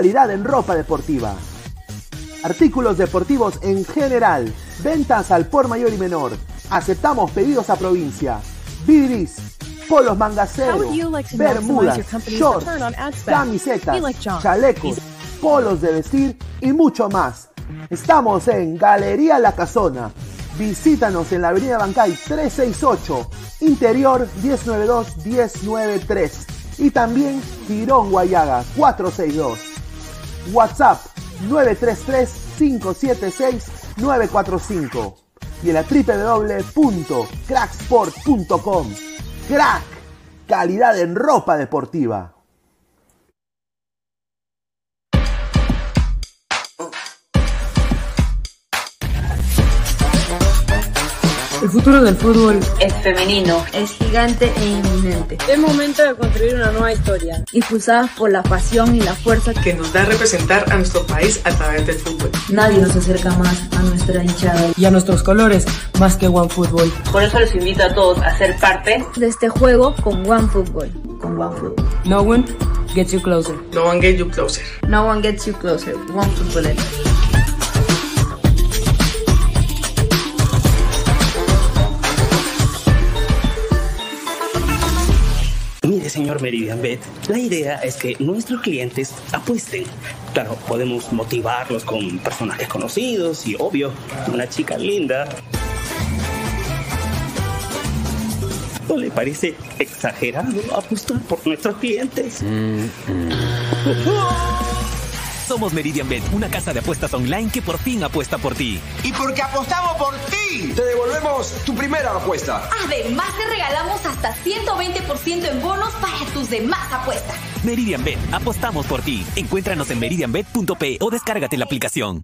Calidad en ropa deportiva. Artículos deportivos en general, ventas al por mayor y menor. Aceptamos pedidos a provincia. Bidris, polos mangaceros, bermudas, shorts, camisetas, chalecos, polos de vestir y mucho más. Estamos en Galería La Casona. Visítanos en la Avenida Bancay 368, Interior 192-193 y también Girón Guayaga 462. WhatsApp 933-576-945 y en la www.cracksport.com. Crack, calidad en ropa deportiva. El futuro del fútbol es femenino, es gigante e inminente. Es momento de construir una nueva historia. Impulsada por la pasión y la fuerza que nos da representar a nuestro país a través del fútbol. Nadie nos acerca más a nuestra hinchada y a nuestros colores más que OneFootball. Por eso les invito a todos a ser parte de este juego con OneFootball. Con OneFootball. No one gets you closer. No one gets you closer. No one gets you closer. OneFootball. Mire, señor Meridian Bet, la idea es que nuestros clientes apuesten. Claro, podemos motivarlos con personajes conocidos y, obvio, una chica linda. ¿No le parece exagerado apostar por nuestros clientes? Somos Meridian Bet, una casa de apuestas online que por fin apuesta por ti. Y porque apostamos por ti, te devolvemos tu primera apuesta. Además, te regalamos hasta 120% en bonos para tus demás apuestas. Meridian Bet, apostamos por ti. Encuéntranos en meridianbet.p o descárgate la aplicación.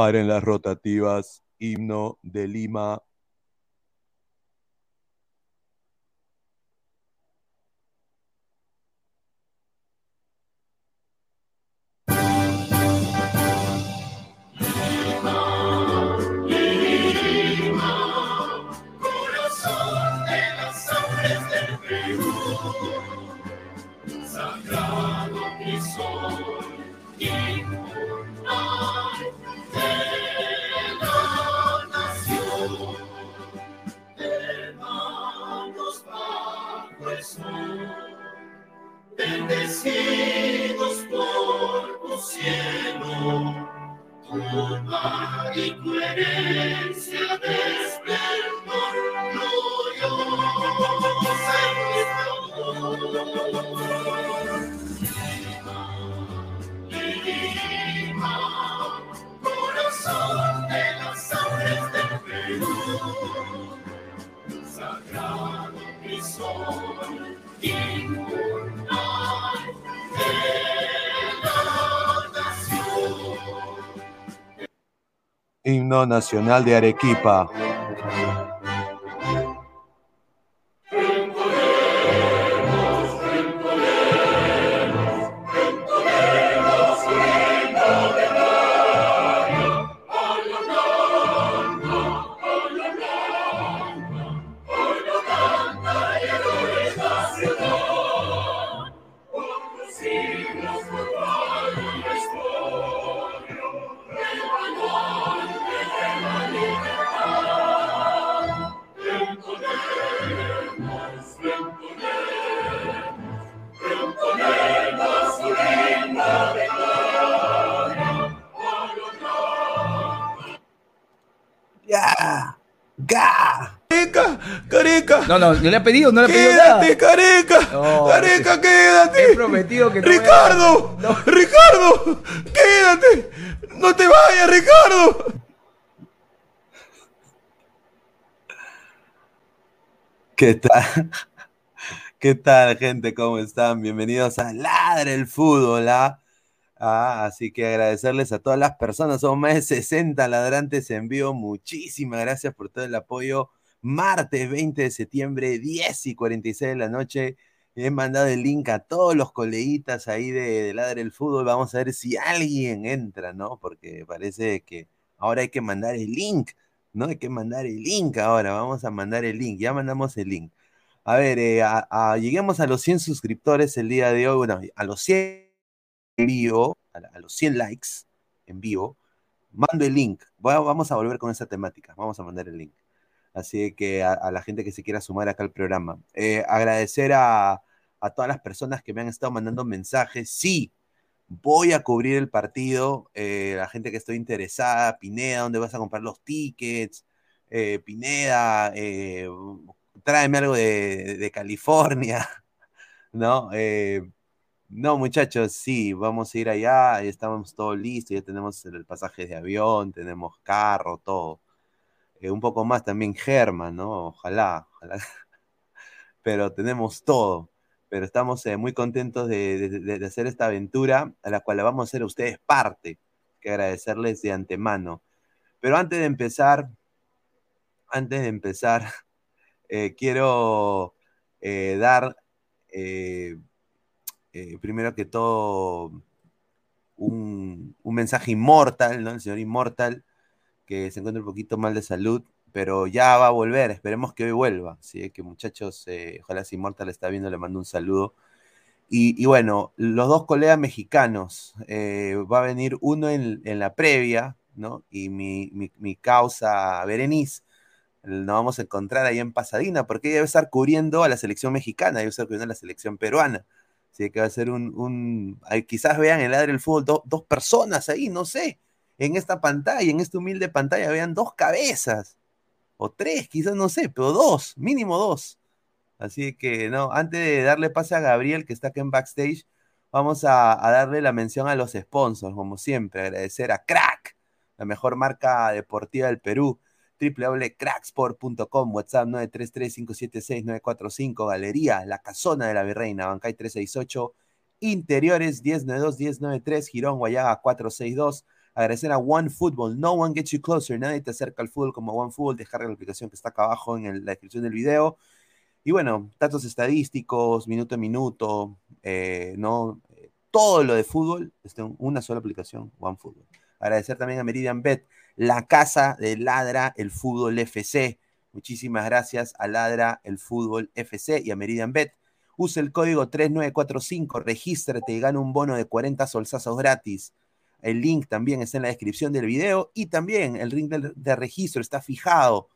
Paren las rotativas, himno de Lima. Bendecidos por tu cielo, tu y tu herencia de esplendor gloriosa en Lima, corazón de las del Perú, sagrado Himno nacional de Arequipa. No, no, no le ha pedido, no le ha pedido. Quédate, careca. No, careca, quédate. He prometido que Ricardo, Ricardo, quédate. No te vayas, Ricardo. ¿Qué tal? ¿Qué tal, gente? ¿Cómo están? Bienvenidos a Ladre el Fútbol, ¿ah? ah así que agradecerles a todas las personas, son más de 60 ladrantes en vivo. Muchísimas gracias por todo el apoyo Martes 20 de septiembre, 10 y 46 de la noche. He mandado el link a todos los coleguitas ahí de, de Ladre el Fútbol. Vamos a ver si alguien entra, ¿no? Porque parece que ahora hay que mandar el link. No hay que mandar el link ahora. Vamos a mandar el link. Ya mandamos el link. A ver, eh, a- lleguemos a los 100 suscriptores el día de hoy. Bueno, a los 100 en vivo, a, los 100 likes en vivo, mando el link. Vamos a volver con esa temática. Vamos a mandar el link. Así que a, la gente que se quiera sumar acá al programa. Eh, agradecer a, todas las personas que me han estado mandando mensajes. Sí, voy a cubrir el partido. eh, la gente que estoy interesada, Pineda, ¿dónde vas a comprar los tickets? Eh, Pineda, tráeme algo de, California, ¿no? No, muchachos, sí, vamos a ir allá, ya estamos todos listos, ya tenemos el pasaje de avión, tenemos carro, todo. Eh, un poco más también German, ¿no? Ojalá, ojalá. Pero tenemos todo. Pero estamos eh, muy contentos de, hacer esta aventura, a la cual vamos a hacer a ustedes parte, que agradecerles de antemano. Pero antes de empezar, antes de empezar, eh, quiero dar, primero que todo, un, un mensaje inmortal, ¿no? El señor Inmortal, que se encuentra un poquito mal de salud, pero ya va a volver, esperemos que hoy vuelva. Así que muchachos, eh, ojalá si Inmortal está viendo, le mando un saludo. Y, bueno, los dos colegas mexicanos, eh, va a venir uno en, la previa, ¿no? Y mi, mi- mi causa Berenice, nos vamos a encontrar ahí en Pasadena, porque ella a estar cubriendo a la selección mexicana, a estar cubriendo a la selección peruana. Así que va a ser un, un- quizás vean en Ladre del Fútbol do- dos personas ahí, no sé, en esta pantalla, en esta humilde pantalla, vean dos cabezas, o tres, quizás no sé, pero dos, mínimo dos. Así que, no, antes de darle pase a Gabriel, que está acá en backstage, vamos a, darle la mención a los sponsors, como siempre, agradecer a Crack, la mejor marca deportiva del Perú, www.cracksport.com, WhatsApp 933-576-945, Galería La Casona de la Virreina, Bancay 368, Interiores 1092-1093, Girón Guayaga 462. Agradecer a One Football, no one gets you closer, nadie te acerca al fútbol como One Football, descarga la aplicación que está acá abajo en la descripción del video. Y bueno, datos estadísticos, minuto a minuto, eh, ¿no? Todo lo de fútbol está en una sola aplicación, One Football. Agradecer también a Meridian Bet, la casa de Ladra el Fútbol FC. Muchísimas gracias a Ladra el Fútbol FC y a Meridian Bet. Usa el código 3945, regístrate y gana un bono de 40 solsazos gratis. El link también está en la descripción del video y también el link de, de registro está fijado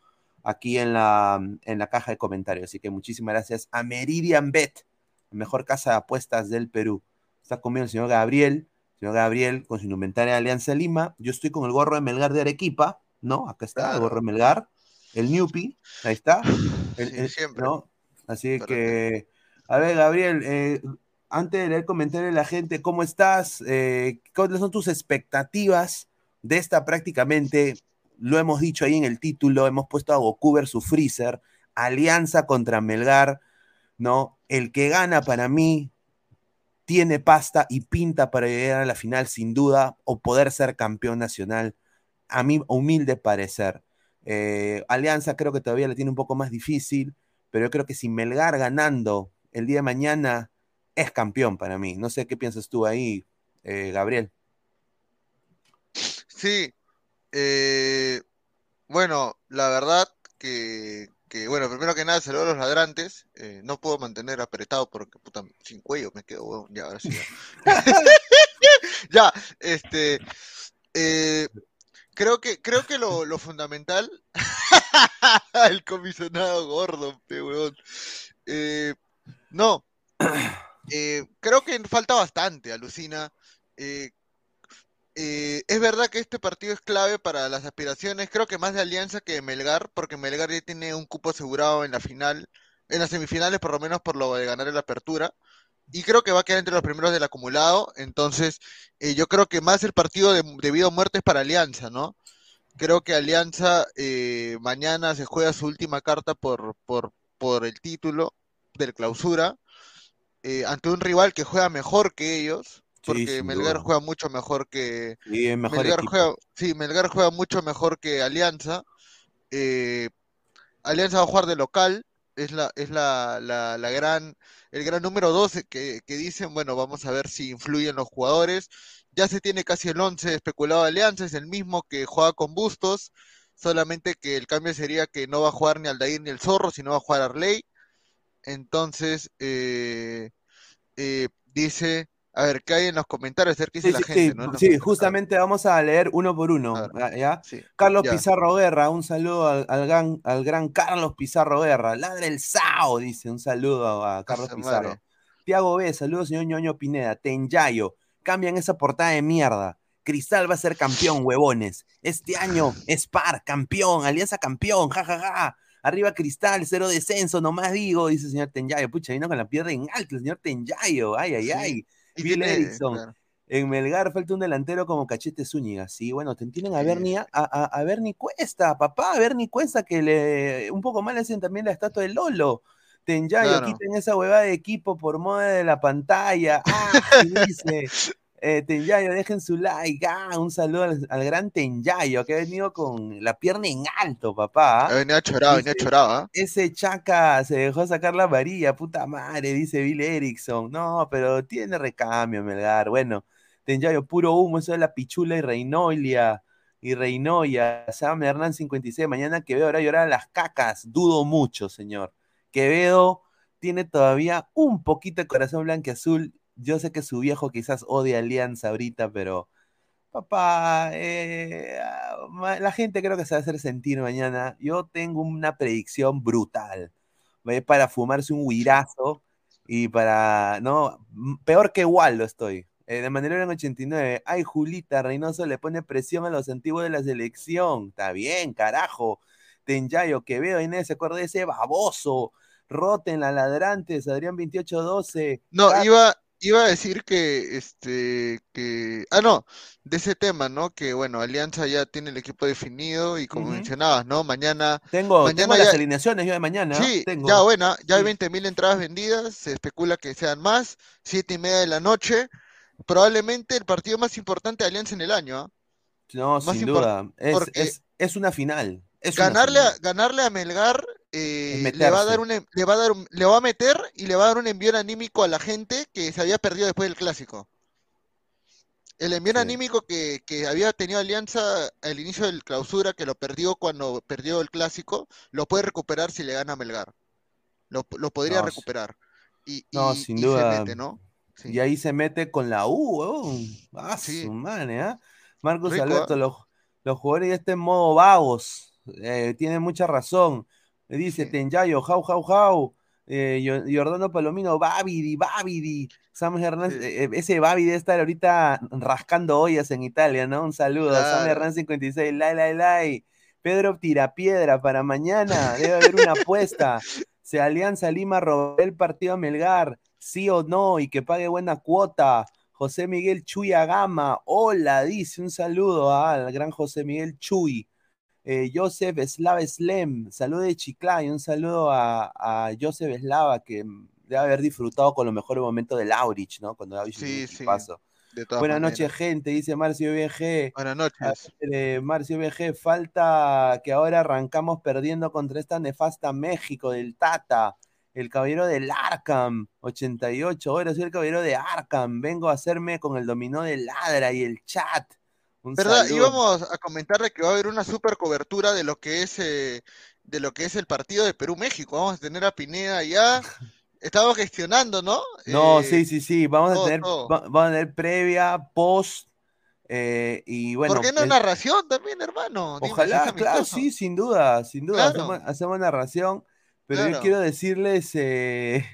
aquí en la, en la caja de comentarios. Así que muchísimas gracias a Meridian Bet, mejor casa de apuestas del Perú. Está conmigo el señor Gabriel, señor Gabriel con su indumentaria de Alianza Lima. Yo estoy con el gorro de Melgar de Arequipa, ¿no? Acá está el gorro de Melgar, el Newpi, ahí está. El- el- ¿no? Así que, a ver, Gabriel, eh, antes de leer comentarios de la gente, ¿cómo estás? Eh, ¿Cuáles son tus expectativas de esta prácticamente? Lo hemos dicho ahí en el título, hemos puesto a Goku versus Freezer, alianza contra Melgar, ¿no? El que gana para mí tiene pasta y pinta para llegar a la final sin duda o poder ser campeón nacional, a mi humilde parecer. Eh, Alianza creo que todavía la tiene un poco más difícil, pero yo creo que si Melgar ganando el día de mañana es campeón para mí. No sé qué piensas tú ahí, eh, Gabriel. Sí, eh, bueno, la verdad que, que, bueno, primero que nada, saludos a los ladrantes. eh, no puedo mantener apretado porque, puta, sin cuello me quedo, huevón. Ya, ahora sí. Ya, este, eh, creo que, creo que lo, lo fundamental, el comisionado gordo, pe. Eh, no, eh, creo que falta bastante, alucina. Eh, eh, es verdad que este partido es clave para las aspiraciones, creo que más de Alianza que de Melgar, porque Melgar ya tiene un cupo asegurado en la final, en las semifinales por lo menos por lo de ganar en la apertura, y creo que va a quedar entre los primeros del acumulado, entonces eh, yo creo que más el partido de, de vida o muerte es para Alianza, ¿no? Creo que Alianza eh, mañana se juega su última carta por, por, por el título del clausura eh, ante un rival que juega mejor que ellos, porque Melgar duda. juega mucho mejor que Sí, es mejor Melgar equipo. juega, sí, Melgar juega mucho mejor que Alianza. eh, Alianza va a jugar de local, es la, es la, la, la gran, el gran número 12 que, que dicen, bueno, vamos a ver si influyen los jugadores. Ya se tiene casi el 11 especulado de Alianza, es el mismo que juega con Bustos, solamente que el cambio sería que no va a jugar ni Aldair ni el Zorro, sino va a jugar Arley. Entonces, eh, eh, dice, a ver, ¿qué hay en los comentarios? A ver qué dice Sí, la sí, gente, sí, ¿no? Sí, justamente vamos a leer uno por uno. ¿ya? ¿ya? Carlos ya. Pizarro Guerra, un saludo al, al gran, al gran Carlos Pizarro Guerra. Ladra el Sao, dice, un saludo a Carlos Pizarro. madre. Tiago B, saludos, señor Ñoño Pineda. Tenyayo, cambian esa portada de mierda. Cristal va a ser campeón, huevones. Este año, Spar, campeón, Alianza campeón, jajaja. Arriba Cristal, cero descenso, nomás digo, dice el señor Tenyayo. Pucha, vino con la pierna en alto el señor Tenyayo. Ay, ay, Sí. ay. Bill Erickson. claro. En Melgar falta un delantero como Cachete Zúñiga. Sí, bueno, te tienen a Bernie, a, a, a Bernie Cuesta, papá, a Bernie Cuesta, que le un poco mal hacen también la estatua de Lolo. Tenyayo, Claro. quiten esa huevada de equipo por moda de la pantalla. Ah, dice. Eh, Tenyayo, dejen su like. Ah, un saludo al, al gran Tenyayo, que ha venido con la pierna en alto, papá. Ha venido chorado, venía chorado, ¿ah? Ese chaca se dejó sacar la varilla, puta madre, dice Bill Erickson. No, pero tiene recambio, Melgar. Bueno, Tenyayo, puro humo, eso de la pichula y Reinolia. Y Reinoya, Sam Hernán 56, mañana Quevedo hará llorar a las cacas. Dudo mucho, señor. Quevedo tiene todavía un poquito de corazón blanqueazul. Yo sé que su viejo quizás odia Alianza ahorita, pero Papá, eh, ah, la gente creo que se va a hacer sentir mañana. Yo tengo una predicción brutal. Es para fumarse un huirazo y para, no, peor que Waldo estoy. Eh, de manera en 89. Ay, Julita, Reynoso le pone presión a los antiguos de la selección. Está bien, carajo. Tenyayo, que veo Inés, se acuerda de ese baboso. Roten, la ladrantes, Adrián 2812. No, Car- iba, iba a decir que, este, que, ah, no, de ese tema, ¿no? Que, bueno, Alianza ya tiene el equipo definido y como mencionabas, ¿no? Mañana, Tengo, mañana tengo las alineaciones yo de mañana. Sí, tengo. ya bueno, ya hay Sí. 20.000 entradas vendidas, se especula que sean más, siete y media de la noche, probablemente el partido más importante de Alianza en el año, ¿ah? No, Más sin duda. Es, es, es una final. Es una Ganarle a, ganarle a Melgar eh, le va a dar un, le va a dar un- le va a meter y le va a dar un envío anímico a la gente que se había perdido después del clásico. El envío Sí. anímico que, que había tenido Alianza al inicio del clausura, que lo perdió cuando perdió el clásico, lo puede recuperar si le gana a Melgar. Lo, lo podría No, recuperar. Y, No, y- sin y duda. se mete, ¿no? Sí. Y ahí se mete con la U, weón. Ah, Sí. su madre, ¿ah? Marcos Rico, Alberto, ¿ah? los, los jugadores ya están en modo vagos. Eh, tiene mucha razón. Dice Sí. Tenyayo, jau, jau, jau. Eh, Palomino, Babidi, Babidi. Sam Hernández, eh, ese Babidi debe estar ahorita rascando ollas en Italia, ¿no? Un saludo. Sam Claro. Hernández 56, lai, lai, lai. Pedro Tirapiedra para mañana. Debe haber una apuesta. Se Alianza Lima robará el partido a Melgar, sí o no, y que pague buena cuota. José Miguel Chuy Agama, hola, dice un saludo al gran José Miguel Chuy. Eh, Joseph Slava Slem, saludo de Chiclay, un saludo a, a Joseph Slava que mm, debe haber disfrutado con los mejores momentos del Aurich, ¿no? Cuando Aurich Sí, sí, de todas Buenas noches, gente, dice Marcio BG. Buenas noches. Eh, Marcio BG, falta que ahora arrancamos perdiendo contra esta nefasta México del Tata, el caballero del Arkham, 88 horas, soy el caballero de Arkham, vengo a hacerme con el dominó del Ladra y el chat. Un ¿Verdad? saludo. Íbamos a comentarle que va a haber una super cobertura de lo que es eh, de lo que es el partido de Perú-México. Vamos a tener a Pineda allá. Estamos gestionando, ¿no? No, Eh, sí, sí, sí, vamos a tener, va- vamos a tener previa, post, eh, y bueno. ¿Por qué no narración también, hermano? Ojalá, claro, sí, sin duda, sin duda, Claro. hacemos, hacemos narración, pero yo quiero decirles eh,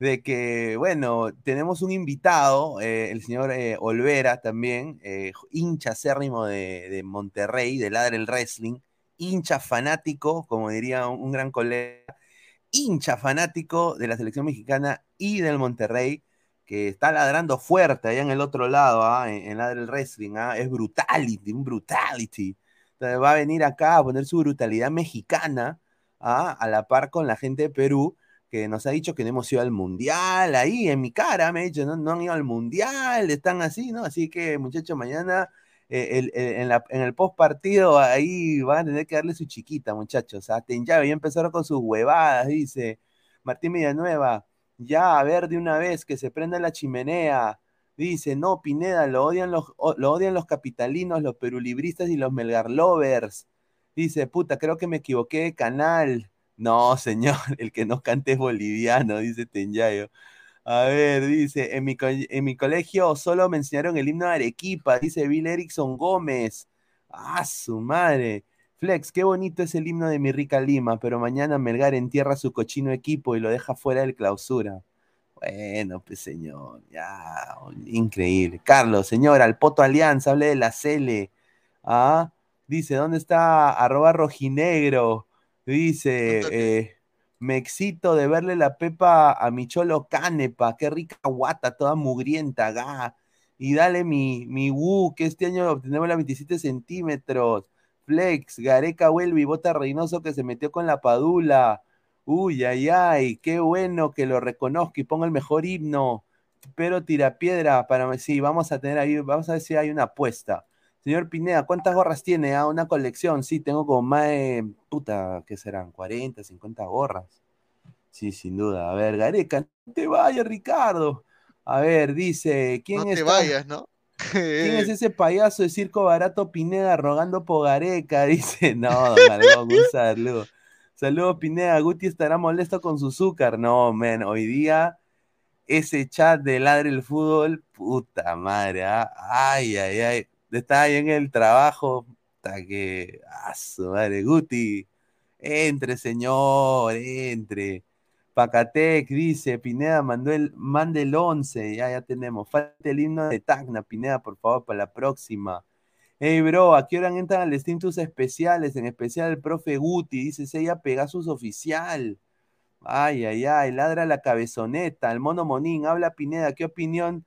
de que, bueno, tenemos un invitado, eh, el señor eh, Olvera también, eh, hincha acérrimo de, de Monterrey, de Ladre el Wrestling, hincha fanático, como diría un, gran colega, hincha fanático de la selección mexicana y del Monterrey, que está ladrando fuerte allá en el otro lado, ah, en, en Ladre el Wrestling, ah, es brutality, un brutality. Entonces va a venir acá a poner su brutalidad mexicana ah, a la par con la gente de Perú, que nos ha dicho que no hemos ido al mundial, ahí en mi cara me ha dicho, no, no han ido al mundial, están así, ¿no? Así que, muchachos, mañana eh, en, en el post partido ahí van a tener que darle su chiquita, muchachos. A Tenyave ya empezaron con sus huevadas, dice Martín Villanueva. Ya, a ver de una vez que se prenda la chimenea. Dice, no, Pineda, lo odian los, lo odian los capitalinos, los perulibristas y los Melgar lovers. Dice, puta, creo que me equivoqué de canal. No, señor, el que no cante es boliviano, dice Tenyayo. A ver, dice, en mi, en mi colegio solo me enseñaron el himno de Arequipa, dice Bill Erickson Gómez. Ah, su madre. Flex, qué bonito es el himno de mi rica Lima, pero mañana Melgar entierra su cochino equipo y lo deja fuera del clausura. Bueno, pues señor, ya, increíble. Carlos, señor, al Poto Alianza, hable de la Cele. Ah, dice, ¿dónde está arroba rojinegro? Dice, eh, me excito de verle la pepa a mi cholo Canepa, qué rica guata, toda mugrienta, ga. Y dale mi, mi Wu, que este año obtenemos la 27 centímetros. Flex, Gareca vuelve y bota Reynoso que se metió con la padula. Uy, ay, ay, qué bueno que lo reconozca y ponga el mejor himno. Pero tira piedra para sí, vamos a tener ahí, vamos a ver si hay una apuesta. Señor Pineda, ¿cuántas gorras tiene? Ah, una colección, sí, tengo como más de, puta, ¿qué serán? 40, 50 gorras. Sí, sin duda. A ver, Gareca, no te vayas, Ricardo. A ver, dice, ¿quién No te está? vayas, ¿no? ¿Quién es ese payaso de circo barato Pineda rogando por Gareca? Dice, no, don Margón, un saludo. Saludos, Pineda. Guti estará molesto con su azúcar. No, men, hoy día ese chat de Ladre el Fútbol, puta madre, ah, ay, ay, ay. Está ahí en el trabajo, hasta que, ah, su madre, Guti, entre, señor, entre. Pacatec dice, Pineda mandó el, mande el 11, ya, ya tenemos. Falta el himno de Tacna, Pineda, por favor, para la próxima. Hey, bro, ¿a qué hora entran al Steam tus especiales? En especial el profe Guti, dice ella Pegasus Oficial. Ay, ay, ay, ladra la cabezoneta. El mono Monín, habla Pineda, ¿qué opinión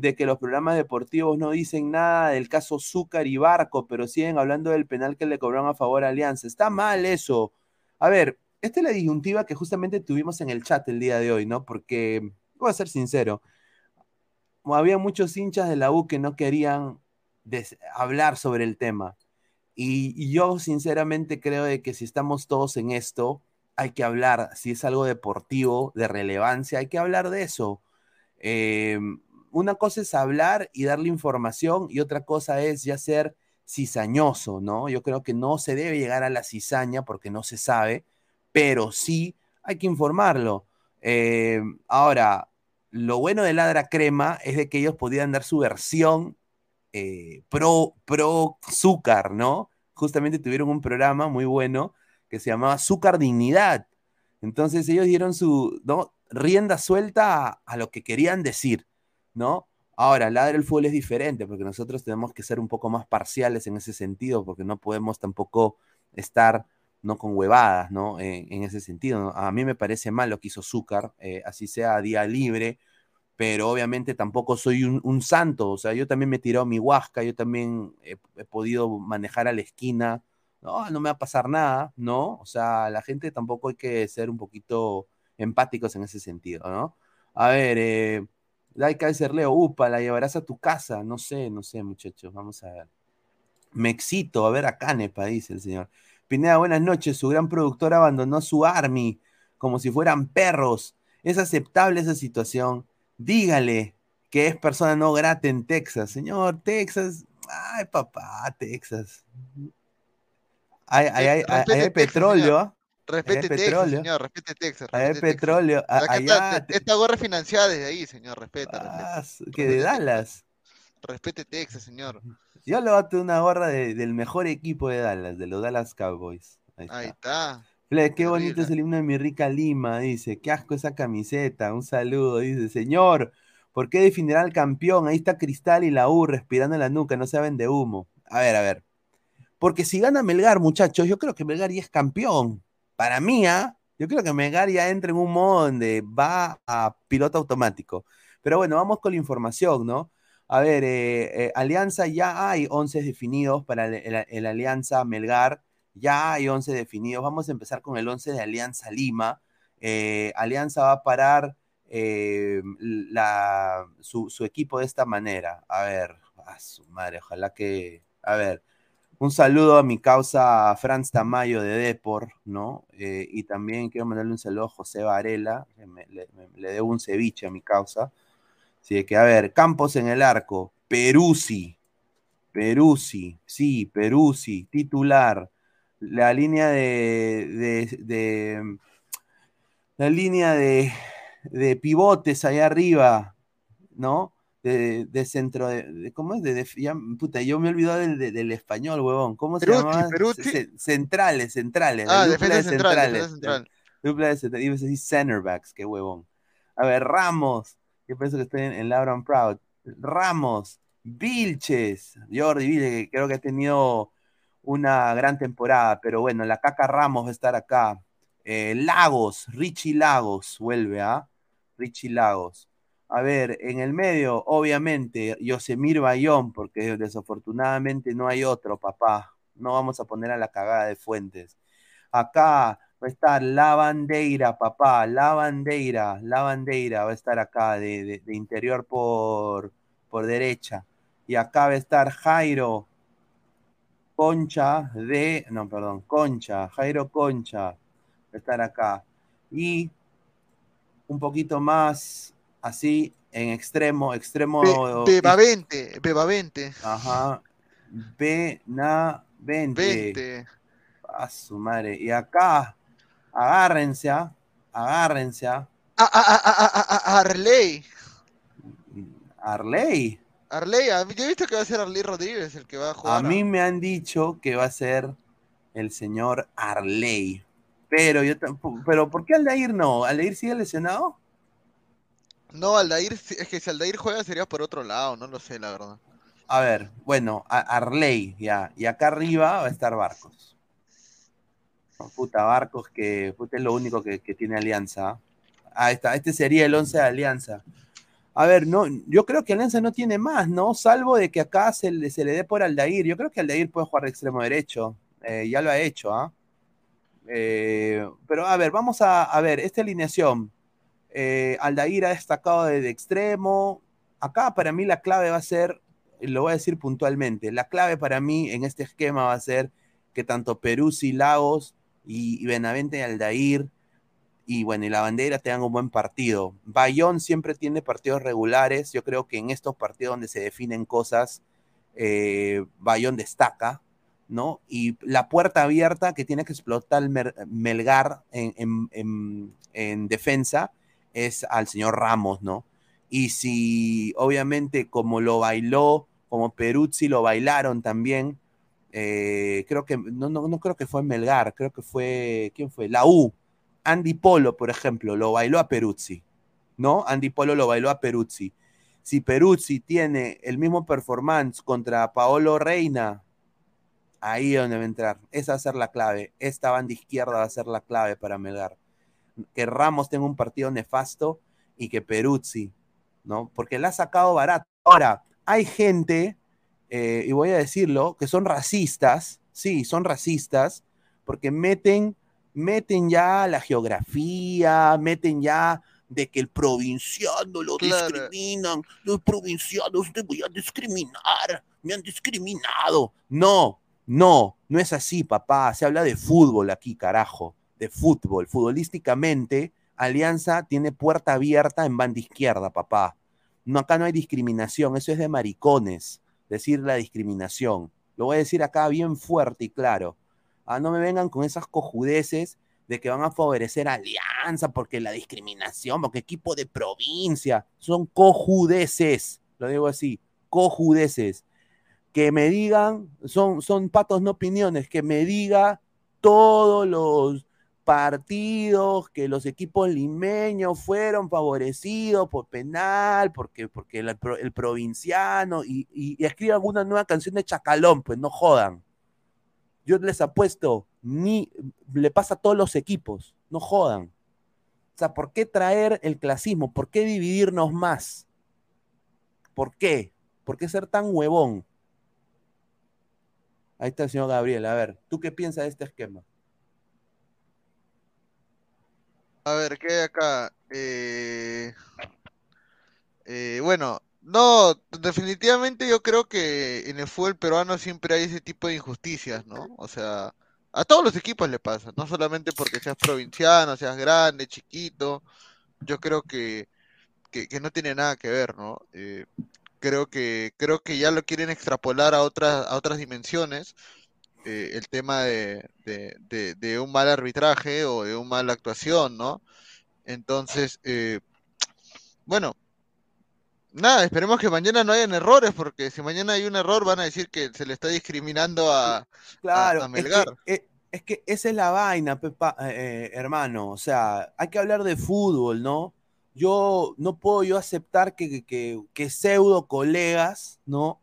de que los programas deportivos no dicen nada del caso Zúcar y Barco, pero siguen hablando del penal que le cobraron a favor a Alianza? Está mal eso. A ver, esta es la disyuntiva que justamente tuvimos en el chat el día de hoy, ¿no? Porque, voy a ser sincero, había muchos hinchas de la U que no querían hablar sobre el tema. Y, y yo sinceramente creo de que si estamos todos en esto, hay que hablar, si es algo deportivo, de relevancia, hay que hablar de eso. Eh, una cosa es hablar y darle información y otra cosa es ya ser cizañoso, ¿no? Yo creo que no se debe llegar a la cizaña porque no se sabe, pero sí hay que informarlo. Eh, ahora, lo bueno de Ladra Crema es de que ellos podían dar su versión eh, pro, pro ¿no? Justamente tuvieron un programa muy bueno que se llamaba Zúcar Dignidad. Entonces ellos dieron su rienda suelta a lo que querían decir, ¿no? Ahora, Ladra el fútbol es diferente porque nosotros tenemos que ser un poco más parciales en ese sentido porque no podemos tampoco estar no con huevadas, ¿no? En, ese sentido. A mí me parece mal lo que hizo Zúcar, eh, así sea día libre, pero obviamente tampoco soy un, santo, o sea, yo también me he tirado mi huasca, yo también he, he, podido manejar a la esquina, no, no me va a pasar nada, ¿no? O sea, la gente tampoco hay que ser un poquito empáticos en ese sentido, ¿no? A ver, eh, Laika Leo, upa, la llevarás a tu casa, no sé, no sé, muchachos, vamos a ver. Me excito, a ver a Canepa, dice el señor. Pineda, buenas noches, su gran productor abandonó su army como si fueran perros. ¿Es aceptable esa situación? dígale que es persona no grata en Texas. Señor, Texas, ay papá, Texas. Hay, hay, hay, hay, hay petróleo. Respete Texas, señor, respete Texas. Respete hay petróleo. Texas. Allá, esta, esta, gorra financiada desde ahí, señor, respeta. Ah, respeta. Que de Dallas. Respete Texas, señor. Yo le a tener una gorra de, del mejor equipo de Dallas, de los Dallas Cowboys. Ahí está. Ahí está. Fle, qué bonito es el himno de mi rica Lima, dice. Qué asco esa camiseta. Un saludo, dice. Señor, ¿por qué definirá al campeón? Ahí está Cristal y la U respirando en la nuca, no saben de humo. A ver, a ver. Porque si gana Melgar, muchachos, yo creo que Melgar ya es campeón. Para mí, ¿ah? yo creo que Melgar ya entra en un modo donde va a piloto automático. Pero bueno, vamos con la información, ¿no? A ver, eh, eh, Alianza ya hay 11 definidos para el, Alianza Melgar Ya hay 11 definidos. Vamos a empezar con el 11 de Alianza Lima. Eh, Alianza va a parar su, su equipo de esta manera. A ver, a su madre, ojalá que. A ver, un saludo a mi causa Franz Tamayo de Depor, ¿no? Eh, y también quiero mandarle un saludo a José Varela, le, le debo un ceviche a mi causa. Así que, a ver, Campos en el arco, Peruzzi, Peruzzi, sí, Peruzzi, titular. La línea de, de- de- la línea de, de pivotes allá arriba, ¿no? De, de centro de, de- ¿cómo es? De, de- ya, puta, yo me he olvidado del, de- del español, huevón. ¿Cómo se llama? Centrales, centrales. Ah, defensa de central, centrales. central. Dupla de centrales. Ibas a decir centerbacks, qué huevón. A ver, Ramos. Yo pienso que estoy en, en Laura Proud. Ramos, Vilches, Jordi Vilches, que creo que ha tenido una gran temporada, pero bueno, la caca Ramos va a estar acá. Eh, Lagos, Richie Lagos vuelve a Richie Lagos. A ver, en el medio, obviamente, Yosemir Bayón, porque desafortunadamente no hay otro, papá. No vamos a poner a la cagada de Fuentes. Acá va a estar La Bandeira, papá, La Bandeira, La Bandeira va a estar acá de, de- de interior por, por derecha. Y acá va a estar Jairo Concha de, no, perdón, Concha, Jairo Concha va a estar acá. Y un poquito más así en extremo, extremo. Be- Bebavente, Bebavente. Ajá. Benavente. 20. A su madre. Y acá, agárrense, ¿ah? agárrense. ¿ah? Ah, ah, ah, ah, ah, ah, Arley. Arley. Arley, a mí- yo he visto que va a ser Arley Rodríguez el que va a A jugar. mí me han dicho que va a ser el señor Arley. Pero yo tampoco. Pero ¿por qué Aldair no? ¿Aldair sigue lesionado? No, Aldair, es que si Aldair juega sería por otro lado, no lo sé, la verdad. A ver, bueno, Arley, ya. Y acá arriba va a estar Barcos. No, puta, Barcos que puta, es lo único que, que tiene Alianza. ¿ah? Está, este sería el 11 de Alianza. A ver, no, yo creo que Alianza no tiene más, ¿no? Salvo de que acá se le, se le dé por Aldair. Yo creo que Aldair puede jugar de extremo derecho. Eh, ya lo ha hecho, ¿ah? Eh, pero a ver, vamos a, a ver, esta alineación. Eh, Aldair ha destacado de, de extremo. Acá para mí la clave va a ser, lo voy a decir puntualmente, la clave para mí en este esquema va a ser que tanto Peruzzi, Lagos y, y Benavente y Aldair y bueno, y la bandera tengan un buen partido. Bayón siempre tiene partidos regulares. Yo creo que en estos partidos donde se definen cosas, eh, Bayón destaca, ¿no? Y la puerta abierta que tiene que explotar Melgar en defensa es al señor Ramos, ¿no? Y si obviamente como lo bailó, como Peruzzi lo bailaron también, eh, creo que, no, no, no creo que fue Melgar, creo que fue, ¿quién fue? La U. Andy Polo, por ejemplo, lo bailó a Peruzzi, ¿no? Andy Polo lo bailó a Peruzzi. Si Peruzzi tiene el mismo performance contra Paolo Reina, ahí es donde va a entrar. Esa va a ser la clave. Esta banda izquierda va a ser la clave para Melgar. Que Ramos tenga un partido nefasto y que Peruzzi, ¿no? Porque la ha sacado barato. Ahora, hay gente, eh, y voy a decirlo, que son racistas, sí, son racistas, porque meten, meten ya la geografía, meten ya de que el provinciano lo Claro. discriminan, los provincianos te voy a discriminar, me han discriminado. No, no, no es así, papá. Se habla de fútbol aquí, carajo, de fútbol. Futbolísticamente, Alianza tiene puerta abierta en banda izquierda, papá. No, acá no hay discriminación, eso es de maricones, decir la discriminación. Lo voy a decir acá bien fuerte y claro. Ah, no me vengan con esas cojudeces de que van a favorecer Alianza porque la discriminación, porque equipo de provincia, son cojudeces, lo digo así, cojudeces. Que me digan, son, son patos no opiniones, que me diga todos los partidos que los equipos limeños fueron favorecidos por penal, porque, porque el, el provinciano, y, y, y escriban una nueva canción de Chacalón, pues no jodan. Yo les apuesto, ni le pasa a todos los equipos, no jodan. O sea, ¿por qué traer el clasismo? ¿Por qué dividirnos más? ¿Por qué? ¿Por qué ser tan huevón? Ahí está el señor Gabriel. A ver, ¿tú qué piensas de este esquema? A ver, ¿qué hay acá? Eh, eh, bueno, no, definitivamente yo creo que en el fútbol peruano siempre hay ese tipo de injusticias, ¿no? O sea, a todos los equipos le pasa, no solamente porque seas provinciano, seas grande, chiquito. Yo creo que, que, que no tiene nada que ver, ¿no? Eh, creo que, creo que ya lo quieren extrapolar a otras, a otras dimensiones. Eh, el tema de, de, de- de un mal arbitraje o de una mala actuación, ¿no? Entonces, eh, bueno, nada, esperemos que mañana no hayan errores, porque si mañana hay un error van a decir que se le está discriminando a, Claro, a es Melgar. que, eh, es que esa es la vaina, Pepa, eh, hermano. O sea, hay que hablar de fútbol, ¿no? Yo no puedo yo aceptar que, que, que pseudo colegas, ¿no?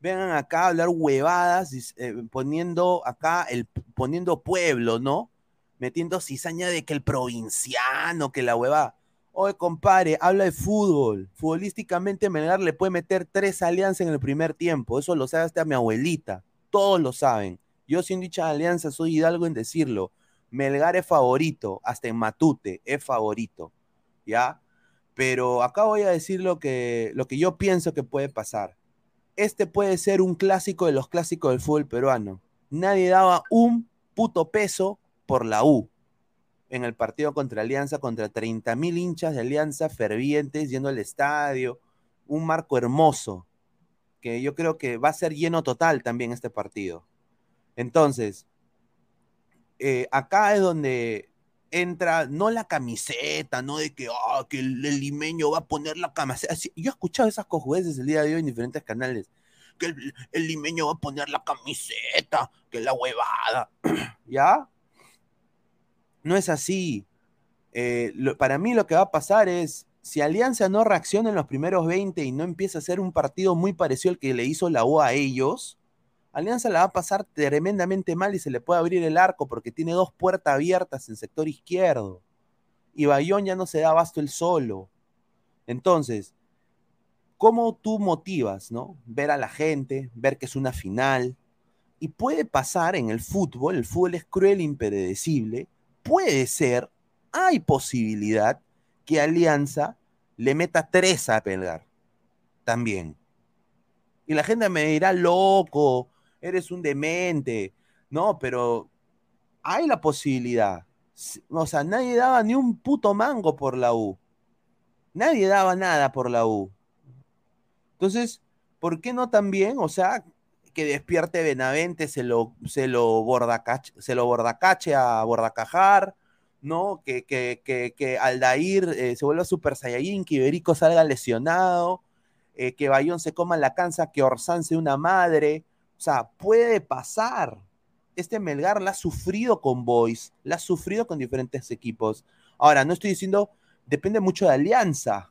Vengan acá a hablar huevadas, eh, poniendo acá el poniendo pueblo, ¿no? Metiendo cizaña de que el provinciano, que la hueva. Oye, compadre, habla de fútbol. Futbolísticamente Melgar le puede meter tres alianzas en el primer tiempo. Eso lo sabe hasta mi abuelita. Todos lo saben. Yo sin dicha alianza soy hidalgo en decirlo. Melgar es favorito, hasta en Matute es favorito. ¿Ya? Pero acá voy a decir lo que, lo que yo pienso que puede pasar. Este puede ser un clásico de los clásicos del fútbol peruano. Nadie daba un puto peso por la U en el partido contra Alianza, contra 30 mil hinchas de Alianza fervientes yendo al estadio. Un marco hermoso, que yo creo que va a ser lleno total también este partido. Entonces, eh, acá es donde entra, no la camiseta, no de que, ah, que el, limeño va a poner la camiseta. Yo he escuchado esas cojudeces el día de hoy en diferentes canales. Que el, limeño va a poner la camiseta, que la huevada. ¿Ya? No es así. Eh, para mí lo que va a pasar es, si Alianza no reacciona en los primeros 20 y no empieza a hacer un partido muy parecido al que le hizo la U a ellos, Alianza la va a pasar tremendamente mal y se le puede abrir el arco porque tiene dos puertas abiertas en sector izquierdo. Y Bayón ya no se da abasto el solo. Entonces, ¿cómo tú motivas, no? Ver a la gente, ver que es una final. Y puede pasar en el fútbol, el fútbol es cruel e impredecible. Puede ser, hay posibilidad que Alianza le meta tres a Pelgar. También. Y la gente me dirá, loco, eres un demente. No, pero hay la posibilidad. O sea, nadie daba ni un puto mango por la U. Nadie daba nada por la U. Entonces, ¿por qué no también? O sea, que despierte Benavente, se lo, se lo, bordacache, se lo bordacache a Bordacajar, ¿no? Que, que, que, que Aldair eh, se vuelva Super Saiyajin, que Iberico salga lesionado, eh, que Bayón se coma la cansa, que Orsán sea una madre. O sea, puede pasar. Este Melgar la ha sufrido con Boys, la ha sufrido con diferentes equipos. Ahora, no estoy diciendo, depende mucho de Alianza,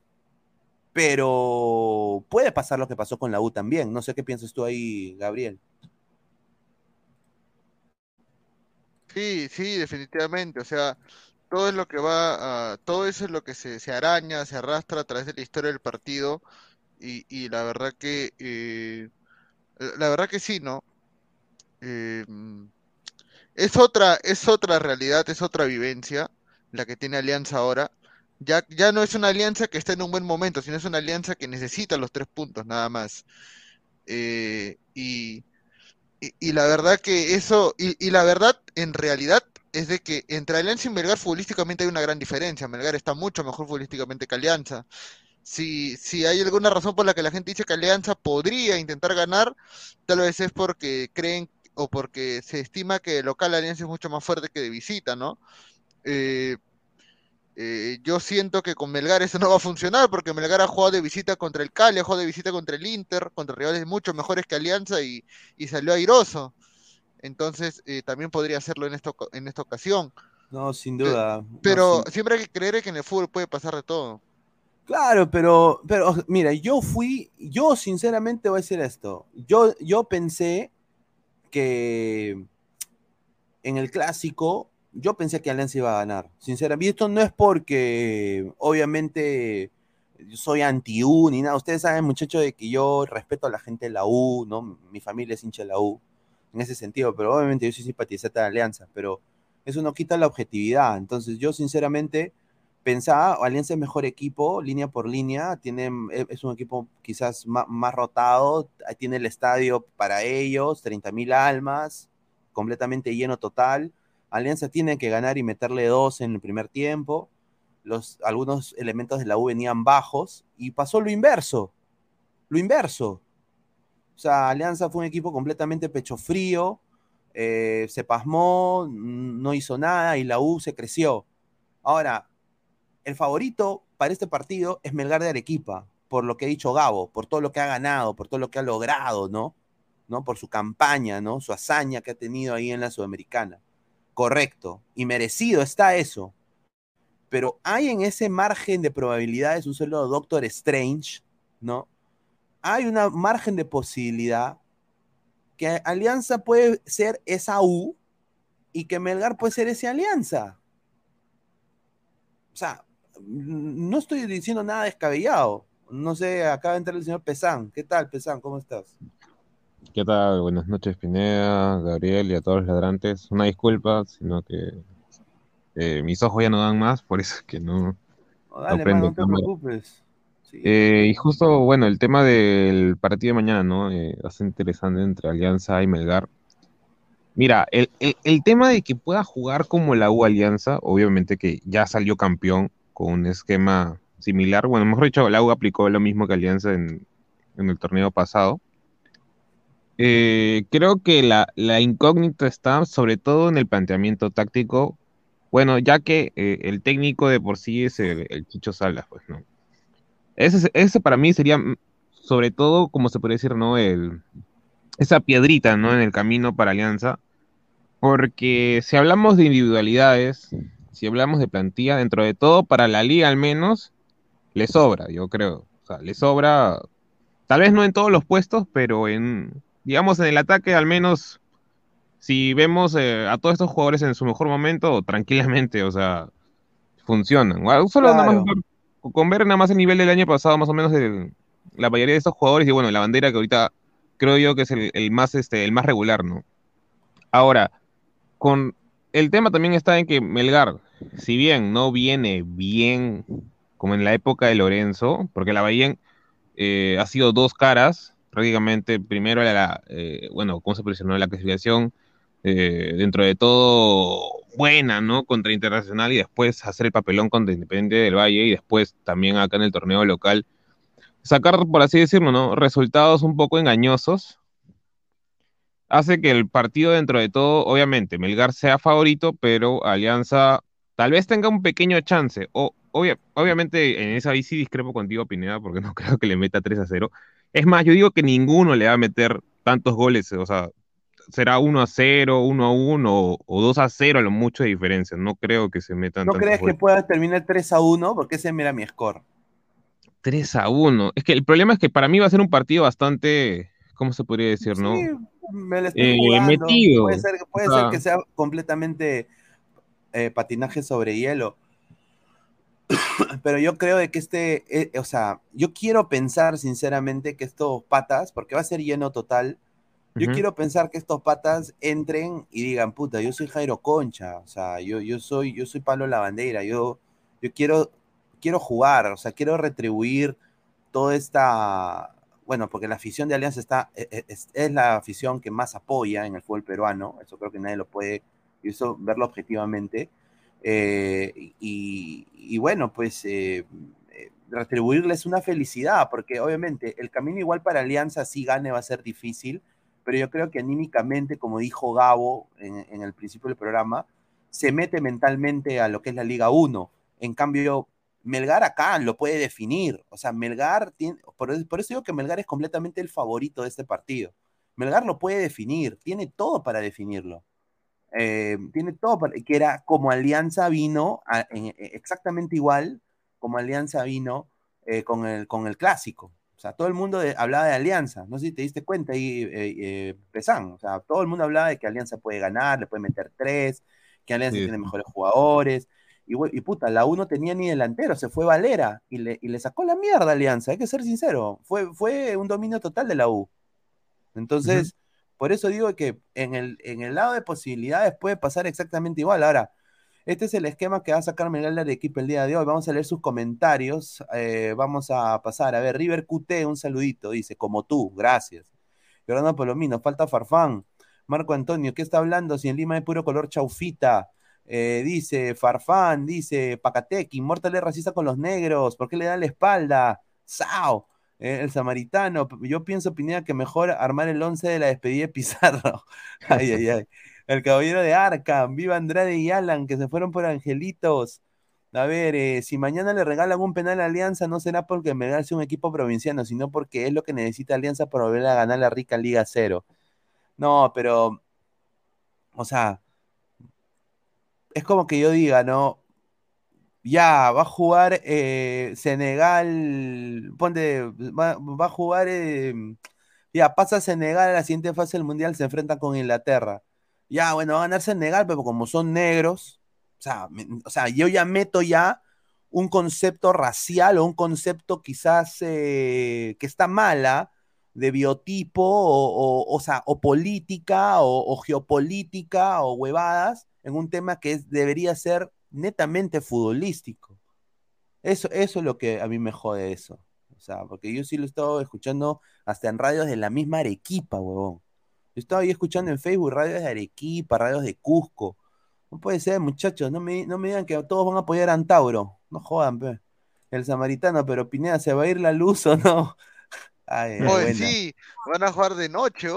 pero puede pasar lo que pasó con la U también. No sé qué piensas tú ahí, Gabriel. Sí, sí, definitivamente. O sea, todo es lo que va todo eso es lo que se, se araña, se arrastra a través de la historia del partido. Y, y la verdad que, eh, la verdad que sí, ¿no? Eh, es otra, es otra realidad, es otra vivencia la que tiene Alianza ahora. Ya, ya no es una alianza que está en un buen momento, sino es una alianza que necesita los tres puntos, nada más. Eh, y, y, y la verdad que eso, y, y la verdad en realidad es de que entre Alianza y Melgar futbolísticamente hay una gran diferencia. Melgar está mucho mejor futbolísticamente que Alianza. Si, si hay alguna razón por la que la gente dice que Alianza podría intentar ganar, tal vez es porque creen o porque se estima que el local Alianza es mucho más fuerte que de visita, ¿no? Eh, eh, yo siento que con Melgar eso no va a funcionar porque Melgar ha jugado de visita contra el Cali, ha jugado de visita contra el Inter, contra rivales mucho mejores que Alianza y, y salió airoso. Entonces eh, también podría hacerlo en esta, oca- en esta ocasión. No, sin duda. Pero No, sin- siempre hay que creer que en el fútbol puede pasar de todo. Claro, pero, pero mira, yo fui, yo sinceramente voy a decir esto. Yo, yo pensé que en el clásico, yo pensé que Alianza iba a ganar. Sinceramente, esto no es porque, obviamente, soy anti-U ni nada. Ustedes saben, muchachos, de que yo respeto a la gente de la U, ¿no? Mi familia es hincha de la U. en ese sentido, pero obviamente yo soy simpatizante de Alianza, pero eso no quita la objetividad. Entonces yo sinceramente pensaba, Alianza es mejor equipo, línea por línea, tiene, e, es un equipo quizás más, más rotado, tiene el estadio para ellos, 30 mil almas, completamente lleno total. Alianza tiene que ganar y meterle dos en el primer tiempo. Los, algunos elementos de la U venían bajos y pasó lo inverso. Lo inverso. O sea, Alianza fue un equipo completamente pecho frío, eh, se pasmó, no hizo nada y la U se creció. Ahora, el favorito para este partido es Melgar de Arequipa, por lo que ha dicho Gabo, por todo lo que ha ganado, por todo lo que ha logrado, ¿no? ¿No? Por su campaña, ¿no? Su hazaña que ha tenido ahí en la Sudamericana. Correcto. Y merecido está eso. Pero hay en ese margen de probabilidades un solo Doctor Strange, ¿no? Hay una margen de posibilidad que Alianza puede ser esa U y que Melgar puede ser esa Alianza. O sea, no estoy diciendo nada descabellado. No sé, acaba de entrar el señor Pesán. ¿Qué tal, Pesán? ¿Cómo estás? ¿Qué tal? Buenas noches, Pineda, Gabriel y a todos los ladrantes. Una disculpa, sino que eh, mis ojos ya no dan más, por eso es que no, Oh, dale, no prendo man, no te preocupes. Sí. Eh, y justo, bueno, el tema del partido de mañana, ¿no? Eh, interesante entre Alianza y Melgar. Mira, el, el- el tema de que pueda jugar como la U Alianza, obviamente que ya salió campeón con un esquema similar. Bueno, mejor dicho, la U aplicó lo mismo que Alianza en, en el torneo pasado. Eh, creo que la, la incógnita está sobre todo en el planteamiento táctico. Bueno, ya que eh, el técnico de por sí es el, el Chicho Salas, pues, ¿no? Ese, ese para mí sería, mm, sobre todo, como se puede decir, ¿no? El, esa piedrita, ¿no? En el camino para Alianza. Porque si hablamos de individualidades, si hablamos de plantilla, dentro de todo, para la liga al menos, le sobra, yo creo. O sea, le sobra, tal vez no en todos los puestos, pero en, digamos, en el ataque al menos, si vemos eh, a todos estos jugadores en su mejor momento, tranquilamente, o sea, funcionan. Solo nada más con ver nada más el nivel del año pasado, más o menos, la mayoría de estos jugadores, y bueno, la bandera que ahorita creo yo que es el, el más, este, el más regular, ¿no? Ahora, con el tema también está en que Melgar, si bien no viene bien como en la época de Lorenzo, porque la Bahía eh, ha sido dos caras, prácticamente primero la, eh, bueno, cómo se en la clasificación, eh, dentro de todo buena, ¿no? Contra Internacional y después hacer el papelón contra Independiente del Valle y después también acá en el torneo local sacar, por así decirlo, ¿no? Resultados un poco engañosos hace que el partido dentro de todo, obviamente, Melgar sea favorito, pero Alianza tal vez tenga un pequeño chance. O, obvia- obviamente, en esa ahí sí discrepo contigo, Pineda, porque no creo que le meta 3 a 0. Es más, yo digo que ninguno le va a meter tantos goles, o sea, será 1 a 0, 1 a 1 o, o 2 a 0 a lo mucho de diferencia. No creo que se metan ¿No crees que goles. pueda terminar 3 a 1? Porque ese era mi score. 3 a 1. Es que el problema es que para mí va a ser un partido bastante, ¿cómo se podría decir, no? Sí, me la estoy Eh, jugando. metido. Puede ser, puede O ser sea- que sea completamente eh, patinaje sobre hielo. Pero yo creo de que este, eh, o sea, yo quiero pensar sinceramente que estos patas, porque va a ser lleno total, yo quiero pensar que estos patas entren y digan, puta, yo soy Jairo Concha, o sea, yo, yo soy, yo soy Pablo Lavandera, yo, yo quiero, quiero jugar, o sea, quiero retribuir toda esta, bueno, porque la afición de Alianza está, e- e- es, es la afición que más apoya en el fútbol peruano, eso creo que nadie lo puede, y eso verlo objetivamente, eh, y, bueno, pues eh, eh, retribuirles una felicidad, porque obviamente el camino igual para Alianza si gane va a ser difícil, pero yo creo que anímicamente, como dijo Gabo en, en el principio del programa, se mete mentalmente a lo que es la Liga 1. En cambio, Melgar acá lo puede definir. O sea, Melgar tiene, por, por eso digo que Melgar es completamente el favorito de este partido. Melgar lo puede definir, tiene todo para definirlo. Eh, tiene todo para, que era como Alianza vino a- en- exactamente igual como Alianza vino eh, con, el, con el clásico. O sea, todo el mundo de- hablaba de Alianza. No sé si te diste cuenta ahí, eh, eh, Pesán. O sea, todo el mundo hablaba de que Alianza puede ganar, le puede meter tres, que Alianza Sí, tiene mejores jugadores. Y, y puta, la U no tenía ni delantero, se fue Valera y le, y le sacó la mierda a Alianza, hay que ser sincero. Fue, fue un dominio total de la U. Entonces, Por eso digo que en el, en el lado de posibilidades puede pasar exactamente igual. Ahora, este es el esquema que va a sacar Miguel de equipo el día de hoy. Vamos a leer sus comentarios. Eh, vamos a pasar. A ver, River QT, un saludito. Dice, como tú, gracias. Fernando Palomino, falta Farfán. Marco Antonio, ¿qué está hablando? Si en Lima hay puro color chaufita. Eh, dice Farfán, dice Pacatec, Inmortal es racista con los negros. ¿Por qué le dan la espalda? Sao. Eh, el samaritano, yo pienso, Pineda, que mejor armar el 11 de la despedida de Pizarro. ay, ay, ay. El caballero de Arkham, viva Andrade y Alan, que se fueron por angelitos. A ver, eh, si mañana le regalan un penal a Alianza, no será porque me sea un equipo provinciano, sino porque es lo que necesita Alianza para volver a ganar la rica Liga Cero. No, pero, o sea, es como que yo diga, ¿no? Ya, va a jugar eh, Senegal, ponte, va, va a jugar, eh, ya, pasa Senegal a la siguiente fase del Mundial, se enfrenta con Inglaterra. Ya, bueno, va a ganar Senegal, pero como son negros, o sea, o sea, yo ya meto ya un concepto racial o un concepto quizás eh, que está mala de biotipo o, o, sea, o política o, geopolítica o huevadas en un tema que debería ser netamente futbolístico. Eso, eso es lo que a mí me jode eso. O sea, porque yo sí lo he estado escuchando hasta en radios de la misma Arequipa, huevón. Yo estaba ahí escuchando en Facebook radios de Arequipa, radios de Cusco. No puede ser, muchachos, no me, no me digan que todos van a apoyar a Antauro. No jodan, pe. El samaritano, pero Pineda, ¿se va a ir la luz o no? Ay, Oye, sí, van a jugar de noche.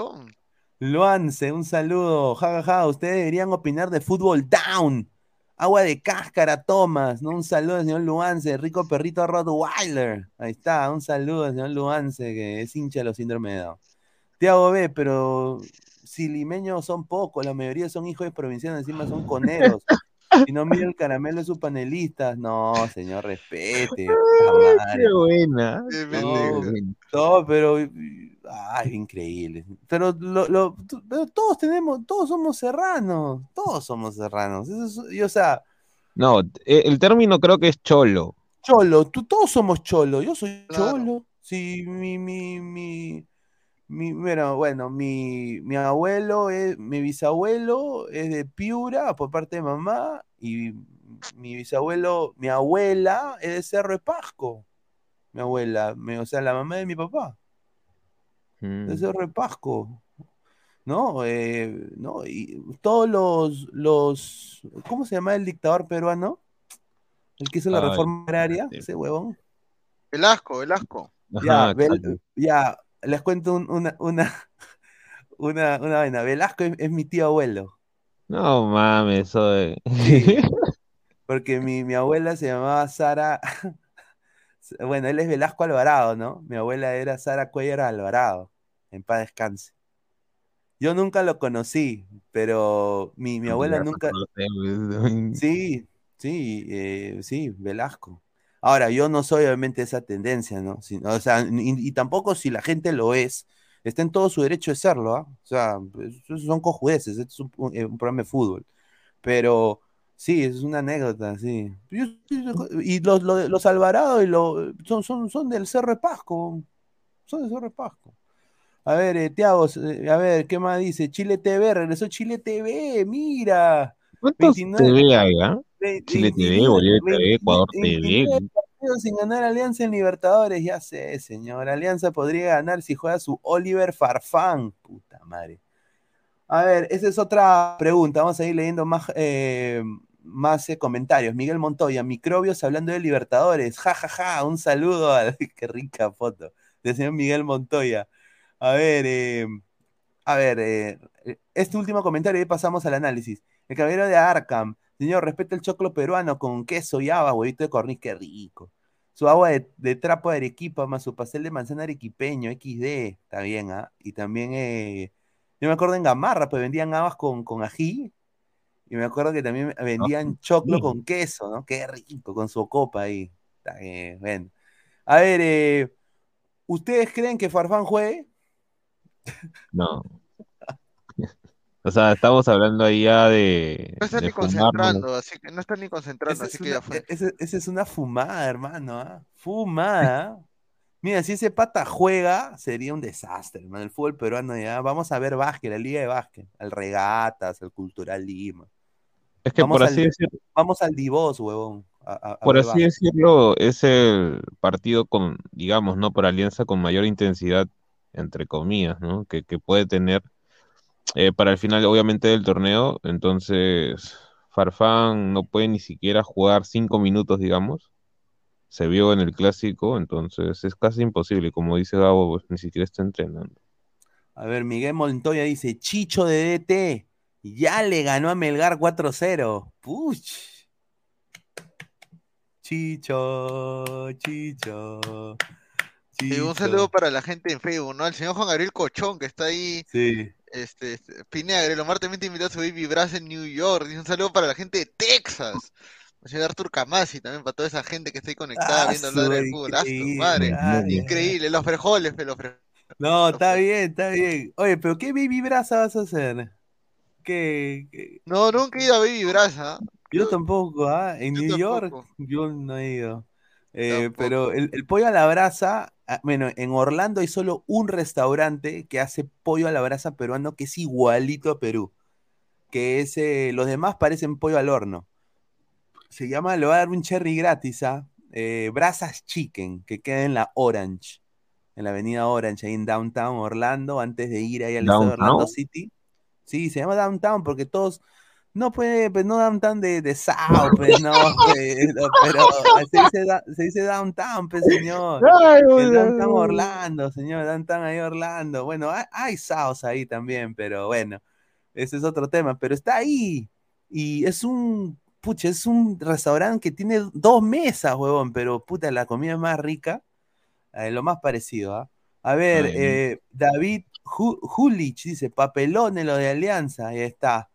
Luance, un saludo. Ja, ja, ja. Ustedes deberían opinar de fútbol down. Agua de cáscara, Tomás. Un saludo al señor Luance, rico perrito Rottweiler. Ahí está, un saludo al señor Luance, que es hincha de los síndromes de Down. Tiago B, pero si limeños son pocos, la mayoría son hijos de provincianos, encima son coneros. Si no mira el caramelo de sus panelistas. No, señor, respete. madre. Qué buena. No, no, pero ay, increíble. Pero, lo, pero todos tenemos, todos somos serranos, todos somos serranos. Eso es- y, o sea, No, eh, el término creo que es cholo. cholo, tú, todos somos cholo. Yo soy cholo. Sí, mi, mi, mi, mi, bueno, bueno, mi, mi abuelo, es, mi bisabuelo es de Piura por parte de mamá y mi bisabuelo, mi abuela es de Cerro de Pasco. Mi abuela, me- o sea, la mamá de mi papá. Mm. de Cerro de Pasco, ¿no? Eh, ¿no? Y todos los, los, ¿cómo se llama el dictador peruano? El que hizo la Ay, reforma agraria, ese huevón. Velasco, Velasco. Ya, Vel- ya, les cuento un- una, una, una, una vaina. Velasco es, es mi tío abuelo, No mames, eso de... porque mi, mi abuela se llamaba Sara, bueno, él es Velasco Alvarado, ¿no? Mi abuela era Sara Cuellar Alvarado, en paz descanse. Yo nunca lo conocí, pero mi, mi abuela nunca, Sí, sí, eh, sí, Velasco. Ahora, yo no soy obviamente esa tendencia, ¿no? Si- o sea, y, y tampoco si la gente lo es, está en todo su derecho de serlo, ¿ah? O sea, pues, son cojudeces, es un, un- eh, un programa de fútbol. Pero sí, es una anécdota, sí. Y los, los, los Alvarado y los, son, son, son del Cerro de Pasco, son del Cerro de Pasco. A ver, eh, Tiago, eh, a ver, ¿qué más dice? Chile TV, regresó Chile TV, mira. ¿Cuántos 29 TV hay, ah? Chile TV, 29, Bolivia TV, 20, Ecuador TV. 29 partidos sin ganar Alianza en Libertadores, ya sé, señor. Alianza podría ganar si juega su Oliver Farfán. Puta madre. A ver, esa es otra pregunta. Vamos a ir leyendo más, eh, más eh, comentarios. Miguel Montoya, microbios hablando de Libertadores. Ja, ja, ja. Un saludo a qué rica foto del señor Miguel Montoya. A ver, eh, a ver, este último comentario y pasamos al análisis. El caballero de Arkham. Señor, respeta el choclo peruano con queso y haba, huevito de corniz, qué rico. Su agua de, de trapo de Arequipa más su pastel de manzana arequipeño, XD, está bien, ¿ah? Y también, eh, yo me acuerdo en Gamarra, pues vendían habas con, con ají, y me acuerdo que también vendían choclo con queso, ¿no? Qué rico, con su copa ahí. Está bien, bueno. A ver, eh, ¿ustedes creen que Farfán juegue? No. O sea, estamos hablando ahí ya de, No están de ni fumarnos. concentrando, así que no están ni concentrando, Esa así es que ya fue. esa- esa es una fumada, hermano, ¿ah? Fumada. Mira, si ese pata juega, sería un desastre, hermano. El fútbol peruano ya. Vamos a ver básquet, la liga de básquet. Al Regatas, al Cultural Lima. Es que vamos por al, así decirlo, Vamos al Divos, huevón. a- a- a por así básquet. decirlo, es el partido con, digamos, ¿no? Por alianza con mayor intensidad, entre comillas, ¿no? Que, que puede tener eh, para el final, obviamente, del torneo. Entonces, Farfán no puede ni siquiera jugar cinco minutos, digamos. Se vio en el clásico, entonces es casi imposible. Como dice Gabo, pues, ni siquiera está entrenando. A ver, Miguel Montoya dice, Chicho de DT, ya le ganó a Melgar 4-0. Puch. Chicho, Chicho. Sí, un saludo para la gente en Facebook, ¿no? El señor Juan Gabriel Cochón, que está ahí. Sí. Este, este, Pineda, Omar también te invitó a su baby Brass en New York. Dice un saludo para la gente de Texas. El señor Artur Camasi también, para toda esa gente que está ahí conectada Ah, viendo su hablar del fútbol. Ah, su madre. ay, Increíble, los frijoles, pe, los frijoles. No, está bien, está bien. Oye, pero ¿qué baby brasa vas a hacer? ¿Qué? qué? No, nunca he ido a Baby Brass, ¿ah? Yo tampoco, ¿ah? En Yo New York yo no he ido. Eh, pero el, el pollo a la brasa, ah, bueno, en Orlando hay solo un restaurante que hace pollo a la brasa peruano que es igualito a Perú. Que es, eh, los demás parecen pollo al horno. Se llama, le voy a dar un cherry gratis, ¿ah? Eh, Brasas Chicken, que queda en la Orange, en la avenida Orange, ahí en Downtown Orlando, antes de ir ahí al Orlando. City. Sí, se llama Downtown porque todos, no puede, pues no Downtown de, de South, pues no, pues, no, pero se dice, da- se dice Downtown, pues señor. Ay. Downtown Orlando, señor, Downtown ahí Orlando. Bueno, hay, hay South ahí también, pero bueno, ese es otro tema, pero está ahí. Y es un, pucha, es un restaurante que tiene dos mesas, huevón, pero puta, la comida es más rica, eh, lo más parecido, ¿ah? A ver, eh, David Ju- Julich dice, papelones lo de Alianza, ahí está.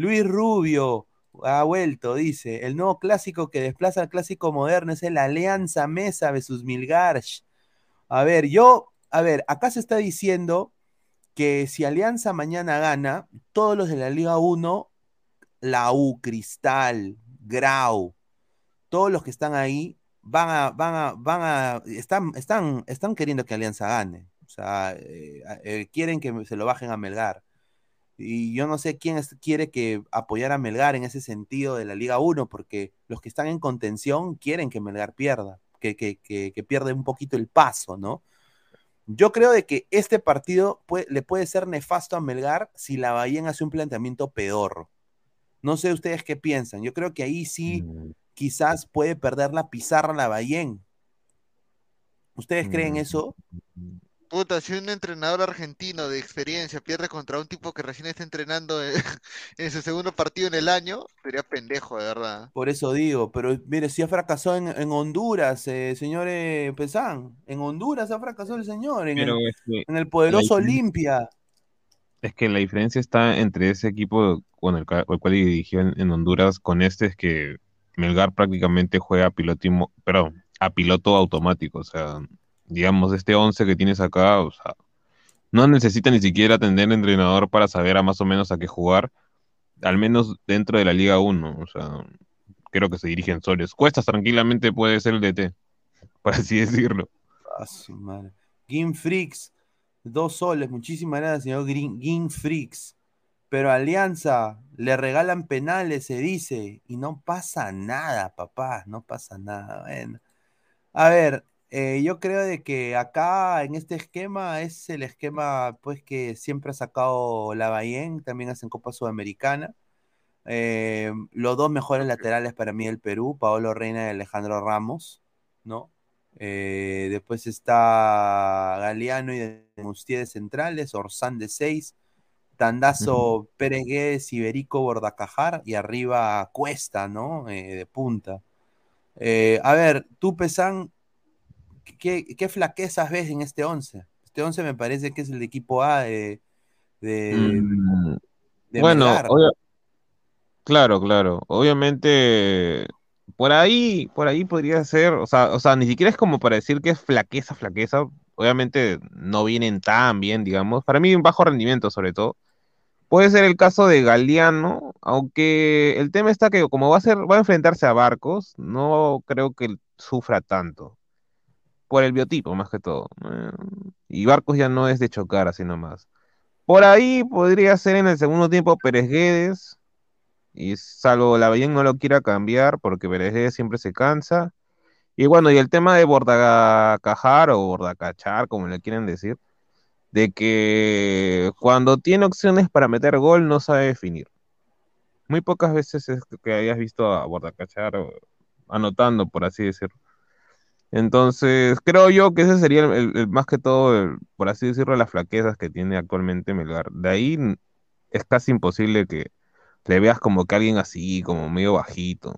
Luis Rubio ha vuelto, dice, el nuevo clásico que desplaza al clásico moderno es el Alianza Mesa versus Milgarch. A ver, yo, a ver, acá se está diciendo que si Alianza mañana gana, todos los de la Liga 1, la U, Cristal, Grau, todos los que están ahí van a, van a, van a, están, están, están queriendo que Alianza gane. O sea, eh, eh, quieren que se lo bajen a Melgar. Y yo no sé quién es- quiere que apoyar a Melgar en ese sentido de la Liga 1, porque los que están en contención quieren que Melgar pierda, que, que, que, que pierda un poquito el paso, ¿no? Yo creo de que este partido puede- le puede ser nefasto a Melgar si la Bahía hace un planteamiento pedorro. No sé ustedes qué piensan. Yo creo que ahí sí quizás puede perder la pizarra la Bahía. ¿Ustedes creen eso? Puta, si un entrenador argentino de experiencia pierde contra un tipo que recién está entrenando en, en su segundo partido en el año, sería pendejo, de verdad. Por eso digo, pero mire, si ha fracasado en, en Honduras, eh, señor eh, Pesán, en Honduras ha fracasado el señor, en, Pero el, es que en el poderoso la diferencia- Olimpia. Es que la diferencia está entre ese equipo, bueno, el, cual dirigió en, en Honduras, con este es que Melgar prácticamente juega a piloto, perdón, a piloto automático. O sea, digamos, este 11 que tienes acá, o sea, no necesita ni siquiera atender entrenador para saber a más o menos a qué jugar, al menos dentro de la Liga 1. O sea, creo que se dirigen soles. Cuestas tranquilamente puede ser el DT, por así decirlo. A su madre. Game Freaks, dos soles, muchísimas gracias, señor Green, Game Freaks. Pero Alianza, le regalan penales, se dice, y no pasa nada, papá, no pasa nada. Bueno. A ver, eh, yo creo de que acá en este esquema es el esquema pues que siempre ha sacado la Bahía, también hacen Copa Sudamericana. Eh, los dos mejores laterales para mí del Perú, Paolo Reina y Alejandro Ramos, ¿no? Eh, después está Galeano y de Mustier de centrales, Orsán de 6, Tandazo Pérez Guedes, Iberico Bordacajar y arriba Cuesta, ¿no? De punta. A ver, tú, Pesán, ¿qué, qué flaquezas ves en este 11? Este 11 me parece que es el equipo A de, de, Mm, de bueno, claro, claro. Obviamente, por ahí, por ahí podría ser, o sea, o sea, ni siquiera es como para decir que es flaqueza, flaqueza. Obviamente no vienen tan bien, digamos. Para mí, un bajo rendimiento, sobre todo. Puede ser el caso de Galeano, aunque el tema está que como va a ser, va a enfrentarse a Barcos, no creo que sufra tanto. Por el biotipo más que todo. Y Barcos ya no es de chocar así nomás. Por ahí podría ser en el segundo tiempo Pérez Guedes, y salvo la Lavallén no lo quiera cambiar porque Pérez Guedes siempre se cansa. Y bueno, y el tema de Bordacajar o Bordacachar, como le quieren decir, de que cuando tiene opciones para meter gol no sabe definir. Muy pocas veces es que hayas visto a Bordacachar anotando, por así decirlo. Entonces, creo yo que ese sería el, más que todo, el- por así decirlo, las flaquezas que tiene actualmente Melgar. De ahí es casi imposible que le veas como que alguien así, como medio bajito.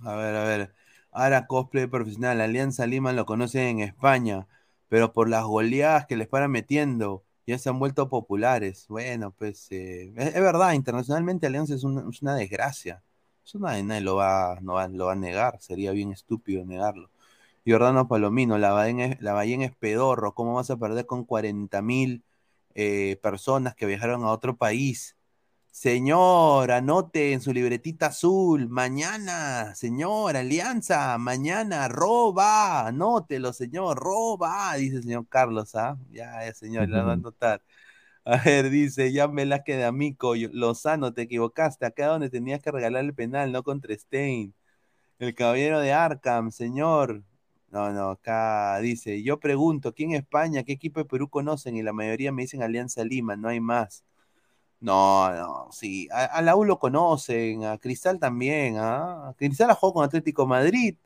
A ver, a ver. Ahora cosplay profesional. Alianza Lima lo conocen en España, pero por las goleadas que les paran metiendo, ya se han vuelto populares. Bueno, pues eh, es, verdad, internacionalmente Alianza es una desgracia. Eso nadie, nadie lo, va, no va- lo va a negar. Sería bien estúpido negarlo. Giordano Palomino, la Bahía es, la Bahía es pedorro. ¿Cómo vas a perder con 40 mil eh, personas que viajaron a otro país? Señor, anote en su libretita azul, mañana, señor, Alianza, mañana, roba, anótelo, señor, roba, dice el señor Carlos, ¿ah? Ya, ya, señor, la va a anotar. A ver, dice, ya me la de amigo, yo- Lozano, te equivocaste, acá donde tenías que regalar el penal, no contra Stein. El caballero de Arkham, señor. No, no, acá dice, yo pregunto, ¿quién en España, qué equipo de Perú conocen? Y la mayoría me dicen Alianza Lima, no hay más. No, no, sí. A, a la U lo conocen, a Cristal también, ¿ah? Cristal ha jugado con Atlético Madrid.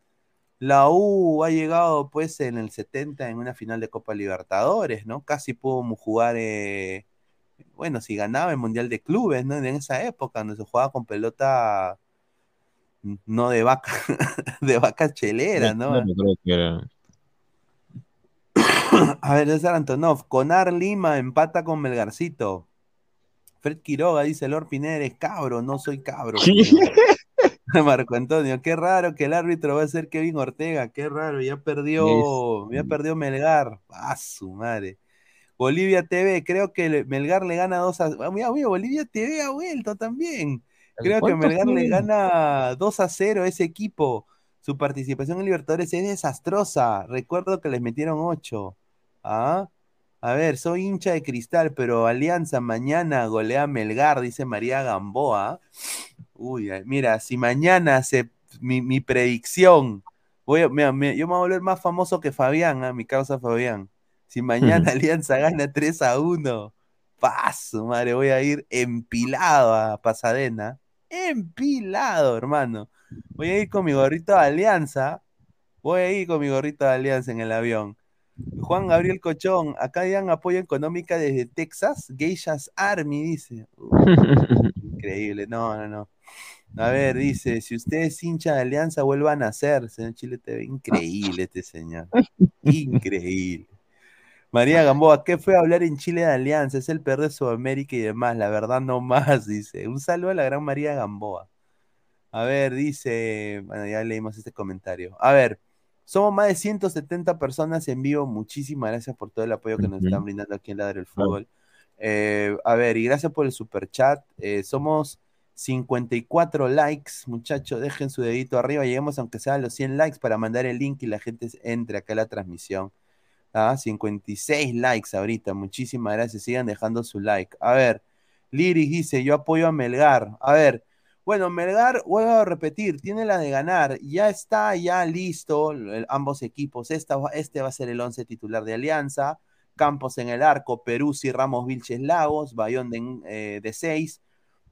La U ha llegado, pues, en el 70 en una final de Copa Libertadores, ¿no? Casi pudo jugar, eh, bueno, si ganaba el Mundial de Clubes, ¿no? En esa época, donde se jugaba con pelota, no de vaca, de vaca chelera, ¿no? Yo creo que era- A ver, César Antonov, Conar Lima empata con Melgarcito. Fred Quiroga dice, Lord Pineda es cabro, no soy cabro. señor". Marco Antonio, qué raro que el árbitro va a ser Kevin Ortega, qué raro, ya perdió, ya perdió Melgar. A su madre. Bolivia TV, creo que Melgar le gana 2 a... Ah, Mira, mira, Bolivia TV ha vuelto también. Creo que ¿Cuánto Melgar le gana 2 a 0 a ese equipo. Su participación en Libertadores es desastrosa. Recuerdo que les metieron 8. ¿Ah? A ver, soy hincha de cristal, pero Alianza mañana golea Melgar, dice María Gamboa. Uy, mira, si mañana se mi, mi predicción, voy a- mira, yo me voy a volver más famoso que Fabián, ¿ah? mi causa Fabián. Si mañana Alianza gana 3 a 1, paso, madre, voy a ir empilado a Pasadena. Empilado, hermano. Voy a ir con mi gorrito de Alianza. Voy a ir con mi gorrito de Alianza en el avión. Juan Gabriel Cochón, acá dan apoyo económica desde Texas, Geishas Army, dice. Increíble, no, no, no. A ver, dice, si usted es hincha de Alianza, vuelva a nacer, señor Chile TV. Increíble este señor. Increíble. María Gamboa, ¿qué fue hablar en Chile de Alianza? Es el peor de Sudamérica y demás, la verdad no más, dice. Un saludo a la gran María Gamboa. A ver, dice, bueno, ya leímos este comentario. A ver, somos más de 170 personas en vivo. Muchísimas gracias por todo el apoyo que nos están brindando aquí en Ladre el Fútbol. Eh, a ver, y gracias por el super chat. Eh, somos 54 likes, muchachos. Dejen su dedito arriba. Lleguemos aunque sea a los 100 likes para mandar el link y la gente entre acá a la transmisión. Ah, 56 likes ahorita. Muchísimas gracias. Sigan dejando su like. A ver, Liris dice: Yo apoyo a Melgar. A ver, bueno, Melgar, vuelvo a repetir, tiene la de ganar. Ya está, ya listo, ambos equipos. Este va a ser el 11 titular de Alianza. Campos en el arco, Peruzzi, Ramos, Vilches, Lagos, Bayón de, 6.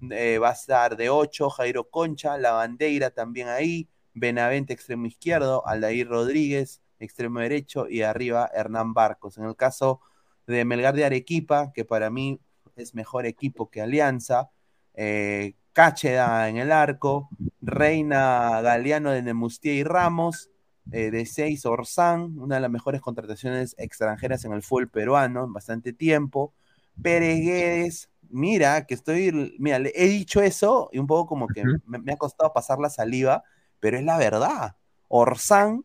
va a estar de 8, Jairo Concha, La Bandeira también ahí. Benavente, extremo izquierdo, Aldair Rodríguez, extremo derecho, y arriba Hernán Barcos. En el caso de Melgar de Arequipa, que para mí es mejor equipo que Alianza, eh, Cácheda en el arco, Reina Galeano de Nemustier y Ramos, eh, de 6 Orsán, una de las mejores contrataciones extranjeras en el fútbol peruano en bastante tiempo. Pérez Guedes, mira, que estoy, mira, le he dicho eso y un poco como que me, me ha costado pasar la saliva, pero es la verdad. Orsán,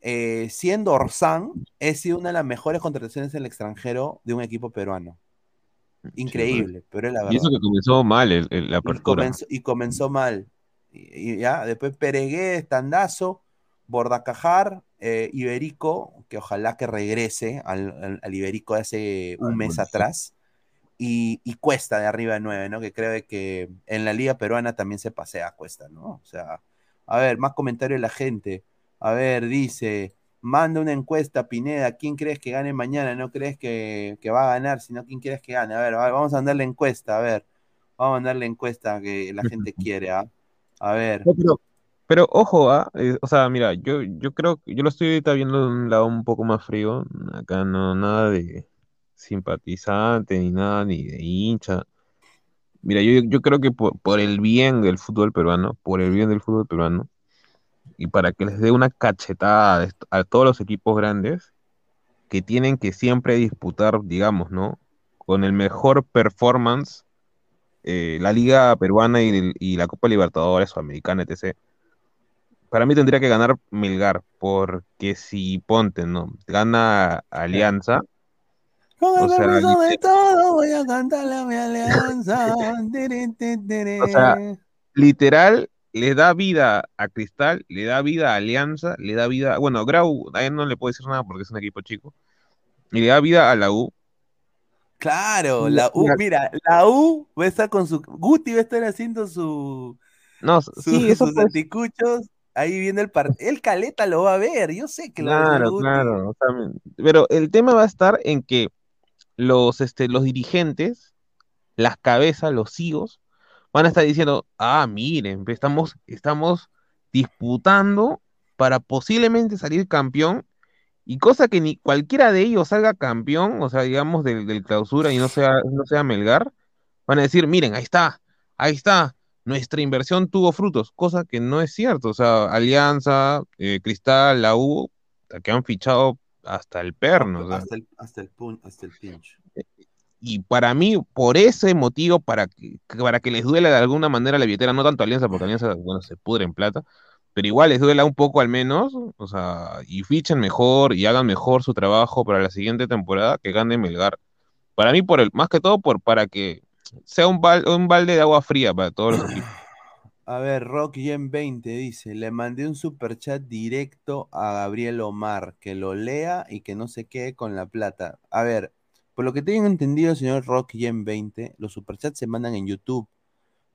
eh, siendo Orsán, he sido una de las mejores contrataciones en el extranjero de un equipo peruano. Increíble, pero es la verdad. Y eso que comenzó mal el- el- la Y apertura. comenzó, y comenzó mal. Y, y ya, después Peregué, Tandazo, Bordacajar, eh, Iberico, que ojalá que regrese al, al- al Iberico de hace un mes atrás, y, y Cuesta de arriba de 9, ¿no? Que creo que en la liga peruana también se pasea Cuesta, ¿no? O sea, a ver, más comentarios de la gente. A ver, dice, manda una encuesta, Pineda, ¿quién crees que gane mañana? No crees que, que va a ganar, sino quién crees que gane. A ver, va- vamos a mandarle encuesta, a ver. Vamos a mandarle encuesta que la gente quiere, ¿ah? A ver. Pero, pero ojo, ah, eh, o sea, mira, yo, yo creo que yo lo estoy ahorita viendo de un lado un poco más frío. Acá no, nada de simpatizante, ni nada, ni de hincha. Mira, yo, yo creo que por, por el bien del fútbol peruano, por el bien del fútbol peruano, y para que les dé una cachetada a todos los equipos grandes que tienen que siempre disputar, digamos, ¿no? Con el mejor performance, eh, la Liga Peruana y, la Copa Libertadores o Americana, etc. Para mí tendría que ganar Melgar, porque si ponte, ¿no? Gana Alianza, Con el o sea, permiso de todo voy a cantarle a mi alianza. O sea, literal, le da vida a Cristal, le da vida a Alianza, le da vida, bueno, Grau, a él no le puedo decir nada porque es un equipo chico, y le da vida a la U. Claro, la U, mira. la U va a estar con su. Guti va a estar haciendo su, No, su- sí, eso sus pues, anticuchos. Ahí viene el partido. El Caleta lo va a ver, yo sé que lo va a ver claro, Guti. claro, o sea, me- pero el tema va a estar en que los, este, los dirigentes, las cabezas, los CEOs, van a estar diciendo, ah, miren, estamos, estamos disputando para posiblemente salir campeón, y cosa que ni cualquiera de ellos salga campeón, o sea, digamos, del, del clausura y no sea, no sea Melgar, van a decir, miren, ahí está, ahí está, nuestra inversión tuvo frutos, cosa que no es cierto, o sea, Alianza, eh, Cristal, la U, que han fichado hasta el perno, o Hasta el, hasta el, pun- hasta el pincho. Y para mí, por ese motivo, para que, para que les duela de alguna manera la billetera, no tanto Alianza, porque Alianza, bueno, se pudre en plata, pero igual les duela un poco al menos, o sea, y fichen mejor y hagan mejor su trabajo para la siguiente temporada que gane Melgar. Para mí, por el, más que todo, por, para que sea un, bal- un balde de agua fría para todos los equipos. A ver, Rock Gen 20 dice, le mandé un superchat directo a Gabriel Omar, que lo lea y que no se quede con la plata. A ver, por lo que tengo entendido, señor Rock Gen 20, los superchats se mandan en YouTube.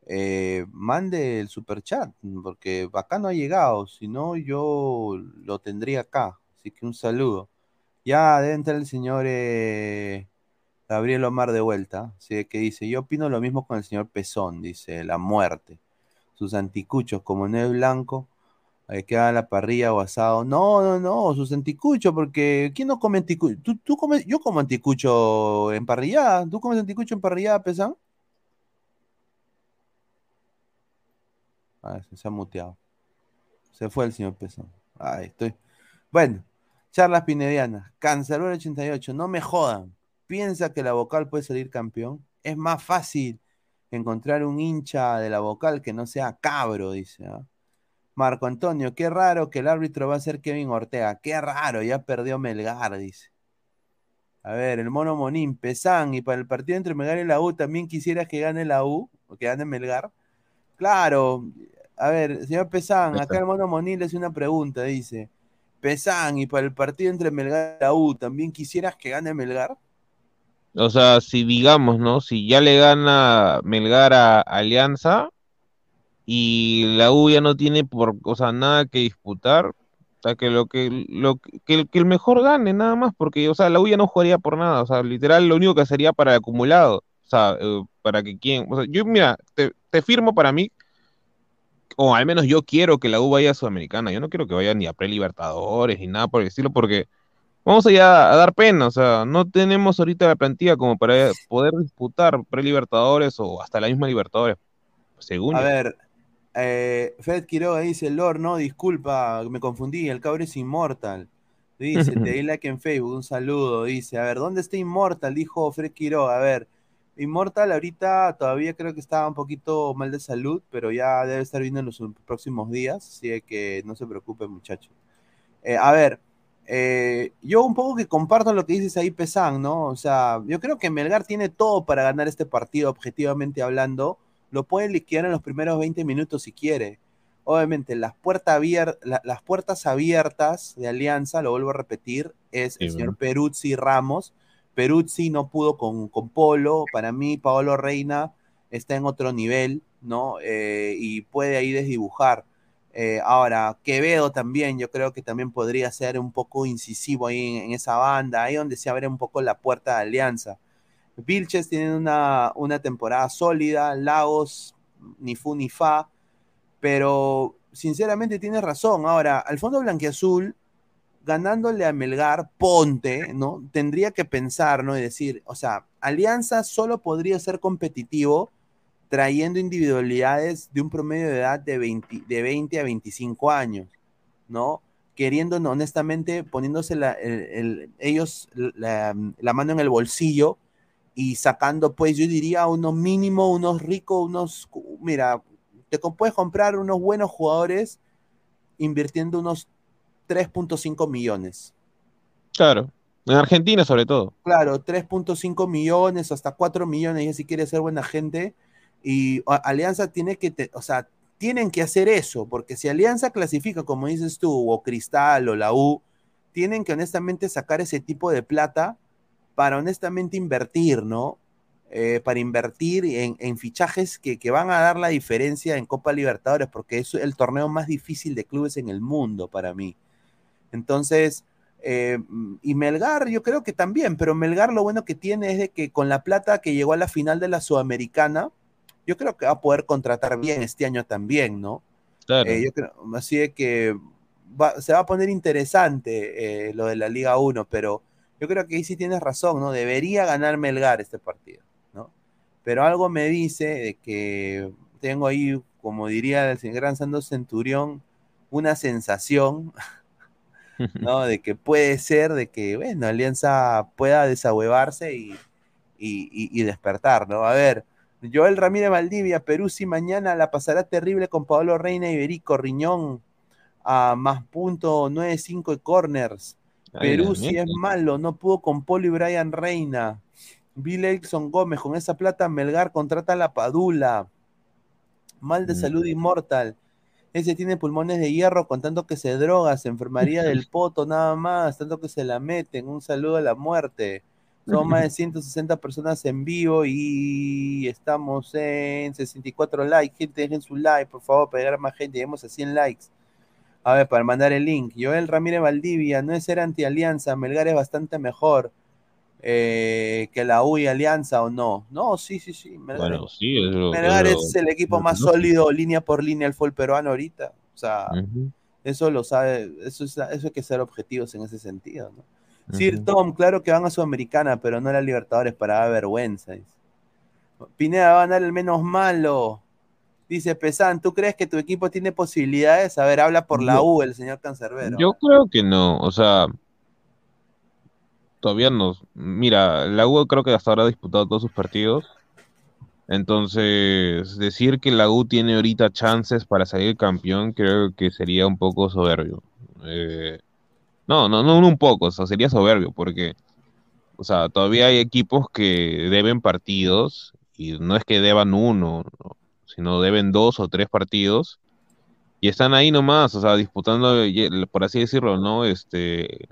Eh, mande el superchat, porque acá no ha llegado, si no yo lo tendría acá. Así que un saludo. Ya debe entrar el señor eh, Gabriel Omar de vuelta, así que dice, yo opino lo mismo con el señor Pezón, dice, la muerte sus anticuchos, como no es blanco, hay que la parrilla o asado. No, no, no, sus anticuchos, porque ¿quién no come anticucho? ¿Tú, tú comes, yo como anticucho en parrillada. ¿Tú comes anticucho en parrillada? Ah, se, ha muteado. Se fue el señor Pesán. Ahí estoy. Bueno, charlas pinedianas. Cancerbero 88, no me jodan. ¿Piensa que la vocal puede salir campeón? Es más fácil encontrar un hincha de la vocal que no sea cabro, dice. ¿ah? Marco Antonio, qué raro que el árbitro va a ser Kevin Ortega. Qué raro, ya perdió Melgar, dice. A ver, el mono Monín, Pesán, y para el partido entre Melgar y la U, ¿también quisieras que gane la U? ¿O que gane Melgar? Claro. A ver, señor Pesán, acá el mono Monín le hace una pregunta, dice. Pesán, y para el partido entre Melgar y la U, ¿también quisieras que gane Melgar? O sea, si digamos, ¿no? Si ya le gana Melgar a Alianza y la U ya no tiene por, o sea, nada que disputar, o sea, que lo que lo que, que el, mejor gane nada más, porque o sea, la U ya no jugaría por nada, o sea, literal lo único que sería para el acumulado, o sea, eh, para que quien, o sea, yo mira, te, te firmo para mí o al menos yo quiero que la U vaya a Sudamericana, yo no quiero que vaya ni a Pre-Libertadores ni nada por el estilo, porque vamos allá a dar pena, o sea, no tenemos ahorita la plantilla como para poder disputar pre-libertadores o hasta la misma Libertadores, según A yo. ver, eh, Fred Quiroga dice, Lord, no, disculpa, me confundí, el cabrón es inmortal. Dice, te di like en Facebook, un saludo. Dice, a ver, ¿dónde está Inmortal? Dijo Fred Quiroga. A ver, Inmortal ahorita todavía creo que está un poquito mal de salud, pero ya debe estar viendo en los próximos días, así que no se preocupe, muchachos. Eh, a ver, eh, yo un poco que comparto lo que dices ahí, Pesán, ¿no? O sea, yo creo que Melgar tiene todo para ganar este partido, objetivamente hablando. Lo puede liquidar en los primeros 20 minutos si quiere. obviamente las, puertas abier- la- las puertas abiertas de Alianza, lo vuelvo a repetir, es el Sí, señor. Peruzzi Ramos. Peruzzi no pudo con, con Polo. Para mí, Paolo Reina está en otro nivel, ¿no? Eh, y puede ahí desdibujar. Eh, ahora, Quevedo también, yo creo que también podría ser un poco incisivo ahí en, en esa banda, ahí donde se abre un poco la puerta de Alianza. Vilches tiene una, una temporada sólida, Lagos, ni fu ni fa, pero sinceramente tienes razón. Ahora, al fondo blanquiazul, ganándole a Melgar, ponte, ¿no? Tendría que pensar, ¿no? Y decir, o sea, Alianza solo podría ser competitivo trayendo individualidades de un promedio de edad de 20, de 20 a 25 años, ¿no? Queriendo, honestamente, poniéndose la- el- el- ellos la mano en el bolsillo y sacando, pues yo diría, unos mínimo, unos ricos, unos, mira, te puedes comprar unos buenos jugadores invirtiendo unos 3.5 millones. Claro. En Argentina, sobre todo. Claro, 3.5 millones, hasta 4 millones, ya si quieres ser buena gente. Y Alianza tiene que, te- o sea, tienen que hacer eso, porque si Alianza clasifica, como dices tú, o Cristal o la U, tienen que honestamente sacar ese tipo de plata para honestamente invertir, ¿no? Eh, para invertir en, en fichajes que, que van a dar la diferencia en Copa Libertadores, porque es el torneo más difícil de clubes en el mundo para mí. Entonces, eh, y Melgar, yo creo que también, pero Melgar lo bueno que tiene es de que con la plata que llegó a la final de la Sudamericana, yo creo que va a poder contratar bien este año también, ¿no? Claro. Eh, yo creo, así de que va- se va a poner interesante lo de la Liga 1, pero yo creo que ahí sí tienes razón, ¿no? Debería ganar Melgar este partido, ¿no? Pero algo me dice de que tengo ahí, como diría el gran Santos Centurión, una sensación, ¿no? De que puede ser de que, bueno, Alianza pueda desahuevarse y, y, y- y despertar, ¿no? A ver, Joel Ramírez Valdivia, Perú si mañana la pasará terrible con Pablo Reina y Berico Riñón a más punto 9-5 de corners. Perú si es malo, no pudo con Polo y Brian Reina. Bill Elson Gómez, con esa plata Melgar contrata a la Padula. Mal de Mm. salud inmortal. Ese tiene pulmones de hierro con tanto que se droga, se enfermaría del poto nada más, tanto que se la meten. Un saludo a la muerte. Son más de 160 personas en vivo y estamos en 64 likes. Gente, dejen su like, por favor, para llegar a más gente. Lleguemos a 100 likes. A ver, para mandar el link. Joel Ramírez Valdivia, no es ser anti-alianza, Melgar es bastante mejor eh, que la U y Alianza o no. No, sí, sí, sí. Melgar, Bueno, sí, es lo- Melgar es lo- es el equipo más sólido, línea por línea, el fútbol peruano ahorita. O sea, eso lo sabe, eso, es, eso hay que ser objetivos en ese sentido, ¿no? Sir. Tom, claro que van a Sudamericana, pero no a la Libertadores para dar vergüenza. Pineda va a ganar el menos malo. Dice Pesan, ¿tú crees que tu equipo tiene posibilidades? A ver, habla por la U, el señor Cancerbero. Yo creo que no, o sea, todavía no. Mira, la U creo que hasta ahora ha disputado todos sus partidos. Entonces, decir que la U tiene ahorita chances para salir campeón, creo que sería un poco soberbio. Eh, no, no, no un poco, o sea, sería soberbio, porque, o sea, todavía hay equipos que deben partidos, y no es que deban uno, ¿no? Sino deben dos o tres partidos, y están ahí nomás, o sea, disputando, y- por así decirlo, ¿no? Este,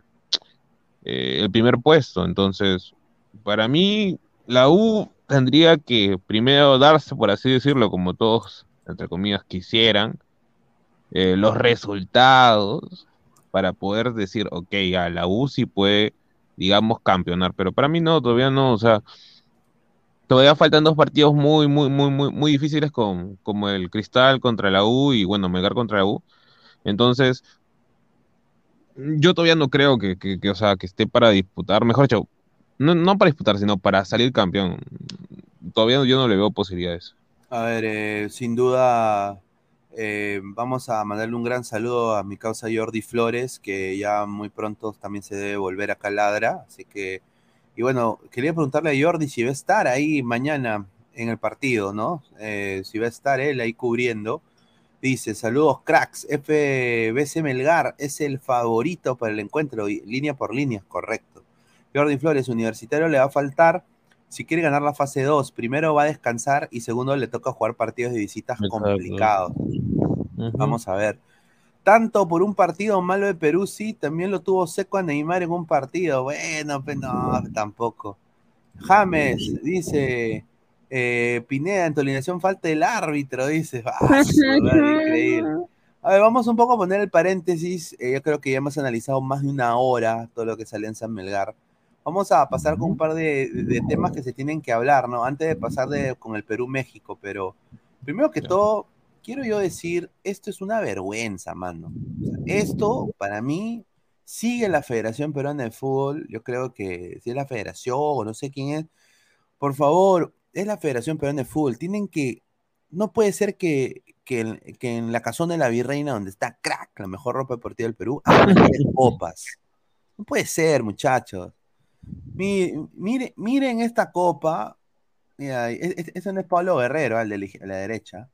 eh, el primer puesto. Entonces, para mí, la U tendría que primero darse, por así decirlo, como todos, entre comillas, quisieran, eh, los resultados para poder decir, ok, a la U sí puede, digamos, campeonar, pero para mí no, todavía no, o sea, todavía faltan dos partidos muy, muy, muy, muy, muy difíciles con, como el Cristal contra la U y bueno, Melgar contra la U. Entonces, yo todavía no creo que, que, o sea, que esté para disputar, mejor dicho, no, no para disputar, sino para salir campeón. Todavía yo no le veo posibilidades. A ver, eh, sin duda, eh, vamos a mandarle un gran saludo a mi causa Jordi Flores, que ya muy pronto también se debe volver a Ladra. Así que, y bueno, quería preguntarle a Jordi si va a estar ahí mañana en el partido, ¿no? Eh, si va a estar él ahí cubriendo. Dice, saludos cracks, FBC Melgar es el favorito para el encuentro, línea por línea, correcto. Jordi Flores, universitario, le va a faltar si quiere ganar la fase 2, primero va a descansar y segundo le toca jugar partidos de visitas complicados. Vamos a ver. Tanto por un partido malo de Perú, sí, también lo tuvo seco a Neymar en un partido. Bueno, pues no, tampoco. James dice, eh, Pineda, en tu alineación falta el árbitro, dice. Ah, increíble. A ver, vamos un poco a poner el paréntesis. Eh, yo creo que ya hemos analizado más de una hora todo lo que sale en San Melgar. Vamos a pasar con un par de, de- de temas que se tienen que hablar, ¿no? Antes de pasar de, con el Perú-México, pero primero que todo, quiero yo decir, esto es una vergüenza, mano. O sea, esto, para mí, sigue la Federación Peruana de Fútbol. Yo creo que si es la Federación o no sé quién es, por favor, es la Federación Peruana de Fútbol. Tienen que, no puede ser que, que, en- que en la casona de la Virreina, donde está crack, la mejor ropa deportiva del Perú, copas. No puede ser, muchachos. Mi- mire- miren esta copa. Mira, e- e- ese no es Pablo Guerrero, al de la, a la derecha.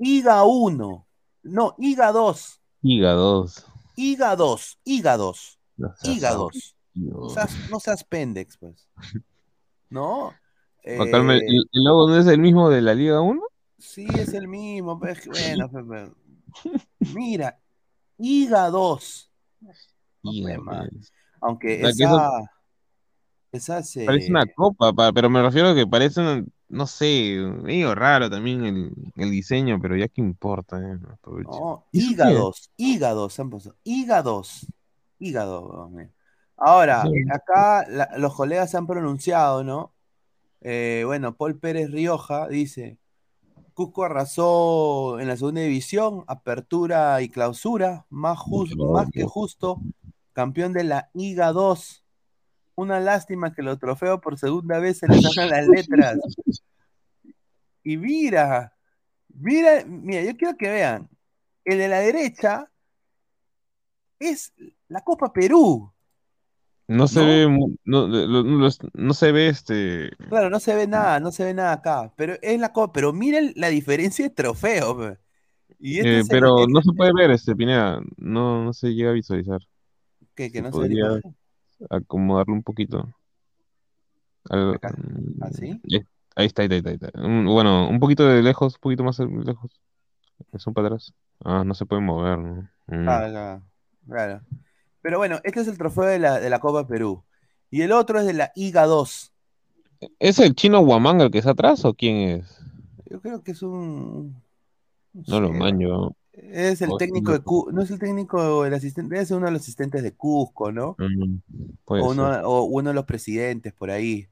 IGA 1. No, IGA 2. Giga 2. IGA 2. IGA 2. No IGA 2. aburrido. No seas, no seas pendex, pues. ¿No? Eh, ¿el, el logo no es el mismo de la Liga 1? Sí, es el mismo. pues, bueno, pues, pues. mira, IGA 2. No. Aunque O sea, esa, esa se... Parece una copa, pa- pero me refiero a que parece, una- no sé, medio raro también el, el diseño, pero ya que importa, eh. No, hígados, hígados, han puesto. Hígados, hígado. mira. Ahora, Sí. acá la- los colegas se han pronunciado, ¿no? Eh, bueno, Paul Pérez Rioja dice, Cusco arrasó en la segunda división, apertura y clausura, más, más que justo, campeón de la IGA 2. Una lástima que los trofeos por segunda vez se les hagan las letras. Y mira, mira, mira, yo quiero que vean, el de la derecha es la Copa Perú. No se ¿No? ve, no, no se ve este, Claro, no se ve nada, no se ve nada acá, pero es la Copa, pero miren la diferencia de trofeo. pe. Y este eh, es el- pero el- no se puede ver este, Pineda, no, no se llega a visualizar. que, que Se no podría. Acomodarlo un poquito. Al- Acá. mm, ¿Así? eh, Ahí está, ahí está, ahí está. Bueno, un poquito de lejos, un poquito más lejos. Eso para atrás. Ah, no se puede mover, ¿no? Mm. Ah, claro. Pero bueno, este es el trofeo de la, de la Copa Perú. Y el otro es de la IGA 2. ¿Es el chino Huamanga el que está atrás o quién es? Yo creo que es un. No lo sé, manjo. Es el O- técnico de Cusco, no es el técnico, el asistente, debe ser uno de los asistentes de Cusco, ¿no? Mm, o, uno, ser. o uno de los presidentes por ahí.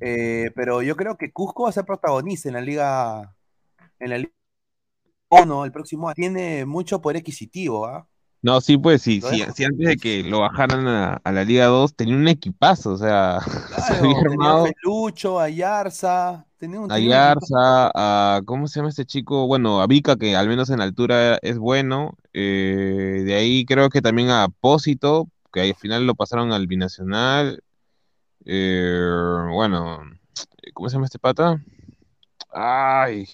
Eh, pero yo creo que Cusco va a ser protagonista en la liga, en la liga 1 el próximo año. Tiene mucho poder adquisitivo, ¿ah? No, sí, pues sí, sí, antes de que lo bajaran a, a la Liga 2 tenía un equipazo, o sea, se Claro, había tenía armado a Felucho, a Yarza, tenía un, a Yarza, a, ¿cómo se llama este chico? Bueno, a Vika, que al menos en altura es bueno, eh, de ahí creo que también a Pósito, que al final lo pasaron al Binacional, eh, bueno, ¿cómo se llama este pata? Ay,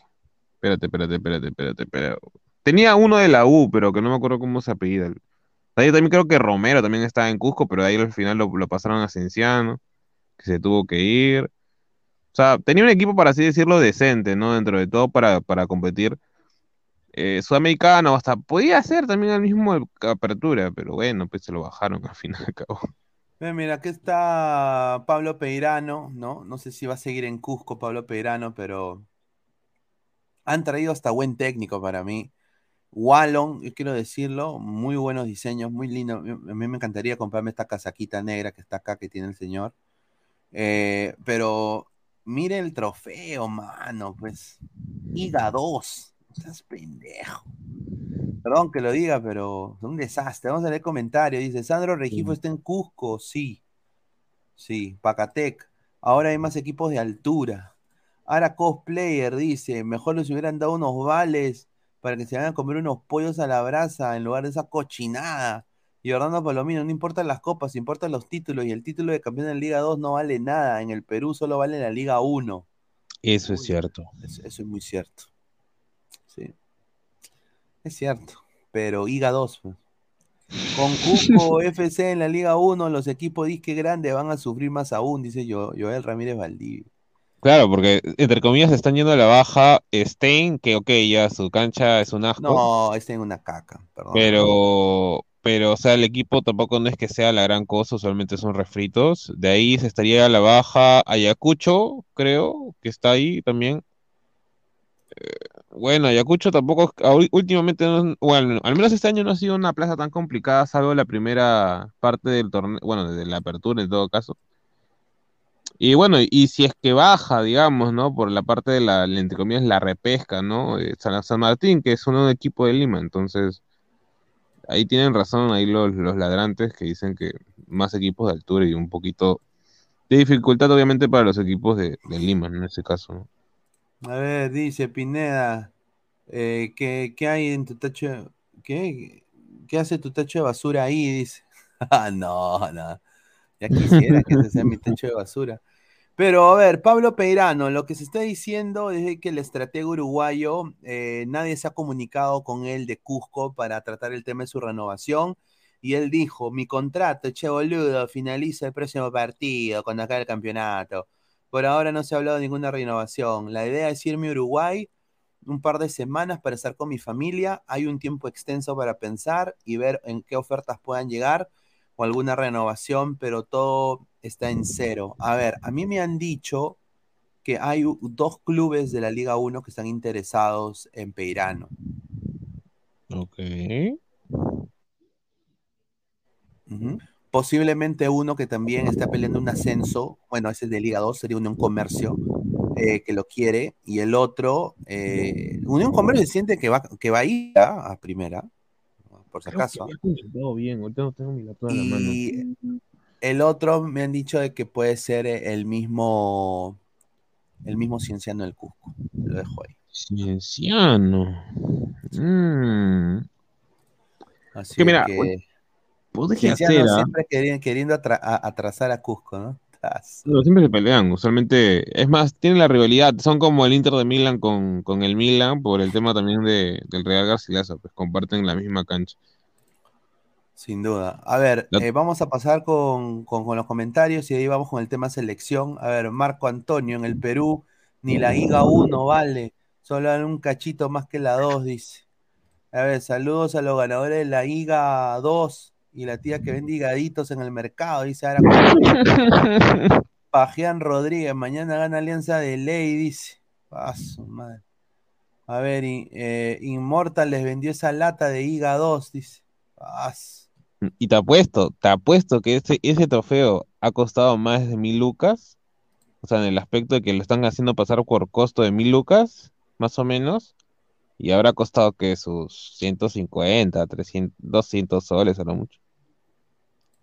espérate, espérate, espérate, espérate, espérate. Tenía uno de la U, pero que no me acuerdo cómo se apellida. Ahí también creo que Romero también estaba en Cusco, pero de ahí al final lo, lo pasaron a Cienciano, que se tuvo que ir. O sea, tenía un equipo, para así decirlo, decente, ¿no? Dentro de todo para, para competir. Eh, sudamericano, hasta podía ser también el mismo apertura, pero bueno, pues se lo bajaron al final y acabó. Ve, Mira, aquí está Pablo Peirano, ¿no? No sé si va a seguir en Cusco Pablo Peirano, pero han traído hasta buen técnico para mí. Wallon, yo quiero decirlo, muy buenos diseños, muy lindo. A mí me encantaría comprarme esta casaquita negra que está acá, que tiene el señor. Eh, pero mire el trofeo, mano, pues. IGA 2, no seas pendejo. Perdón que lo diga, pero es un desastre. Vamos a leer comentarios. Dice, Sandro Regifo está en Cusco. Sí. Sí, Pacatec. Ahora hay más equipos de altura. Ahora cosplayer dice, mejor les hubieran dado unos vales para que se vayan a comer unos pollos a la brasa en lugar de esa cochinada. Y Orlando Palomino, no importan las copas, importan los títulos. Y el título de campeón de la Liga 2 no vale nada. En el Perú solo vale la Liga 1. Eso es cierto. Eso, eso es muy cierto. Sí. Es cierto. Pero Liga 2. pues. Con Cusco FC en la Liga 1, los equipos disque grandes van a sufrir más aún, dice yo, Joel Ramírez Valdivia. Claro, porque entre comillas están yendo a la baja Stein, que ok, ya su cancha es un asco. No, está en una caca, perdón. Pero, pero, o sea, el equipo tampoco no es que sea la gran cosa, usualmente son refritos. De ahí se estaría la baja Ayacucho, creo, que está ahí también. Eh, bueno, Ayacucho tampoco, últimamente, no, bueno, al menos este año no ha sido una plaza tan complicada, salvo la primera parte del torneo, bueno, de la apertura en todo caso. Y bueno, y si es que baja, digamos, ¿no? Por la parte de la, entre comillas, la repesca, ¿no? San, San Martín, que es un equipo de Lima, entonces ahí tienen razón ahí los, los ladrantes que dicen que más equipos de altura y un poquito de dificultad obviamente para los equipos de, Lima, en ese caso, ¿no? A ver, dice Pineda, eh, ¿qué, ¿qué, hay en tu tacho? ¿Qué, ¿Qué hace tu tacho de basura ahí? Dice. ah, no, no. Ya quisiera que ese sea mi techo de basura. Pero a ver, Pablo Peirano, lo que se está diciendo es que el estratega uruguayo, eh, nadie se ha comunicado con él de Cusco para tratar el tema de su renovación. Y él dijo, mi contrato, che boludo, finaliza el próximo partido, cuando acabe el campeonato. Por ahora no se ha hablado de ninguna renovación. La idea es irme a Uruguay un par de semanas para estar con mi familia. Hay un tiempo extenso para pensar y ver en qué ofertas puedan llegar o alguna renovación, pero todo está en cero. A ver, a mí me han dicho que hay dos clubes de la Liga 1 que están interesados en Peirano. Ok. Posiblemente uno que también está peleando un ascenso, bueno, ese es de Liga 2, sería Unión Comercio, eh, que lo quiere, y el otro, eh, Unión Comercio siente que va, que va a ir a, a primera, por si acaso. comentado bien, ahorita no tengo mi laptop en la mano. Y el otro me han dicho de que puede ser el mismo, el mismo Cienciano del Cusco. Lo dejo ahí. Cienciano. Mm. Así Que mira, que bueno, podría Cienciano ser, ¿ah? siempre queri- queriendo atra- a- atrasar a Cusco, ¿no? No, siempre se pelean, usualmente, es más, tienen la rivalidad, son como el Inter de Milán con, con el Milan por el tema también de, del Real Garcilaso, pues comparten la misma cancha. Sin duda. A ver, eh, vamos a pasar con, con- con los comentarios y ahí vamos con el tema selección. A ver, Marco Antonio, en el Perú, ni la IGA 1 vale, solo dan un cachito más que la 2, dice. A ver, saludos a los ganadores de la IGA 2 y la tía que vende higaditos en el mercado, dice ahora. Pajean Rodríguez, mañana gana Alianza de Ley, dice. Ah, su madre. A ver, eh, Immortal les vendió esa lata de IGA 2, dice. Ah, su- Y te apuesto, te apuesto que ese, ese trofeo ha costado más de mil lucas, o sea, en el aspecto de que lo están haciendo pasar por costo de mil lucas, más o menos, y habrá costado que sus 150, 300, 200 soles a lo mucho.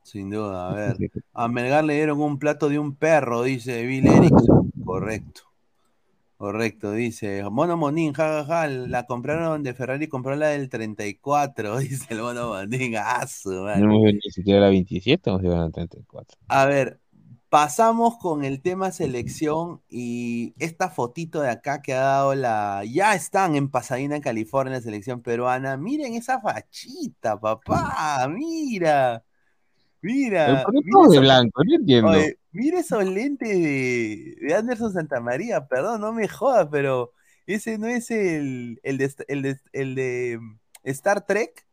Sin duda, a ver. A Melgar le dieron un plato de un perro, dice Bill Erickson. Correcto. Correcto, dice. Mono Monín, jajaja, la compraron de Ferrari, compró la del 34, dice el Mono Monín. Ah, su madre. No ni siquiera la 27, hemos llegado a la 34. A ver, pasamos con el tema selección y esta fotito de acá que ha dado la... Ya están en Pasadena, California, la selección peruana. Miren esa fachita, papá, mira. Mira. ¿por qué de blanco? No entiendo. Oye, mira esos lentes de, de Anderson Santamaría, perdón, no me jodas, pero ese no es el, el, de, el, de, el de Star Trek,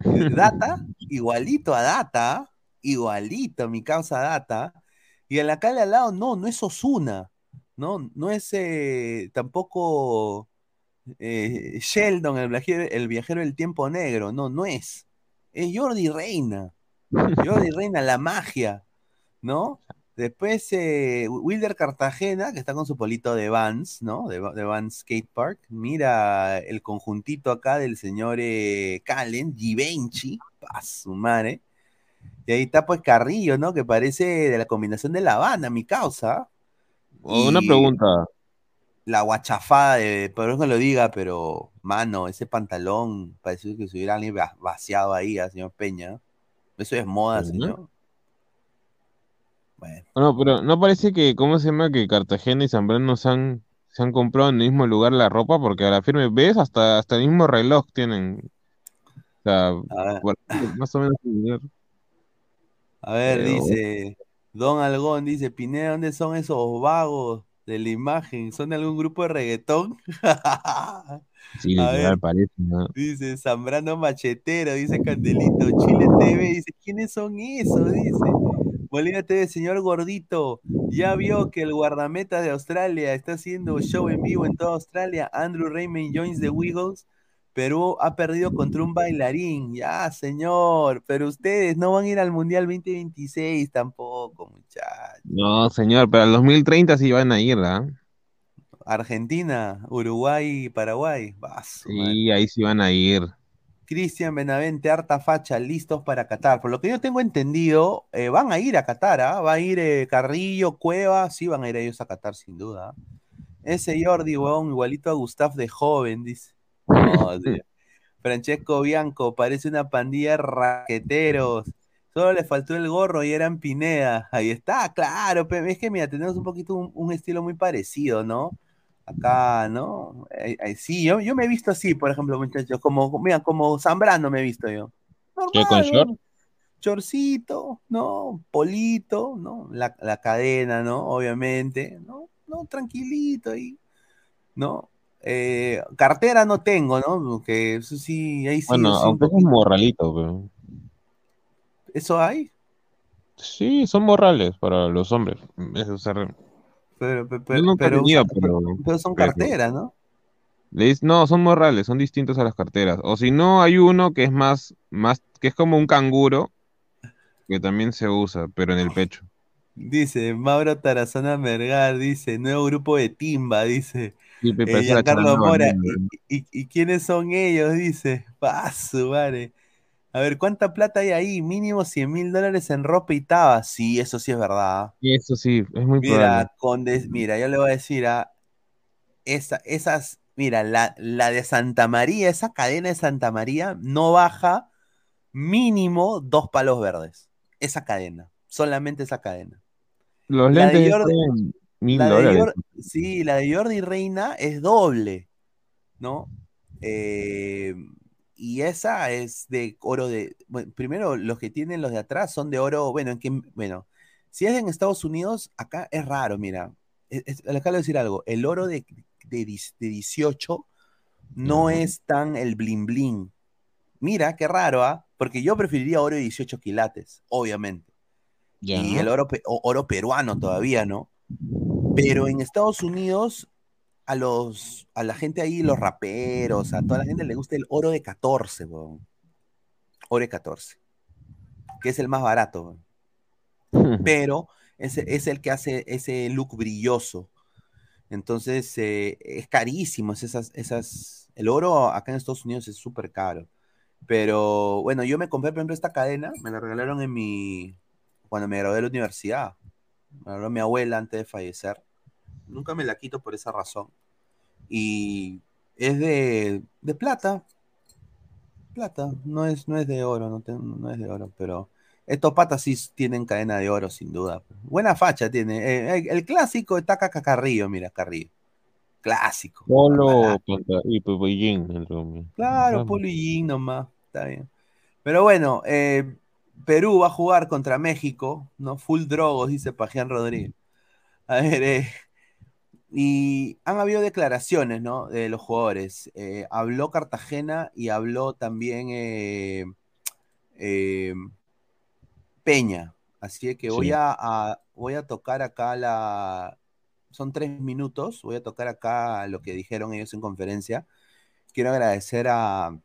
Data, igualito a Data, igualito a mi causa Data, y el acá al lado, no, no es Osuna, no, no es eh, tampoco eh, Sheldon, el viajero, el viajero del tiempo negro, no, no es, es Jordi Reina. Jordi Reina, la magia, ¿no? Después eh, Wilder Cartagena, que está con su polito de Vans, ¿no? De, de Vans Skate Park. Mira el conjuntito acá del señor eh, Calen, Givenchy, pa' su madre. Y ahí está pues Carrillo, ¿no? Que parece de la combinación de La Habana, mi causa. Oh, Una pregunta. La guachafada, de, perdón que lo diga, pero, mano, ese pantalón pareció que se hubiera alguien vaciado ahí al señor Peña. Eso es moda, señor. Bueno. No, pero no parece que, ¿cómo se llama? Que Cartagena y Zambrano se han, se han comprado en el mismo lugar la ropa, porque a la firme, ¿ves? Hasta, hasta el mismo reloj tienen. O sea, por- más o menos similar. a ver, Pero- dice Don Algón, dice, Pineda, ¿dónde son esos vagos de la imagen. ¿Son de algún grupo de reggaetón? Sí, A literal, ver. parece, ¿no? Dice Zambrano Machetero, dice Candelito. Chile TV, dice, ¿quiénes son esos? Dice. Molina TV, señor gordito, ya vio que el guardameta de Australia está haciendo show en vivo en toda Australia. Andrew Raymond Jones de Wiggles. Perú ha perdido contra un bailarín. Ya, señor. Pero ustedes no van a ir al Mundial 2026 tampoco, muchachos. No, señor, pero al 2030 sí van a ir, ¿ah? Argentina, Uruguay y Paraguay. Va, su madre. Sí, ahí sí van a ir. Cristian Benavente, harta facha, listos para Qatar. Por lo que yo tengo entendido, eh, van a ir a Qatar, ¿ah? Va a ir eh, Carrillo, Cueva, sí van a ir ellos a Qatar, sin duda. Ese Jordi, weón, igualito a Gustav de joven, dice. Tío. Francesco Bianco, parece una pandilla de raqueteros. Solo le faltó el gorro y eran Pineda. Ahí está, claro. Es que mira, tenemos un poquito un, un estilo muy parecido, ¿no? Acá, ¿no? Eh, eh, sí, yo, yo me he visto así, por ejemplo, muchachos, como, mira, como Zambrano me he visto yo. ¿Qué, con Normal, short? ¿no? Chorcito, ¿no? Polito, ¿no? La, la cadena, ¿no? Obviamente, ¿no? No, tranquilito ahí, ¿no? Eh, cartera no tengo, ¿no? Porque eso sí, ahí sí. Bueno, aunque es un morralito, pero... ¿Eso hay? Sí, son morrales para los hombres. Eso se Pero, Yo he pero, tenido, pero... pero son carteras, ¿no? No, son morrales, son distintos a las carteras. O si no, hay uno que es más, más, que es como un canguro, que también se usa, pero en el pecho. Dice Mauro Tarazona Mergar, dice, nuevo grupo de Timba, dice. Sí, Eh, Mora, banana, ¿y, y, y quiénes son ellos? Dice, paso, vale. A ver, ¿cuánta plata hay ahí? Mínimo 100 mil dólares en ropa y taba. Sí, eso sí es verdad. Y eso sí, es muy Mira, probable. con mira, yo le voy a decir a esa, esas, mira, la, la de Santa María, esa cadena de Santa María no baja mínimo dos palos verdes. Esa cadena, solamente esa cadena. Los La de lentes Jordi- están mil la de dólares. Jor- sí, la de Jordi Reina es doble, ¿no? Eh, y esa es de oro de. Bueno, primero, los que tienen los de atrás son de oro. Bueno, en que, bueno, si es en Estados Unidos, acá es raro, mira. Es- es- acá le voy a decir algo. El oro de, de, de 18 no es tan el bling bling. Mira, qué raro, ¿ah? Porque yo preferiría oro de 18 quilates, obviamente. Y el oro, oro peruano todavía, ¿no? Pero en Estados Unidos, a los, a la gente ahí, los raperos, a toda la gente le gusta el oro de 14, weón. Oro de 14. Que es el más barato, weón. Pero es, es el que hace ese look brilloso. Entonces, eh, es carísimo. es esas, esas, el oro acá en Estados Unidos es súper caro. Pero bueno, yo me compré, por ejemplo, esta cadena, me la regalaron en mi, cuando me gradué de la universidad. Me la regaló mi abuela antes de fallecer. Nunca me la quito por esa razón. Y es de, de plata. Plata, no es, no es de oro, no, te- no es de oro, pero estos patas sí tienen cadena de oro, sin duda. Buena facha tiene. Eh, el, clásico está acá Carrillo, mira, Carrillo. Clásico. Polo y pues, el Romeo. Claro, Polo y Yin nomás, está bien. Pero bueno, eh, Perú va a jugar contra México, ¿no? Full drogos, dice Pajián Rodríguez. A ver, eh, y han habido declaraciones, ¿no? De los jugadores. Eh, habló Cartagena y habló también eh, eh, Peña. Así que voy Sí. a, a- voy a tocar acá la. Son tres minutos. Voy a tocar acá lo que dijeron ellos en conferencia. Quiero agradecer a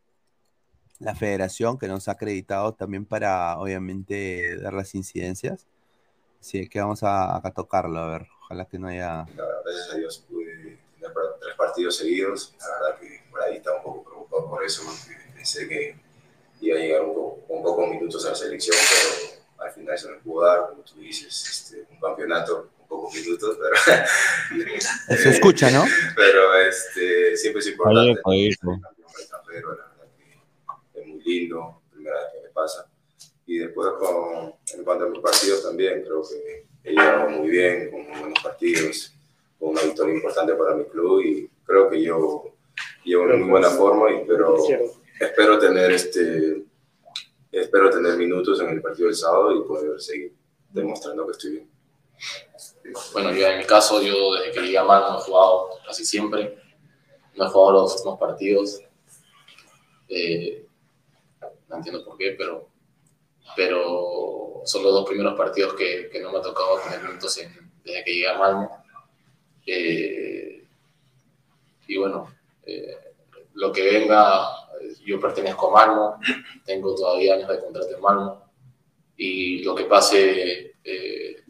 la federación que nos ha acreditado también para, obviamente, dar las incidencias. Así que vamos a, a tocarlo, a ver. Ojalá que no haya. La verdad, gracias a Dios pude tener tres partidos seguidos. La verdad que por ahí estaba un poco preocupado por eso, porque pensé que iba a llegar un poco, con pocos minutos a la selección, pero al final se me pudo dar, como tú dices, este, un campeonato pocos minutos, pero... Se escucha, ¿no? Pero este, siempre es importante. Extranjero, la verdad que es muy lindo, primera vez que me pasa. Y después con, en cuanto a mis partidos también, creo que he llegado muy bien, con muy buenos partidos, con una victoria importante para mi club y creo que yo llevo una muy buena forma y pero espero tener este espero tener minutos en el partido del sábado y poder seguir demostrando que estoy bien. Bueno, yo en mi caso, yo desde que llegué a Malmo he jugado casi siempre. No he jugado los últimos partidos. Eh, no entiendo por qué, pero, pero son los dos primeros partidos que, no me ha tocado tener minutos desde que llegué a Malmo. Eh, y bueno, eh, lo que venga, yo pertenezco a Malmo, tengo todavía años de contrato en Malmo, y lo que pase eh,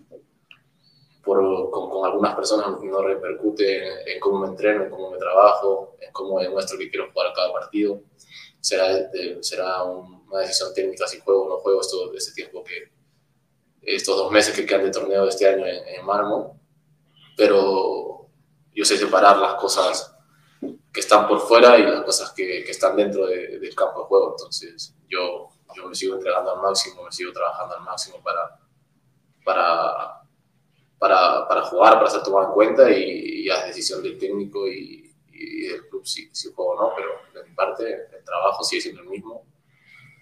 con, algunas personas no repercute en, en cómo me entreno, en cómo me trabajo, en cómo demuestro que quiero jugar cada partido. Será, de- será un- una decisión técnica si juego o no juego esto, ese tiempo que estos dos meses que quedan de torneo de este año en, en Marmo, pero yo sé separar las cosas que están por fuera y las cosas que, que están dentro de- del campo de juego. Entonces, yo, yo me sigo entregando al máximo, me sigo trabajando al máximo para, para, para, para jugar, para ser tomado en cuenta y, y es decisión del técnico y, y del club si, si juego o no, pero de mi parte el trabajo sigue siendo el mismo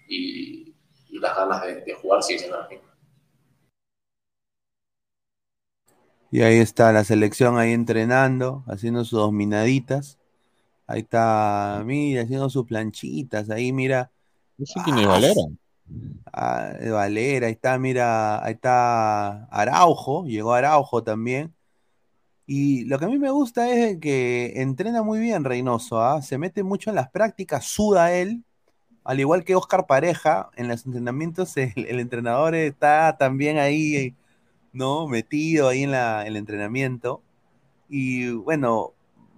y, y las ganas de, de jugar siguen siendo las mismas. Y ahí está la selección ahí entrenando, haciendo sus dominaditas. Ahí está, mira, haciendo sus planchitas. Ahí, mira. No sé quién es Valera. Ah, eh, Valera, ahí está, mira, ahí está Araujo, llegó Araujo también. Y lo que a mí me gusta es que entrena muy bien Reynoso, ¿ah? Se mete mucho en las prácticas, suda él, al igual que Oscar Pareja, en los entrenamientos el, el entrenador está también ahí, ¿no? Metido ahí en la, el entrenamiento. Y bueno,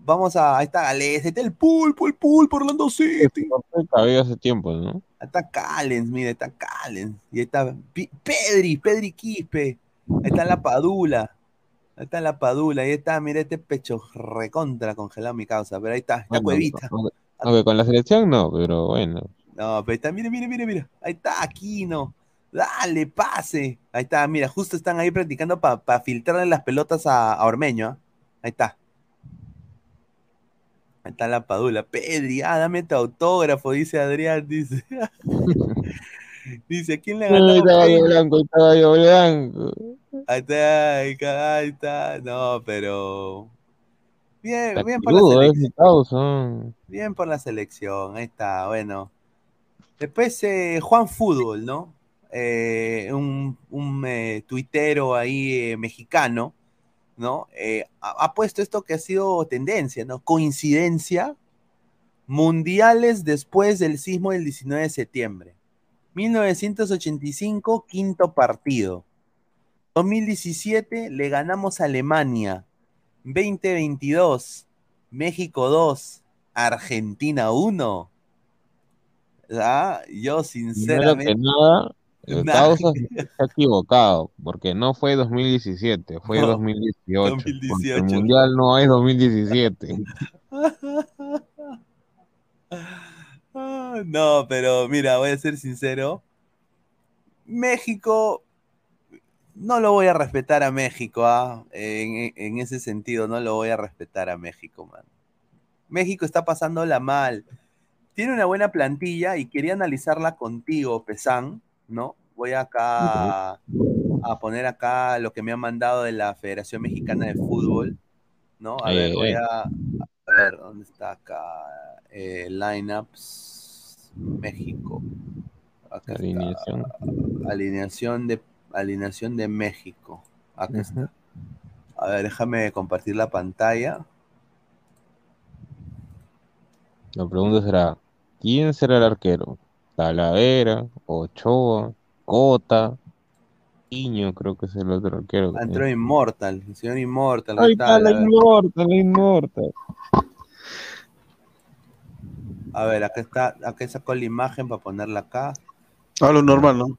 vamos a, ahí está Gales, ahí está el pulpo, el pulpo, Orlando City. cabello hace tiempo, ¿no? Ahí está Callens, mira, ahí está Callens. Y ahí está Pedri, Pedri Quispe. Ahí está la Padula. Ahí está la Padula. Ahí está, mira este pecho recontra congelado mi causa. Pero ahí está, está Bueno, Cuevita. aunque- aunque con la selección no, pero bueno. No, pero está, mire, mire, mire, mire. Ahí está Aquino. Dale, pase. Ahí está, mira, justo están ahí practicando para filtrarle las pelotas a, a Ormeño. ¿ah? Ahí está. Ahí está la Padula. Pedri, ah, dame tu autógrafo, dice Adrián, dice. dice, ¿a quién le ha ganado? El caballo blanco, caballo blanco. Ahí está, ahí está, ahí está. No, pero. Bien, Está bien por la es selección. Bien por la selección, ahí está, bueno. Después eh, Juan Fútbol, ¿no? Eh, un un eh, tuitero ahí eh, mexicano, ¿no? Eh, ha, ha puesto esto que ha sido tendencia, ¿no? Coincidencia, mundiales después del sismo del 19 de septiembre. 1985, quinto partido. 2017 le ganamos a Alemania. 2022, México 2, Argentina 1. Ah, yo Primero sinceramente. que nada, el Nah. causa está equivocado, porque no fue 2017, fue No, 2018. Porque 2018. el mundial no es 2017. Ah, No, pero mira, voy a ser sincero. México, no lo voy a respetar a México, ¿ah? En, en ese sentido, no lo voy a respetar a México, man. México está pasándola mal. Tiene una buena plantilla y quería analizarla contigo, Pesán, ¿no? Voy acá a poner acá lo que me han mandado de la Federación Mexicana de Fútbol, ¿no? A Ay, ver, ay, voy a, a ver, ¿dónde está acá? Eh, lineups México. Acá está. Alineación. Alineación de alineación de México. Acá está. A ver, déjame compartir la pantalla. La pregunta será, ¿quién será el arquero? ¿Talavera, Ochoa, Cota, Iño, creo que es el otro arquero. que Ah, Entró. Inmortal, el señor Inmortal. Ahí está, la. Inmortal, la Inmortal. A ver, acá está, acá sacó la imagen para ponerla acá. Hablo normal, ¿no?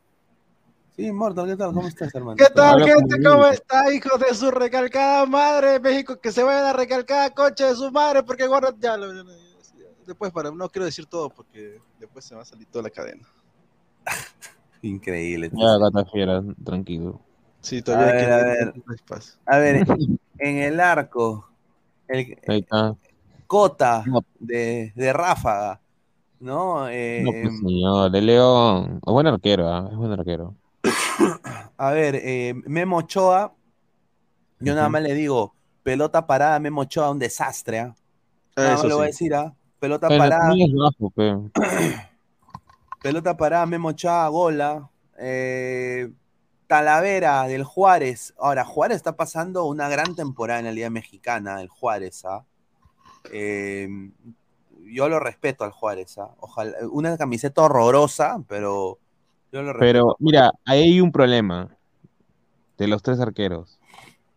Sí, ¿qué tal? ¿Cómo estás, hermano? ¿Qué tal, gente? ¿Cómo está, hijos de su recalcada madre? México, que se vayan a recalcada coche de su madre, porque guarda, ya, lo- ya, después, para, no quiero decir todo, porque después se va a salir toda la cadena. Increíble. Ya, gata fiera, tranquilo. Sí, A todavía hay ver, que a ver. A ver, en el arco, el Ahí está. Cota de, de Ráfaga, ¿no? Eh, No, pues, señor, de León. Es buen arquero, ¿ah? es buen arquero. A ver, eh, Memo Ochoa, Yo nada más le digo, pelota parada, Memo Ochoa, un desastre. ¿ah? Nada más Eso le voy a sí. decir, ¿ah? Pelota Pero parada. bajo. Pelota parada, Memo Ochoa, Gola. Eh, Talavera del Juárez. Ahora, Juárez está pasando una gran temporada en la Liga Mexicana, el Juárez, ¿ah? Eh, yo lo respeto al Juárez, ¿ah? Ojalá, una camiseta horrorosa, pero yo lo respeto. Pero mira, ahí hay un problema de los tres arqueros.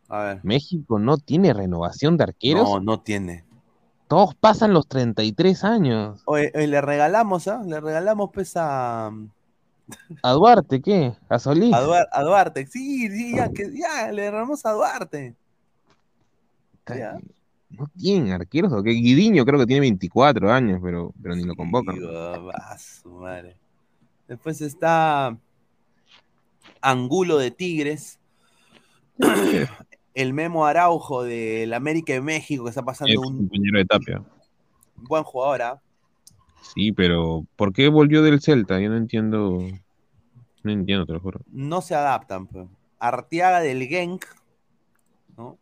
A ver. México no tiene renovación de arqueros. No, no tiene. Todos pasan los 33 años. Oye, oye, le regalamos, ¿ah? Le regalamos pues a, ¿A Duarte qué? ¿A Solís? a, Duar- a Duarte. Sí, sí, ya, que, ya, le regalamos a Duarte. Ya. No tienen arqueros. ¿o qué? Guidiño creo que tiene 24 años, pero, pero ni lo convocan. Va, su madre. Después está Angulo de Tigres. El Memo Araujo del América de México que está pasando un compañero de Tapia. buen jugador. ¿ah? Sí, pero ¿por qué volvió del Celta? Yo no entiendo. No entiendo, te lo juro. No se adaptan. pues. Arteaga del Genk. ¿no?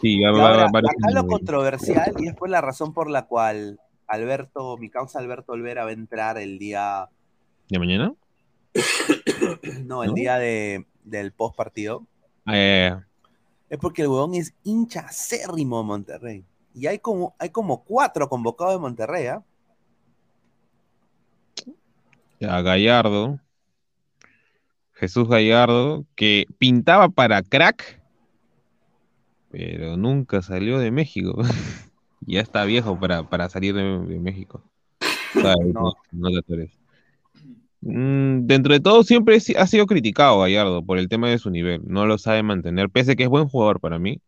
Sí, ahora, acá lo controversial y después la razón por la cual Alberto, mi causa Alberto Olvera va a entrar el día, ¿De mañana? no, el ¿No? día de, del post partido, Ah, es porque el huevón es hincha acérrimo de Monterrey. Y hay como, hay como cuatro convocados de Monterrey, ¿ah? Gallardo. Jesús Gallardo, que pintaba para crack, pero nunca salió de México. ya está viejo para, para salir de, de México. No. no. Mm, dentro de todo, siempre si- ha sido criticado Gallardo por el tema de su nivel. No lo sabe mantener, pese a que es buen jugador para mí.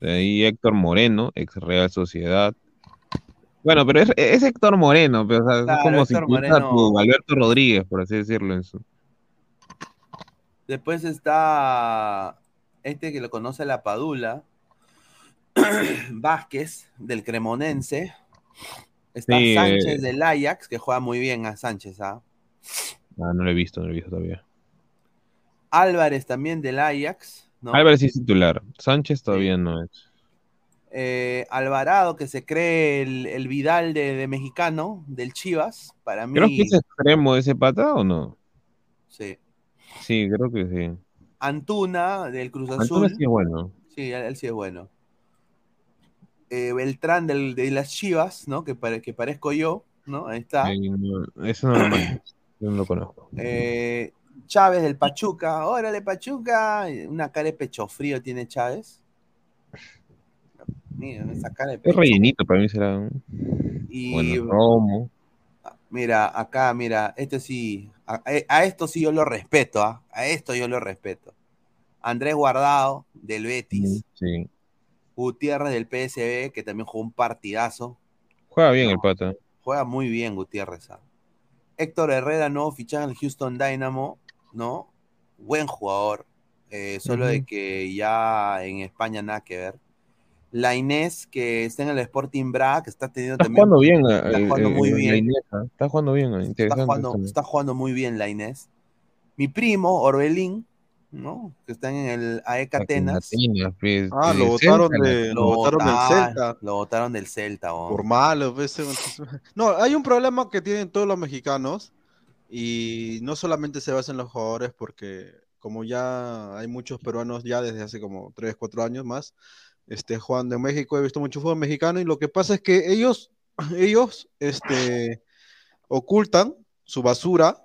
De ahí Héctor Moreno, ex Real Sociedad. Bueno, pero es, es Héctor Moreno, pero, o sea, Claro, es como si Héctor Moreno. tu Alberto Rodríguez, por así decirlo. En su... Después está este que lo conoce la Padula, Vázquez, del Cremonense. Está Sí, Sánchez eh. del Ajax, que juega muy bien a Sánchez, ¿ah? Ah, no lo he visto, no lo he visto todavía. Álvarez también del Ajax, ¿no? Álvarez es titular. Sánchez todavía no es. Eh, Alvarado, que se cree el, el Vidal de, de mexicano, del Chivas, para mí. Creo que es extremo ese pata o no. Sí. Sí, creo que sí. Antuna, del Cruz Azul. Antuna sí es bueno. Sí, él, él sí es bueno. Eh, Beltrán del- de las Chivas, ¿no? Que, pare- que parezco yo, ¿no? Ahí está. Eh, no, eso no lo no lo conozco. Eh, Chávez del Pachuca. Órale, Pachuca. Una cara de pecho frío tiene Chávez. Mira, esa cara de Es rellenito para mí será. un- Y Bueno, Romo. mira, acá, mira, este sí. A, a esto sí yo lo respeto, ¿ah? A esto yo lo respeto. Andrés Guardado del Betis. Sí. Gutiérrez del PSB, que también jugó un partidazo. Juega bien el pata. Juega muy bien Gutiérrez. ¿ah? Héctor Herrera, nuevo fichaje al Houston Dynamo, ¿no? Buen jugador. eh, solo de que ya en España nada que ver. La Inés, que está en el Sporting Braga, que está teniendo Está también. jugando bien. Está eh, jugando eh, muy bien. Inés. Está jugando bien. Está jugando, está jugando muy bien la Inés. Mi primo, Orbelín, ¿no? Que está en el AEK Atenas. Pues, Ah, lo botaron Celta, de- lo botaron del Celta. Lo votaron del Celta, oh. Por malo, pues, No, hay un problema que tienen todos los mexicanos y no solamente se basa en los jugadores porque como ya hay muchos peruanos ya desde hace como 3, 4 años más, este, jugando en México, he visto mucho fútbol mexicano y lo que pasa es que ellos, ellos, este, ocultan su basura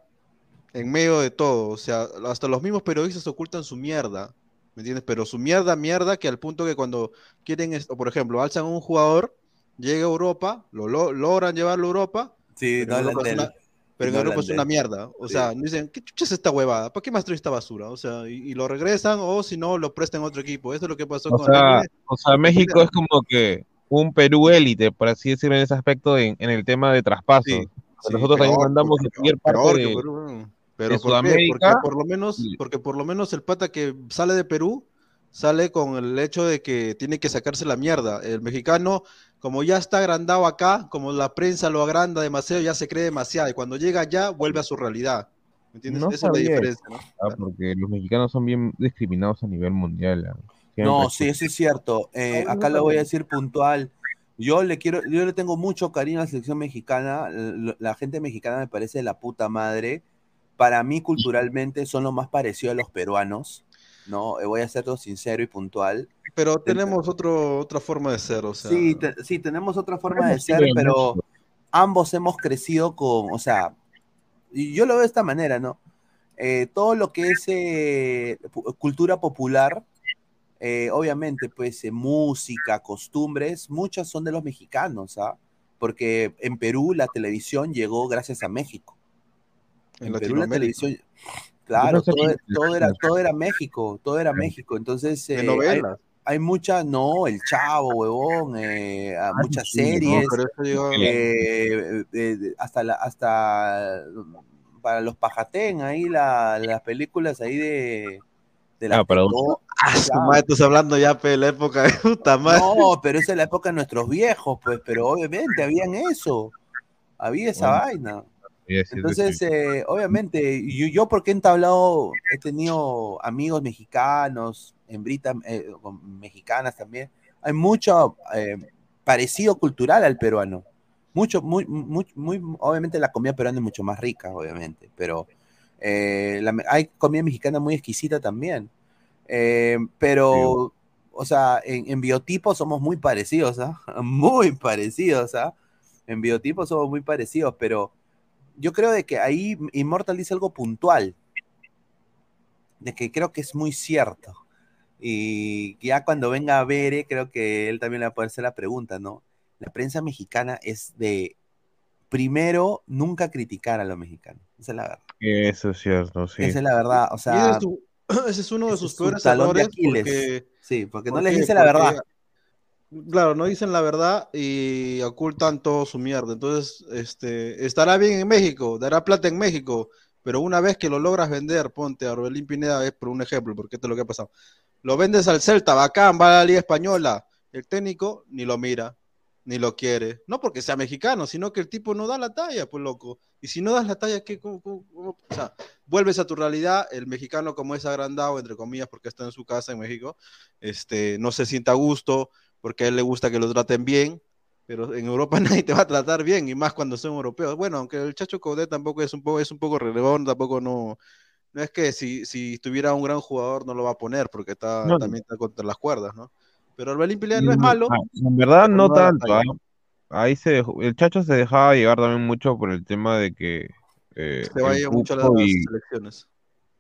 en medio de todo, o sea, hasta los mismos periodistas ocultan su mierda, ¿me entiendes? Pero su mierda, mierda, que al punto que cuando quieren, esto, por ejemplo, alzan a un jugador, llega a Europa, lo, lo- logran llevarlo a Europa, Sí, pero no en hablan Europa de es él. una- pero en No Europa es una mierda, o Sí. sea, dicen, ¿qué chucha es esta huevada? ¿Para qué más trae esta basura? O sea, y, y lo regresan o si no, lo prestan a otro equipo. Eso es lo que pasó O con sea, River. o sea, México es como que un Perú élite, por así decirlo, en ese aspecto, en, en el tema de traspaso. Sí, sí, Nosotros también peor, mandamos parte peor que de, Perú, weón. de Pero ¿por qué? Porque por lo menos, porque por lo menos el pata que sale de Perú sale con el hecho de que tiene que sacarse la mierda. El mexicano, como ya está agrandado acá, como la prensa lo agranda demasiado, ya se cree demasiado. Y cuando llega allá, vuelve a su realidad. ¿Me entiendes? No Esa es la sabía diferencia, ¿no? ah, porque los mexicanos son bien discriminados a nivel mundial. Tienen No, sí, eso es cierto. Eh, No, acá no lo voy a decir puntual. Yo le quiero, yo le tengo mucho cariño a la selección mexicana. L- La gente mexicana me parece de la puta madre. Para mí, culturalmente, son lo más parecido a los peruanos. No, Eh, voy a ser todo sincero y puntual. Pero tenemos otro, otra forma de ser, o sea. Sí, te- sí, tenemos otra forma de ser, pero ambos hemos crecido con, o sea, yo lo veo de esta manera, ¿no? Eh, todo lo que es eh, cultura popular, eh, obviamente, pues eh, música, costumbres, muchas son de los mexicanos, ¿ah? Porque en Perú la televisión llegó gracias a México. En Perú la televisión, claro, todo, era, todo era México, todo era México. Entonces, eh, hay, novelas. hay mucha, no, El Chavo, huevón, eh, muchas sí, no, series, pero eh, eh, eh, hasta la, hasta para los pajatén ahí la- las películas ahí de, de la Ah, Tetó. Ah, madre, estás hablando ya de la época de puta madre. No, pero esa es la época de nuestros viejos, pues, pero obviamente habían eso, había esa Bueno, vaina. Entonces, eh, obviamente, yo, yo porque he entablado, he tenido amigos mexicanos, hembritas eh, mexicanas también, hay mucho eh, parecido cultural al peruano. Mucho, muy, muy, muy, obviamente la comida peruana es mucho más rica, obviamente, pero eh, la hay comida mexicana muy exquisita también. Pero, o sea, en, en biotipo somos muy parecidos, ¿ah? Muy parecidos, ¿ah? En biotipo somos muy parecidos, pero yo creo de que ahí Immortal dice algo puntual, de que creo que es muy cierto. Y ya cuando venga a Bere, creo que él también le va a poder hacer la pregunta, ¿no? La prensa mexicana es de, primero, nunca criticar a los mexicanos. Esa es la verdad. Eso es cierto, sí. Esa es la verdad. O sea, ese, es su- ese es uno de sus es su peores errores Aquiles. porque, Sí, porque no ¿por les dice la Porque, verdad. Claro, no dicen la verdad y ocultan todo su mierda. Entonces, este, estará bien en México, dará plata en México, pero una vez que lo logras vender, ponte a Orbelín Pineda, es por un ejemplo, porque esto es lo que ha pasado. Lo vendes al Celta, bacán, va a la Liga Española. El técnico ni lo mira, ni lo quiere. No porque sea mexicano, sino que el tipo no da la talla, pues loco. Y si no das la talla, ¿qué? ¿Cómo-? O sea, vuelves a tu realidad, el mexicano como es agrandado, entre comillas, porque está en su casa en México, este, no se sienta a gusto, porque a él le gusta que lo traten bien, pero en Europa nadie te va a tratar bien, y más cuando son europeos. Bueno, aunque el Chacho Coudet tampoco es un poco, es un poco relevón, tampoco no, no es que si, si tuviera un gran jugador no lo va a poner, porque está, No. también está contra las cuerdas, ¿no? Pero Orbelín Pineda no es malo. En verdad no tanto. ¿ah? Ahí se dejó- el Chacho se dejaba llevar también mucho por el tema de que eh, Se vaya mucho a las y- selecciones.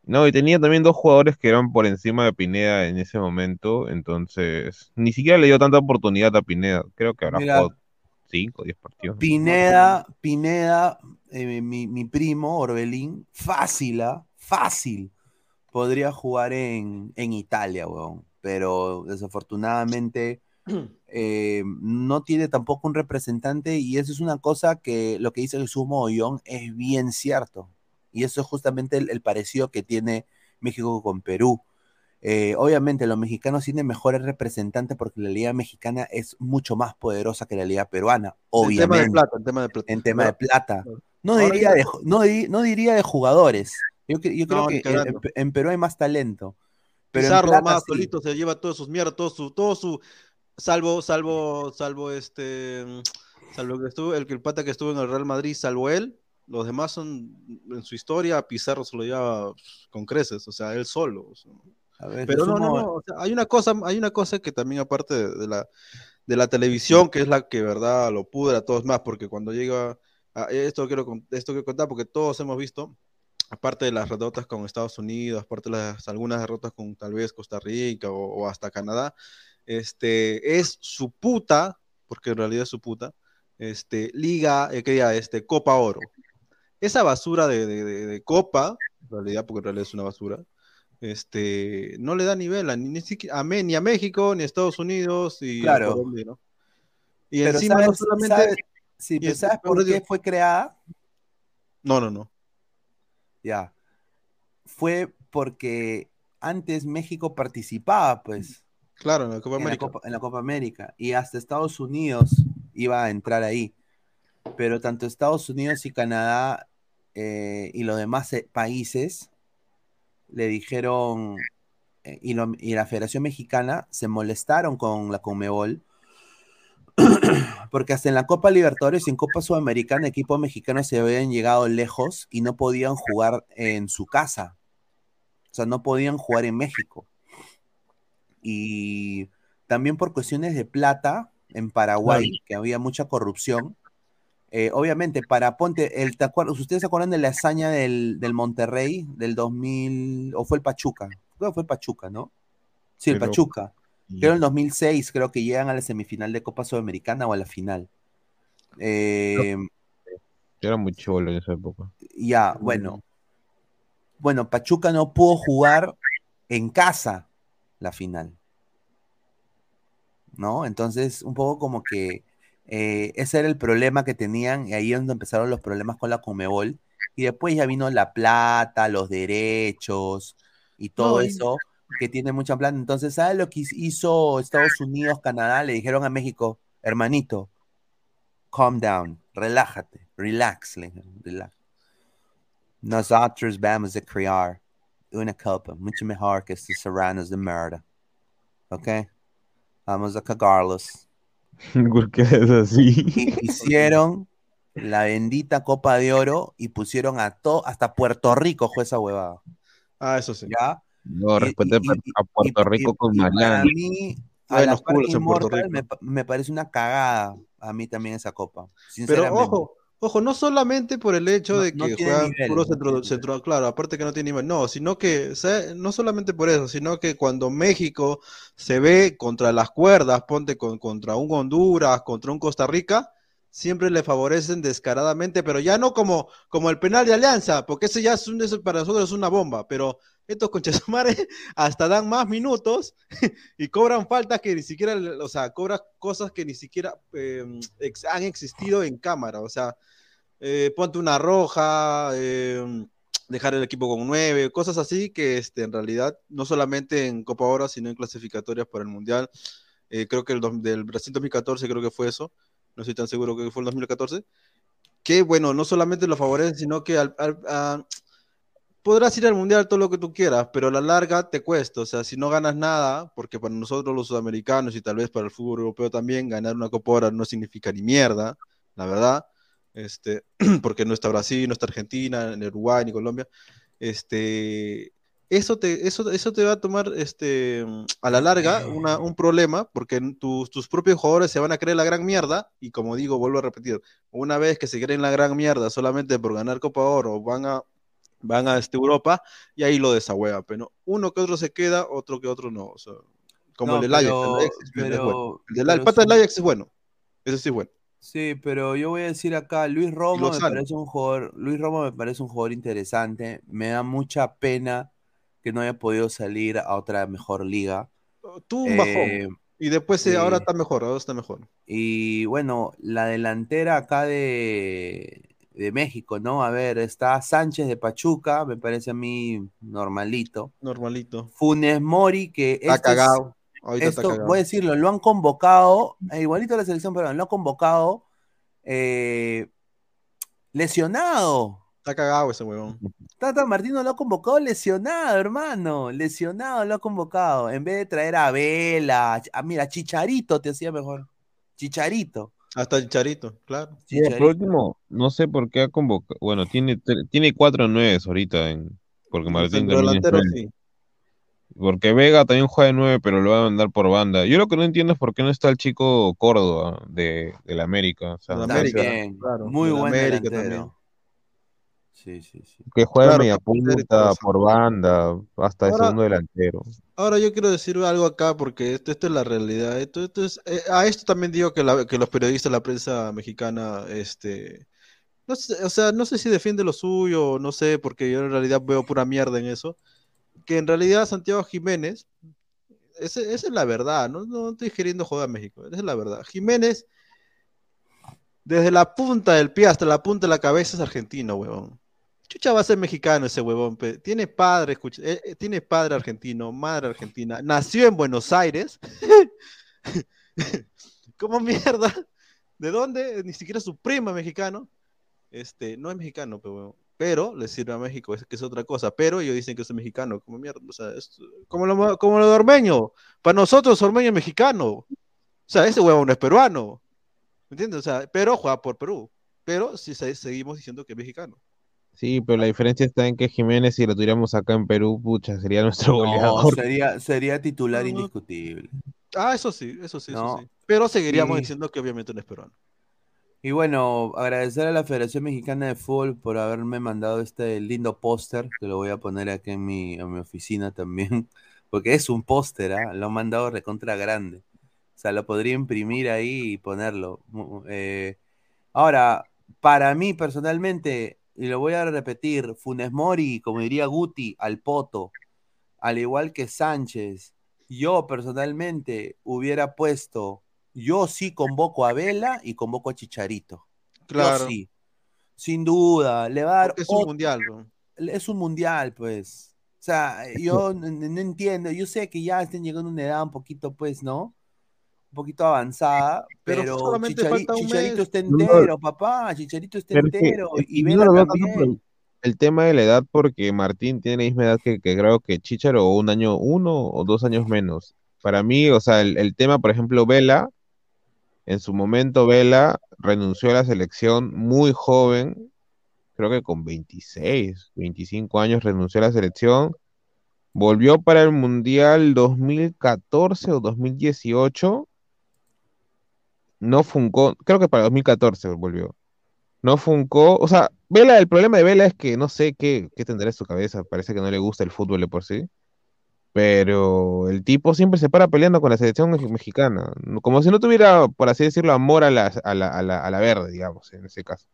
No, y tenía también dos jugadores que eran por encima de Pineda en ese momento, entonces ni siquiera le dio tanta oportunidad a Pineda. Creo que habrá Mira, jugado 5 o 10 partidos. Pineda, Pineda, eh, mi, mi primo Orbelín, fácil, ¿ah? fácil, podría jugar en, en Italia, weón. Pero desafortunadamente eh, no tiene tampoco un representante y eso es una cosa que lo que dice Jesús Mogollón es bien cierto. Y eso es justamente el, el parecido que tiene México con Perú. Eh, obviamente los mexicanos tienen mejores representantes porque la liga mexicana es mucho más poderosa que la liga peruana, En obviamente. tema de plata, en tema de plata. En tema de plata. No diría de, no, di- no diría de jugadores. Yo, cre- yo creo No, que en, en- en Perú hay más talento. Pero en Pizarro plata más sí. solito se lleva todas sus mierdas, todo su, todo su, salvo, salvo, salvo este, mm, salvo que estuvo, el que el pata que estuvo en el Real Madrid, salvo él, los demás son, en su historia, Pizarro se lo lleva pues, con creces, o sea, él solo. o sea. A ver, Pero no, no, no, o sea, hay una cosa, hay una cosa que también aparte de, de la, de la televisión, que es la que, verdad, lo pudre a todos más, porque cuando llega, a, esto quiero, esto quiero contar, porque todos hemos visto, aparte de las derrotas con Estados Unidos, aparte de las, algunas derrotas con tal vez Costa Rica o, o hasta Canadá, este, es su puta, porque en realidad es su puta, este, liga, eh, que este, Copa Oro. Esa basura de, de- de- de Copa, en realidad, porque en realidad es una basura, este, no le da nivel a, ni, a, ni a México, ni a Estados Unidos, y a Claro. Colombia, ¿no? Y Pero encima no ¿sabes- solamente... sabes- sí, pero es- ¿sabes por qué fue creada? No, no, no. Ya. Fue porque antes México participaba, pues. Claro, en la Copa en la América. Copa, en la Copa América. Y hasta Estados Unidos iba a entrar ahí. Pero tanto Estados Unidos y Canadá eh, y los demás eh, países le dijeron, eh, y, lo- y la Federación Mexicana se molestaron con la Conmebol, porque hasta en la Copa Libertadores y en Copa Sudamericana equipos mexicanos se habían llegado lejos y no podían jugar en su casa. O sea, no podían jugar en México. Y también por cuestiones de plata en Paraguay, que había mucha corrupción. Eh, obviamente, para Ponte, el, ¿te acuerdas- ¿ustedes se acuerdan de la hazaña del, del Monterrey del 2000? ¿O fue el Pachuca? Creo que fue el Pachuca, ¿no? Sí, el Pero- Pachuca. Creo en el 2006, creo que llegan a la semifinal de Copa Sudamericana o a la final. Eh, Yo era muy cholo en esa época. ya, bueno. Bueno, Pachuca no pudo jugar en casa la final. ¿No? Entonces, un poco como que eh, ese era el problema que tenían, y ahí es donde empezaron los problemas con la Comebol. Y después ya vino la plata, los derechos y todo eso, que tiene mucha plata. Entonces, ¿sabes lo que hizo Estados Unidos, Canadá? Le dijeron a México, hermanito, calm down, relájate, relax, relax. Nosotros vamos a crear una copa mucho mejor que estos serranos de mierda. ¿Ok? Vamos a cagarlos. ¿Por qué es así? Hicieron la bendita Copa de Oro y pusieron a todo, hasta Puerto Rico fue esa huevada. Ah, eso sí. ¿Ya? No, y- a Puerto y- Rico y- con y para Mariana. mí, a unos par culos en Puerto Rico. me, me parece una cagada a mí también esa copa. Pero Sinceramente. ojo, ojo, no solamente por el hecho No- de que juegan nivel, puro centro, centro- claro, aparte que no tiene nivel, no, sino que, o sea, no solamente por eso, sino que cuando México se ve contra las cuerdas, ponte con- contra un Honduras, contra un Costa Rica, siempre le favorecen descaradamente, pero ya no como, como el penal de Alianza, porque ese ya es para nosotros es una bomba, pero estos conchesumares hasta dan más minutos y cobran faltas que ni siquiera, o sea, cobran cosas que ni siquiera ex- han existido en cámara, o sea, eh, ponte una roja, eh, dejar el equipo con nueve, cosas así que este, en realidad no solamente en Copa Oro, sino en clasificatorias para el Mundial. Eh, creo que el del Brasil 2014 creo que fue eso, no estoy tan seguro que fue el 2014, que bueno, no solamente lo favorecen, sino que al- podrás ir al Mundial todo lo que tú quieras, pero a la larga te cuesta, o sea, si no ganas nada, porque para nosotros los sudamericanos y tal vez para el fútbol europeo también, ganar una Copa Oro no significa ni mierda, la verdad, este, porque no está Brasil, no está Argentina, ni Uruguay, ni Colombia, este, eso te, eso, eso te va a tomar este, a la larga una- un problema, porque tus, tus propios jugadores se van a creer la gran mierda, y como digo, vuelvo a repetir, una vez que se creen la gran mierda solamente por ganar Copa Oro, van a, van a este, Europa, y ahí lo desahueva, pero uno que otro se queda, otro que otro no, o sea, como No, el del Ajax, el Ajax es bueno. El, del, el pata del sí. Ajax es bueno, ese sí es bueno. Sí, pero yo voy a decir acá, Luis Romo me parece un jugador, Luis Romo me parece un jugador interesante. Me da mucha pena que no haya podido salir a otra mejor liga. Tuvo un Eh, bajón. Y después sí. ahora está mejor, ahora está mejor. Y bueno, la delantera acá de, de México, ¿no? A ver, está Sánchez de Pachuca, me parece a mí normalito. Normalito. Funes Mori, que Está esto es- cagado. Ahorita está esto, cagado. voy a decirlo, lo han convocado, eh, igualito a la selección peruana, lo han convocado eh, lesionado. Está cagado ese huevón. Tata Martino lo ha convocado lesionado, hermano. Lesionado lo ha convocado. En vez de traer a Vela, a, mira, Chicharito te hacía mejor. Chicharito. Hasta el Charito, claro. Sí, por último, no sé por qué ha convocado. Bueno, tiene, tiene cuatro nueves ahorita, en, porque Martín delantero sí. Porque Vega también juega de nueve, pero lo va a mandar por banda. Yo lo que no entiendo es por qué no está el chico Córdoba de, del América. O sea, Del me América, parece- También, claro, muy buen América delantero. también. Sí, sí, sí. que juega Claro, media punta, por banda, hasta Ahora- segundo delantero. Ahora yo quiero decir algo acá porque esto, esto es la realidad. Esto, esto es, eh, a esto también digo que, la- que los periodistas, la prensa mexicana, este, no sé, o sea, no sé si defiende lo suyo no sé, porque yo en realidad veo pura mierda en eso. Que en realidad Santiago Jiménez, ese- esa es la verdad, no, no estoy queriendo joder a México, esa es la verdad. Jiménez, desde la punta del pie hasta la punta de la cabeza es argentino, huevón. Chucha va a ser mexicano ese huevón. pe. Tiene padre, escucha, eh, eh, tiene padre argentino, madre argentina. Nació en Buenos Aires. ¿Cómo mierda? ¿De dónde? Ni siquiera su primo es mexicano. Este, no es mexicano, pero huevón. pero le sirve a México, es que es otra cosa. Pero ellos dicen que es mexicano, como mierda. O sea, es como lo, como lo de Ormeño. Para nosotros, Ormeño es mexicano. O sea, ese huevón no es peruano. ¿Me entiendes? O sea, pero juega por Perú. Pero se- seguimos diciendo que es mexicano. Sí, pero la diferencia está en que Jiménez, si lo tuviéramos acá en Perú, pucha, sería nuestro No, goleador. sería, sería titular indiscutible. Ah, eso sí, eso sí, eso No. sí. Pero seguiríamos diciendo que obviamente no es peruano. Y bueno, agradecer a la Federación Mexicana de Fútbol por haberme mandado este lindo póster, que lo voy a poner aquí en mi, en mi oficina también, porque es un póster, ¿ah? Lo han mandado recontra grande. O sea, lo podría imprimir ahí y ponerlo. Eh, ahora, para mí personalmente, y lo voy a repetir, Funes Mori, como diría Guti, al poto, al igual que Sánchez, yo personalmente hubiera puesto, yo sí convoco a Vela y convoco a Chicharito. Claro. Yo sí. Sin duda, le va a dar es un otro- mundial, bro. es un mundial, pues. O sea, yo no entiendo, yo sé que ya estén llegando a una edad un poquito, pues, ¿no? Un poquito avanzada, Pero pero, solamente Chichari- falta un Chicharito está No, no. entero, papá, Chicharito está entero, es que y también. por el, el tema de la edad, porque Martín tiene la misma edad que, que creo que Chicharo, o un año, uno o dos años menos. Para mí, o sea, el, el tema, por ejemplo, Vela, en su momento Vela renunció a la selección muy joven, creo que con 26, 25 años renunció a la selección, volvió para el Mundial 2014 o 2018, no funcó, creo que para 2014 volvió. No funcó, o sea, Vela, el problema de Vela es que no sé qué, qué tendrá en su cabeza, parece que no le gusta el fútbol de por sí, pero el tipo siempre se para peleando con la selección mex- mexicana, como si no tuviera, por así decirlo, amor a la, a la, a la, a la verde, digamos, en ese caso.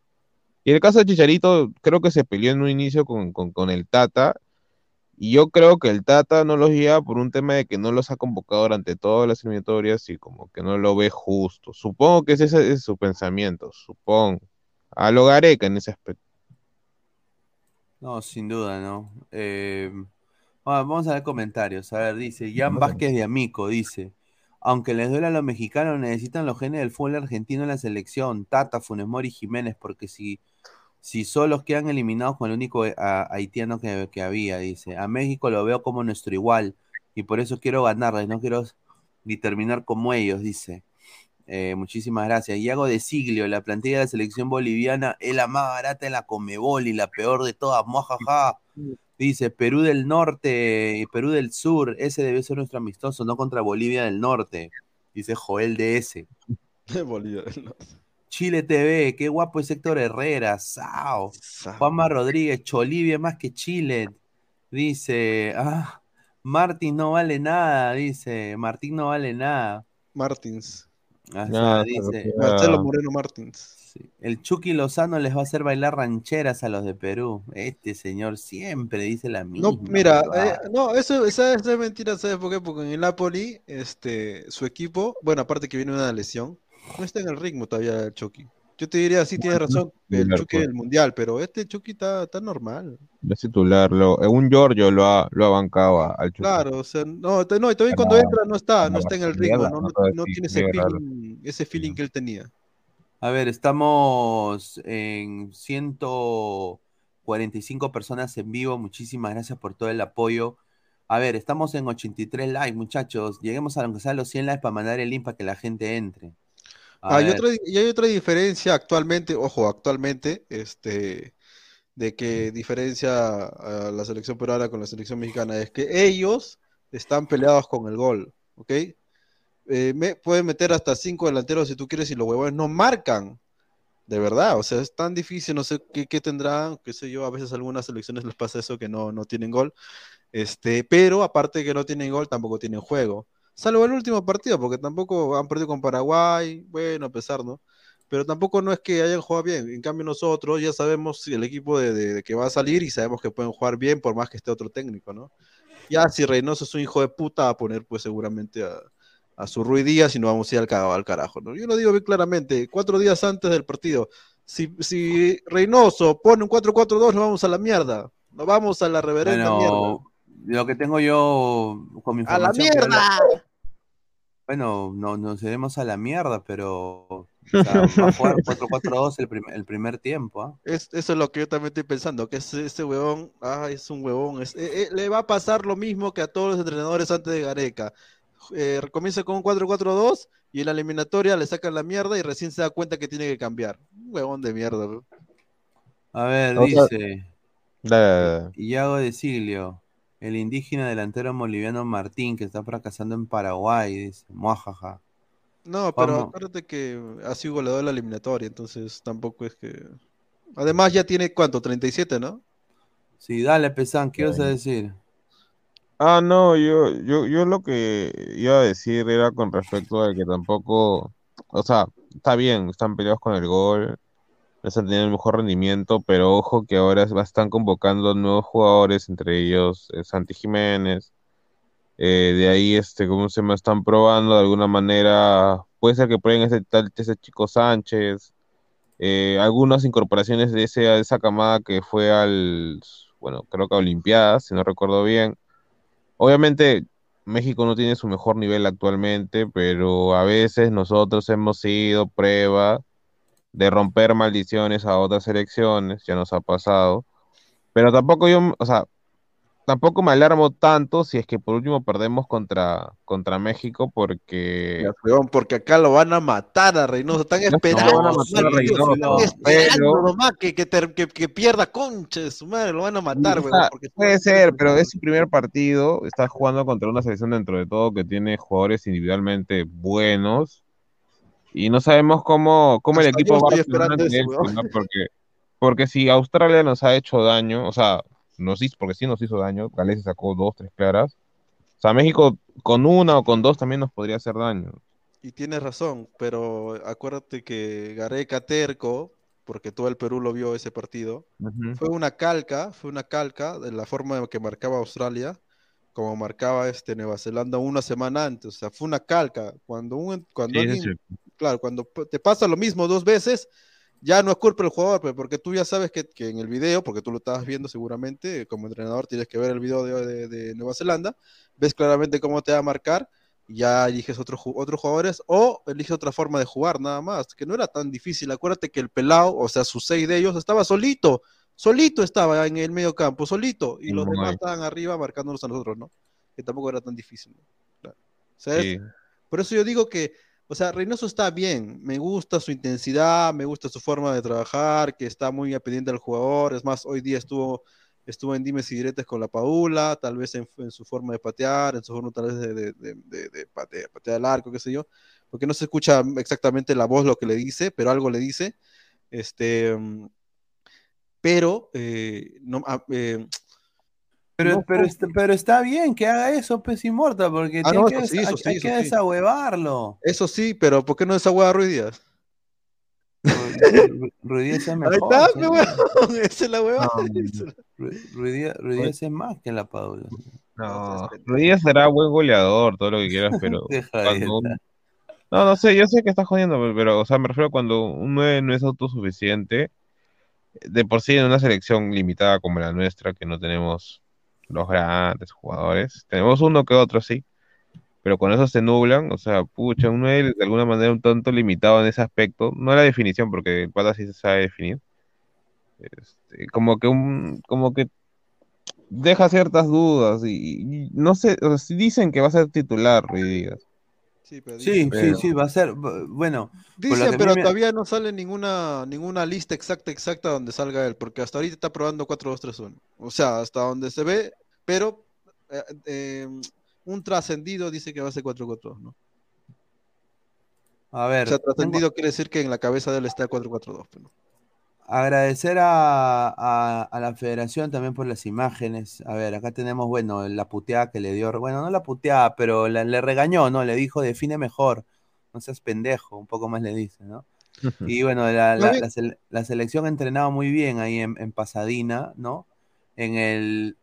Y en el caso de Chicharito, creo que se peleó en un inicio con, con, con el Tata, y yo creo que el Tata no los lleva por un tema de que no los ha convocado durante todas las eliminatorias y como que no lo ve justo. Supongo que ese ese es su pensamiento, supongo. A lo Gareca en ese aspecto. No, sin duda, ¿no? Eh, vamos a ver comentarios. A ver, dice Jan Vázquez de Amico, dice, aunque les duela a los mexicanos, necesitan los genes del fútbol argentino en la selección, Tata, Funes Mori Jiménez, porque si, si solos quedan eliminados con el único eh, a- haitiano que, que había, dice, a México lo veo como nuestro igual, y por eso quiero ganarles, no quiero ni terminar como ellos, dice. Eh, muchísimas gracias. Iago de Siglio, la plantilla de la selección boliviana es la más barata en la Comebol y la peor de todas, mojaja. Dice Perú del Norte y Perú del Sur, ese debe ser nuestro amistoso, no contra Bolivia del Norte. Dice Joel DS. Bolivia. Chile TV, qué guapo es Héctor Herrera, Sao. Juanma Rodríguez, Cholivia más que Chile. Dice, ah, Martín no vale nada, dice, Martín no vale nada. Martins. Ah, Nada, dice, Marcelo Moreno Martins. Sí. El Chucky Lozano les va a hacer bailar rancheras a los de Perú. Este señor siempre dice la misma. No, mira, eh, no, eso, esa, esa es mentira, ¿sabes por qué? Porque en el Napoli, este, su equipo, bueno, aparte que viene una lesión, no está en el ritmo todavía el Chucky. Yo te diría, sí, tienes razón, el Chucky pues. del Mundial, pero este Chucky está, está normal. No es titular, lo, eh, un Giorgio lo ha, lo ha bancado a- al Chucky. Claro, o sea, no, no, y también cuando entra no está, no está en el ritmo, no, no no, tiene ese feeling, ese feeling que él tenía. A ver, estamos en 145 personas en vivo. Muchísimas gracias por todo el apoyo. A ver, estamos en 83 likes, muchachos. Lleguemos a aunque sea los 100 likes para mandar el link para que la gente entre. Ver. otra, y hay otra diferencia actualmente, ojo, actualmente, este, de que diferencia a la selección peruana con la selección mexicana, es que ellos están peleados con el gol, ¿ok? Eh, me- pueden meter hasta cinco delanteros si tú quieres y los huevones no marcan, de verdad, o sea, es tan difícil, no sé qué, qué tendrán, qué sé yo, a veces a algunas selecciones les pasa eso que no, no tienen gol, este, pero aparte de que no tienen gol, tampoco tienen juego. Salvo el último partido, porque tampoco han perdido con Paraguay, bueno, a pesar, ¿no? Pero tampoco no es que hayan jugado bien. En cambio, nosotros ya sabemos si el equipo de, de- de que va a salir y sabemos que pueden jugar bien por más que esté otro técnico, ¿no? Ya si Reynoso es un hijo de puta, va a poner pues seguramente a, a su Rui Díaz y no vamos a ir al, ca- al carajo, ¿no? Yo lo digo bien claramente, cuatro días antes del partido. Si, si Reynoso pone un 4-4-2, nos vamos a la mierda. Nos vamos a la reverenda mierda. Bueno, lo que tengo yo con mi ¡A la información. mierda! Bueno, no, nos iremos a la mierda, pero O sea, va a jugar 4-4-2 el, prim- el primer tiempo. ¿ah? Es, eso es lo que yo también estoy pensando, que ese, ese huevón, ah, es un huevón. es- eh, eh, le va a pasar lo mismo que a todos los entrenadores antes de Gareca. Eh, comienza con un 4-4-2 y en la eliminatoria le sacan la mierda y recién se da cuenta que tiene que cambiar. Un huevón de mierda. weón. A ver, dice. Iago de Siglio, el indígena delantero boliviano Martín, que está fracasando en Paraguay, dice, muajaja. No, pero Vamos. acuérdate que ha sido goleador en la eliminatoria, entonces tampoco es que... Además ya tiene, ¿cuánto? 37, ¿no? Sí, dale, Pesán, ¿qué ibas a decir? Ah, no, yo, yo, yo lo que iba a decir era con respecto a que tampoco, o sea, está bien, están peleados con el gol, no están teniendo el mejor rendimiento, pero ojo que ahora es- están convocando nuevos jugadores, entre ellos eh, Santi Jiménez, eh, de ahí, este, ¿cómo se llama? Están probando de alguna manera, puede ser que prueben ese tal, ese chico Sánchez, eh, algunas incorporaciones de ese, de esa camada que fue al, bueno, creo que a Olimpiadas, si no recuerdo bien. Obviamente México no tiene su mejor nivel actualmente, pero a veces nosotros hemos sido prueba de romper maldiciones a otras selecciones, ya nos ha pasado. Pero tampoco yo, o sea, tampoco me alarmo tanto si es que por último perdemos contra, contra México porque Ya, porque acá lo van a matar a Reynoso. Están No, esperando, lo van a matar a nomás, tío, Reynoso, están esperando nomás que, que, que- que pierda concha de su madre, lo van a matar, porque- puede ser, pero es su primer partido, está jugando contra una selección dentro de todo que tiene jugadores individualmente buenos y no sabemos cómo, cómo el Hasta equipo va a. ¿no? Porque, porque si Australia nos ha hecho daño, o sea, nos hizo, porque sí nos hizo daño, Gales sacó dos, tres claras, o sea, México con una o con dos también nos podría hacer daño. Y tienes razón, pero acuérdate que Gareca terco, porque todo el Perú lo vio ese partido, Ujú. fue una calca, fue una calca de la forma que marcaba Australia, como marcaba este Nueva Zelanda una semana antes, o sea, fue una calca. Cuando un, cuando Sí, alguien. Claro, cuando te pasa lo mismo dos veces, ya no es culpa del jugador, porque tú ya sabes que, que en el video, porque tú lo estabas viendo seguramente, como entrenador tienes que ver el video de, de- de Nueva Zelanda, ves claramente cómo te va a marcar, ya eliges otros otros jugadores o eliges otra forma de jugar, nada más, que no era tan difícil. Acuérdate que el pelado, o sea, sus seis de ellos, estaba solito, solito estaba en el medio campo, solito, y los Muy demás estaban arriba marcándonos a nosotros, ¿no? Que tampoco era tan difícil, ¿no? Claro. O sea, es- Sí. por eso yo digo que, o sea, Reynoso está bien, me gusta su intensidad, me gusta su forma de trabajar, que está muy pendiente del jugador, es más, hoy día estuvo, estuvo en dimes y diretes con la Paula, tal vez en, su forma de patear, en su forma tal vez de, de, de, de- de pate- patear al arco, qué sé yo, porque no se escucha exactamente la voz lo que le dice, pero algo le dice, este, mm, pero, eh, no, ah, eh, Pero, no pero, está, pero está bien que haga eso, pues Inmortal, porque Ah, tiene no, que sí, des- eso hay, sí, hay eso que sí. desahuevarlo. eso sí, pero ¿por qué no esa hueá Ruiz Díaz? Ru- Ruidías es Ahí mejor. está, sí. pe, weón, esa es la Ru- Ruidías Ruidías es más que la Paula. No, Ruidíaz será buen goleador, todo lo que quieras, pero cuando No, no sé, yo sé que estás jodiendo, pero, pero, o sea, me refiero a cuando un 9 no es autosuficiente, de por sí en una selección limitada como la nuestra, que no tenemos los grandes jugadores, tenemos uno que otro, sí, pero con eso se nublan, o sea, pucha, un 9 de alguna manera un tanto limitado en ese aspecto, no la definición, porque el pata sí se sabe definir, este, como que un, como que deja ciertas dudas y, no sé, dicen que va a ser titular. Sí, pero Sí, Pero- sí, va a ser. bu- Bueno, que pero me- todavía no sale ninguna, ninguna lista exacta, exacta donde salga él, porque hasta ahorita está probando 4-2-3-1. O sea, hasta donde se ve, pero eh, eh, un trascendido dice que va a ser 4-4-2, ¿no? A O ver, sea, tengo- trascendido quiere decir que en la cabeza de él está 4-4-2. pues, ¿no? Agradecer a, a- a la federación también por las imágenes. A ver, acá tenemos, bueno, la puteada que le dio. Bueno, no la puteada, pero la- le regañó, ¿no? Le dijo, define mejor. No seas pendejo, un poco más le dice, ¿no? Y bueno, la, la- la sele- la selección ha entrenado muy bien ahí en, en Pasadena, ¿no? En el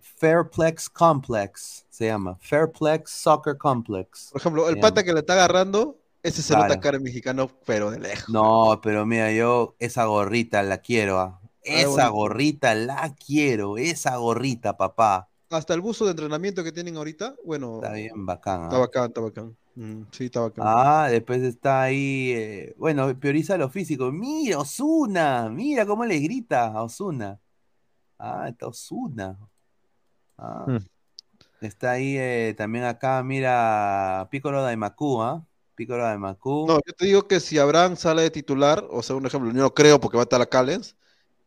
Fairplex Complex, se llama. Fairplex Soccer Complex. Por ejemplo, el pata llama. que le está agarrando, ese se Claro. nota cara mexicano, pero de lejos. No, pero mira, yo esa gorrita la quiero. ah. Esa bonito. gorrita la quiero. Esa gorrita, papá. Hasta el buzo de entrenamiento que tienen ahorita, bueno, Está bien bacán. está ah. bacán, está bacán. Mm, sí, estaba acá. Ah, después está ahí, eh, bueno, prioriza lo físico. Mira, Osuna, mira cómo le grita a Osuna. Ah, está Osuna. Ah, Mm. está ahí eh, también acá, mira, Piccolo Daimaku, ¿ah? Piccolo Daimaku. No, yo te digo que si Abraham sale de titular, o sea, un ejemplo, yo no creo porque va a estar a Callens,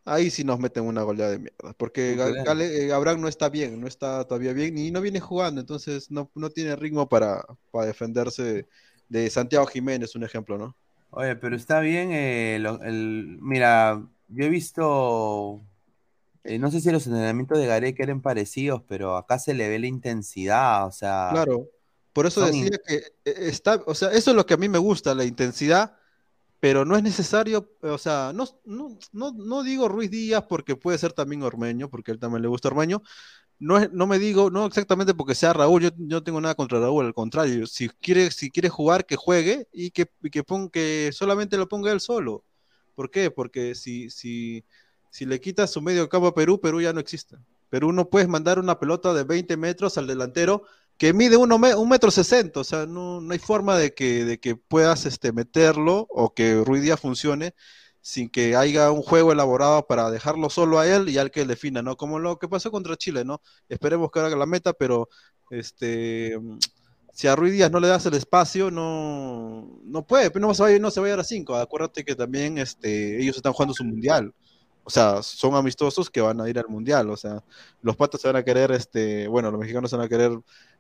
ahí sí nos meten una goleada de mierda. Porque ¿Tú Ga- crees? Cale- eh, Abraham no está bien, no está todavía bien y no viene jugando, entonces no, no tiene ritmo para, para defenderse de Santiago Jiménez, un ejemplo, ¿no? Oye, pero está bien, eh, lo- el, mira, yo he visto, eh, no sé si los entrenamientos de Gareca eran parecidos, pero acá se le ve la intensidad, o sea, Claro, por eso son decía que eh, está, o sea, eso es lo que a mí me gusta, la intensidad, pero no es necesario, o sea, no, no, no, no digo Ruiz Díaz porque puede ser también Ormeño, porque a él también le gusta Ormeño, no, es- no me digo, no exactamente porque sea Raúl, yo, yo no tengo nada contra Raúl, al contrario, si quiere, si quiere jugar, que juegue y que, y que, pon- que solamente lo ponga él solo. ¿Por qué? Porque si, si, si le quitas su medio campo a Perú, Perú ya no existe. Perú no puedes mandar una pelota de 20 metros al delantero que mide un metro sesenta, o sea, no, no hay forma de que, de que puedas este, meterlo o que Ruiz Díaz funcione sin que haya un juego elaborado para dejarlo solo a él y al que defina, ¿no? Como lo que pasó contra Chile, ¿no? Esperemos que haga la meta, pero este si a Ruiz Díaz no le das el espacio, no, no puede, no se va a ir, no se va a a cinco. Acuérdate que también este, ellos están jugando su mundial. O sea, son amistosos que van a ir al mundial. O sea, los patas se van a querer, este, bueno, los mexicanos se van a querer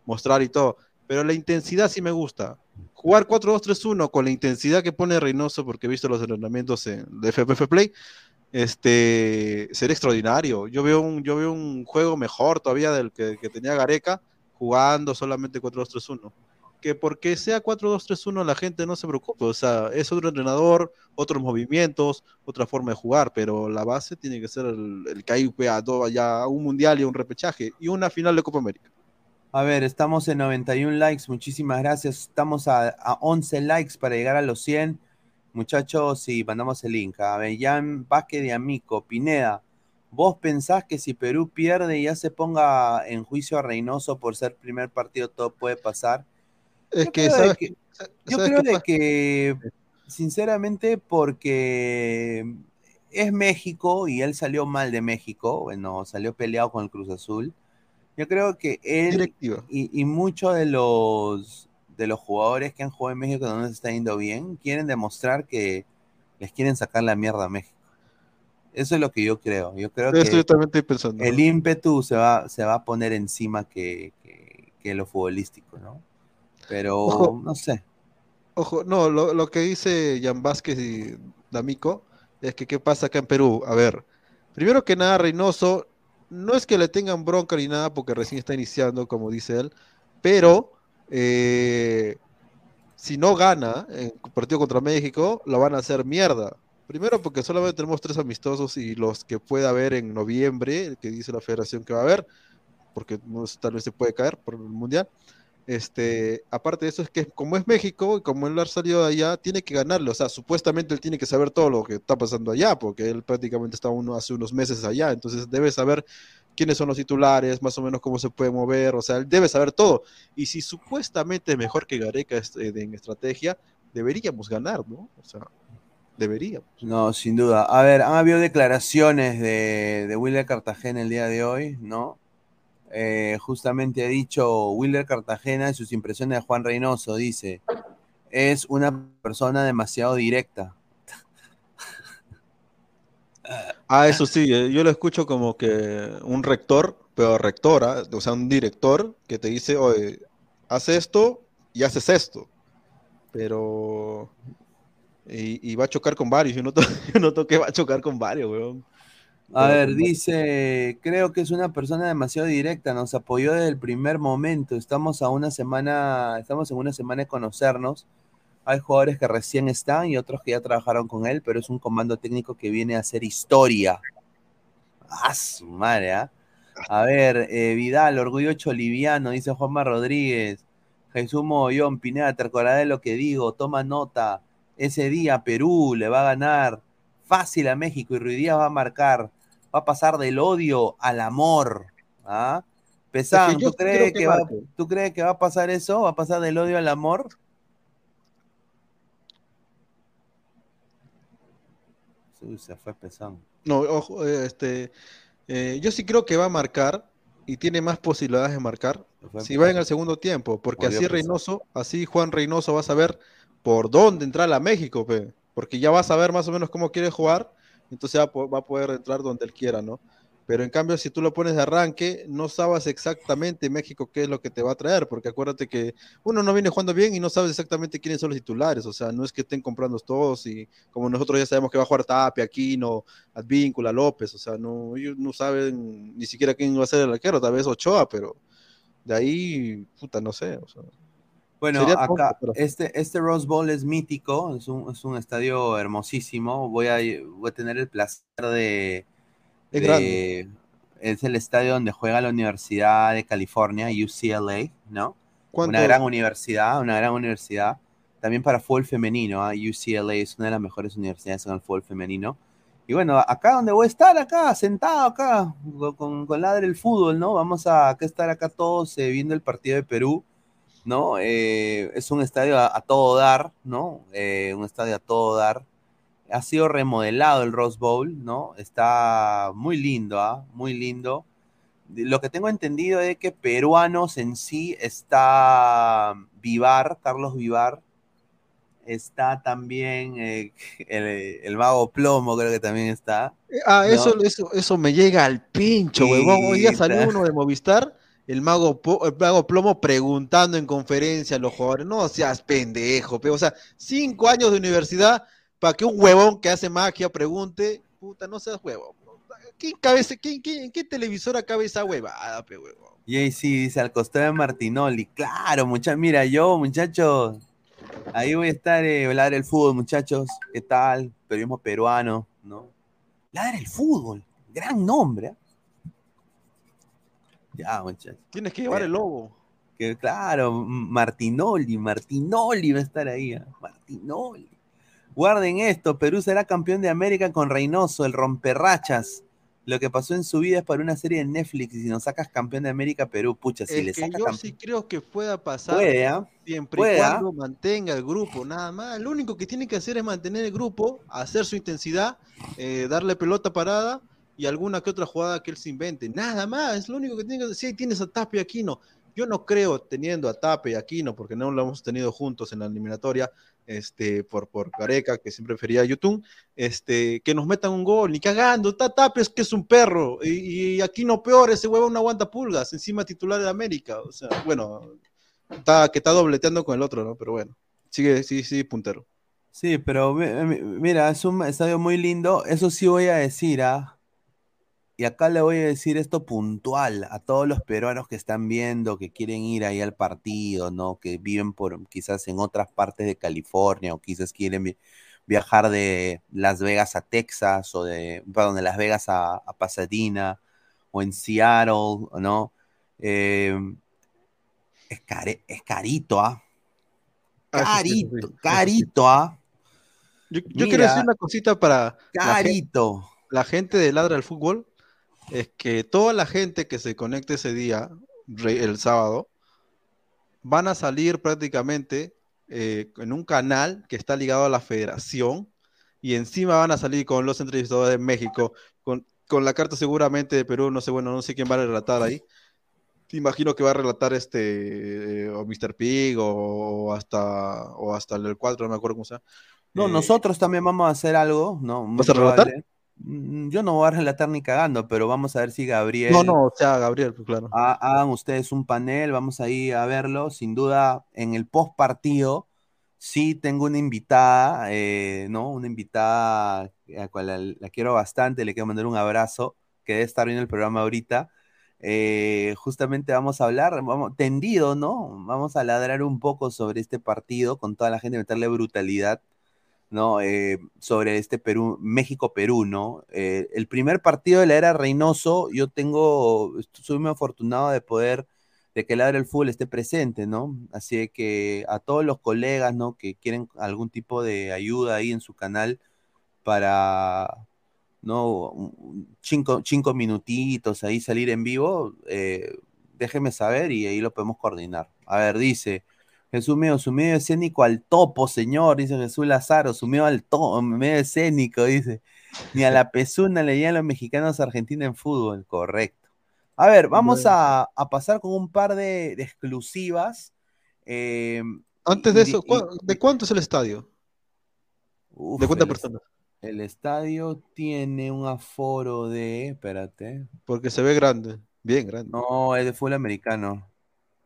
mostrar y todo. Pero la intensidad sí me gusta. Jugar 4-2-3-1 con la intensidad que pone Reynoso, porque he visto los entrenamientos en, de FPF Play, este, sería extraordinario. Yo veo un, yo veo un juego mejor todavía del que, tenía Gareca, jugando solamente 4-2-3-1. Que porque sea 4-2-3-1 la gente no se preocupe, o sea, es otro entrenador, otros movimientos, otra forma de jugar, pero la base tiene que ser el, el que hay a, todo- ya a un mundial y un repechaje y una final de Copa América. A ver, estamos en 91 likes, muchísimas gracias. Estamos a, a 11 likes para llegar a los 100. Muchachos, sí, mandamos el link. A Bellán Vázquez de Amico, Pineda, ¿vos pensás que si Perú pierde y ya se ponga en juicio a Reynoso por ser primer partido, todo puede pasar? Es Yo que, creo que- yo ¿sabes creo de que, sinceramente, porque es México y él salió mal de México, bueno, salió peleado con el Cruz Azul. Yo creo que él y, y muchos de los de los jugadores que han jugado en México donde se está yendo bien quieren demostrar que les quieren sacar la mierda a México. Eso es lo que yo creo. Yo creo Eso que yo también estoy pensando. el ímpetu se va, se va a poner encima que, que, que lo futbolístico, ¿no? Pero Ojo. no sé. Ojo, no, lo, lo que dice Jan Vázquez y D'Amico es que qué pasa acá en Perú. A ver, primero que nada, Reynoso, no es que le tengan bronca ni nada porque recién está iniciando, como dice él, pero eh, si no gana en el partido contra México, lo van a hacer mierda. Primero porque solamente tenemos tres amistosos y los que pueda haber en noviembre, que dice la federación que va a haber, porque no, tal vez se puede caer por el mundial. Este, aparte de eso, es que como es México y como él ha salido de allá, tiene que ganarle. O sea, supuestamente él tiene que saber todo lo que está pasando allá, porque él prácticamente está uno, hace unos meses allá. Entonces debe saber quiénes son los titulares, más o menos cómo se puede mover. O sea, él debe saber todo. Y si supuestamente es mejor que Gareca este, en estrategia, deberíamos ganar, ¿no? O sea, deberíamos. No, sin duda. A ver, han habido declaraciones de, de Wilder Cartagena el día de hoy, ¿no? Eh, justamente ha dicho Wilder Cartagena en sus impresiones de Juan Reynoso, dice, es una persona demasiado directa. Ah, eso sí, eh, yo lo escucho como que un rector, pero rectora, o sea, un director que te dice, oye, haz esto y haces esto. Pero. Y, va a chocar con varios. Yo noto, yo noto que va a chocar con varios, weón. A ver, dice, creo que es una persona demasiado directa, nos apoyó desde el primer momento, estamos a una semana, estamos en una semana de conocernos, hay jugadores que recién están y otros que ya trabajaron con él, pero es un comando técnico que viene a hacer historia. Ah, su madre, ¿ah? A ver, eh, Vidal, orgullo choliviano, dice Juanma Rodríguez. Jesús Mogollón, Pineda, te acordarás de lo que digo, toma nota. Ese día Perú le va a ganar fácil a México y Ruiz Díaz va a marcar. Va a pasar del odio al amor. ¿ah? ¿tú, crees que que va, marque. ¿tú crees que va a pasar eso? ¿Va a pasar del odio al amor? Uy, se fue Pesán. No, ojo, eh, este, eh, yo sí creo que va a marcar y tiene más posibilidades de marcar si va en el segundo tiempo, porque así. Reynoso, así Juan Reynoso va a saber por dónde entrar a México, pe, porque ya va a saber más o menos cómo quiere jugar, entonces va, va a poder entrar donde él quiera, ¿no? Pero en cambio, si tú lo pones de arranque, no sabes exactamente México qué es lo que te va a traer, porque acuérdate que uno no viene jugando bien y no sabes exactamente quiénes son los titulares, o sea, no es que estén comprando todos y como nosotros ya sabemos que va a jugar Tapia, Aquino, Advíncula, López, o sea, no, ellos no saben ni siquiera quién va a ser el arquero, tal vez Ochoa, pero de ahí, puta, no sé, o sea, Bueno, sería acá, tonto, pero- este, este Rose Bowl es mítico, es un, es un estadio hermosísimo. Voy a, voy a tener el placer de. Es de- es el estadio donde juega la Universidad de California, UCLA, ¿no? Una ¿Cuántos- gran universidad, una gran universidad. También para fútbol femenino, ¿ah? UCLA es una de las mejores universidades en el fútbol femenino. Y bueno, acá donde voy a estar, acá, sentado acá, con, con, con Ladre el fútbol, ¿no? Vamos a acá estar acá todos eh, viendo el partido de Perú, ¿no? Eh, es un estadio a, a todo dar, ¿no? Eh, un estadio a todo dar. Ha sido remodelado el Rose Bowl, ¿no? Está muy lindo, ¿ah? Muy lindo. Lo que tengo entendido es que peruanos en sí está Vivar, Carlos Vivar, está también eh, el, el mago Plomo, creo que también está. Ah, ¿no? eso, eso, eso me llega al pincho, huevón. Hoy día salió uno de Movistar, el mago, Plomo preguntando en conferencia a los jugadores, no seas pendejo, pero, o sea, cinco años de universidad para que un huevón que hace magia pregunte, puta, no seas huevón. ¿Quién cabe ese- quién- quién- ¿En qué televisora cabe esa huevada, pe huevón? Y sí, dice al costado de Martinoli. Claro, muchachos. Mira, yo, muchachos. Ahí voy a estar, eh, hablar el fútbol, muchachos. ¿Qué tal? Periodismo peruano, ¿no? Ladra el fútbol. Gran nombre. ¿eh? Ya, muchachos. Tienes que llevar el lobo. Que claro, Martinoli, Martinoli va a estar ahí. ¿eh? Martinoli. Guarden esto, Perú será campeón de América con Reynoso, el romperrachas. Lo que pasó en su vida es para una serie de Netflix y si nos sacas campeón de América, Perú, pucha, si es le que sacas yo campeón. sí creo que pueda pasar ¿ah? siempre Puede, y ¿ah? cuando mantenga el grupo, nada más. Lo único que tiene que hacer es mantener el grupo, hacer su intensidad, eh, darle pelota parada y alguna que otra jugada que él se invente. Nada más, es lo único que tiene que ahí tienes a Tapia y Aquino, yo no creo teniendo a Tapia y Aquino, porque no lo hemos tenido juntos en la eliminatoria, este, por, por Gareca, que siempre prefería a Yotun, este, que nos metan un gol, ni cagando, está Tapia es que es un perro, y, y Aquino peor, ese huevo no aguanta pulgas, encima titular de América, o sea, bueno, está, que está dobleteando con el otro, ¿no? Pero bueno, sigue, sí, sí, puntero. Sí, pero mi- mi- mira, es un estadio muy lindo. Eso sí voy a decir, ¿ah? Y acá le voy a decir esto puntual a todos los peruanos que están viendo, que quieren ir ahí al partido, ¿no? Que viven por quizás en otras partes de California o quizás quieren vi- viajar de Las Vegas a Texas o de, perdón, de Las Vegas a, a Pasadena o en Seattle, ¿no? Eh, es, care- es carito, ¿ah? Ah, Carito, carito, ¿ah? Yo, yo quiero decir una cosita para la gente, Carito. la gente de Ladra del Fútbol, es que toda la gente que se conecte ese día, el sábado, van a salir prácticamente eh, en un canal que está ligado a la federación y encima van a salir con los entrevistadores de México, con, con la carta seguramente de Perú, no sé, bueno, no sé quién va a relatar ahí. Te imagino que va a relatar este, eh, o Mr. Pig o hasta, o hasta el 4, no me acuerdo cómo se llama. No, Eh, nosotros también vamos a hacer algo, ¿no? ¿Vas a relatar? probable. Mm, Yo no voy a relatar ni cagando, pero vamos a ver si Gabriel. No, no, o sea, Gabriel, pues claro. ha- hagan ustedes un panel, vamos ahí a verlo. Sin duda, en el post partido, sí tengo una invitada, eh, ¿no? Una invitada a la cual la, la quiero bastante, le quiero mandar un abrazo, que debe estar viendo el programa ahorita. Eh, justamente vamos a hablar, vamos, tendido, ¿no? Vamos a ladrar un poco sobre este partido con toda la gente, meterle brutalidad. ¿No? Eh, sobre este Perú, México-Perú, ¿no? Eh, el primer partido de la era Reynoso, yo tengo, soy muy afortunado de poder, de que el área del fútbol esté presente, ¿no? Así que a todos los colegas, ¿no? Que quieren algún tipo de ayuda ahí en su canal para, ¿no? Cinco, cinco minutitos ahí salir en vivo, eh, déjeme saber y ahí lo podemos coordinar. A ver, dice Jesús mío, su medio escénico al topo, señor, dice Jesús Lazaro, su medio al topo, medio escénico, dice. Ni a la pezuna le a los mexicanos Argentina en fútbol, correcto. A ver, vamos a, a pasar con un par de, de exclusivas. Eh, Antes de eso, y- ¿cuá- ¿de cuánto es el estadio? Uf, ¿De cuántas personas? El estadio tiene un aforo de. Espérate. Porque se ve grande, bien grande. No, es de fútbol americano.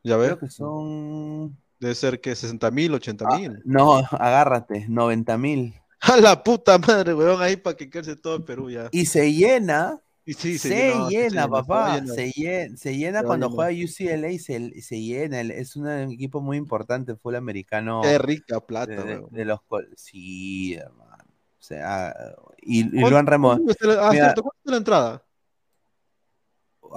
¿Ya ves? Creo que son. Debe ser que 60 mil, 80 mil. No, agárrate, 90 mil. A la puta madre, weón, ahí para que quede todo el Perú ya. Y se llena. Y sí, se, se llena, papá. Se llena, se llena Se cuando juega UCLA y se, se llena. Es un equipo muy importante fútbol americano. Qué rica plata, de, de- weón. de los Sí, hermano. O sea, y, y ¿Cuánto- lo han remodelado. cuánto Ah, cierto, ¿cuánto es la entrada?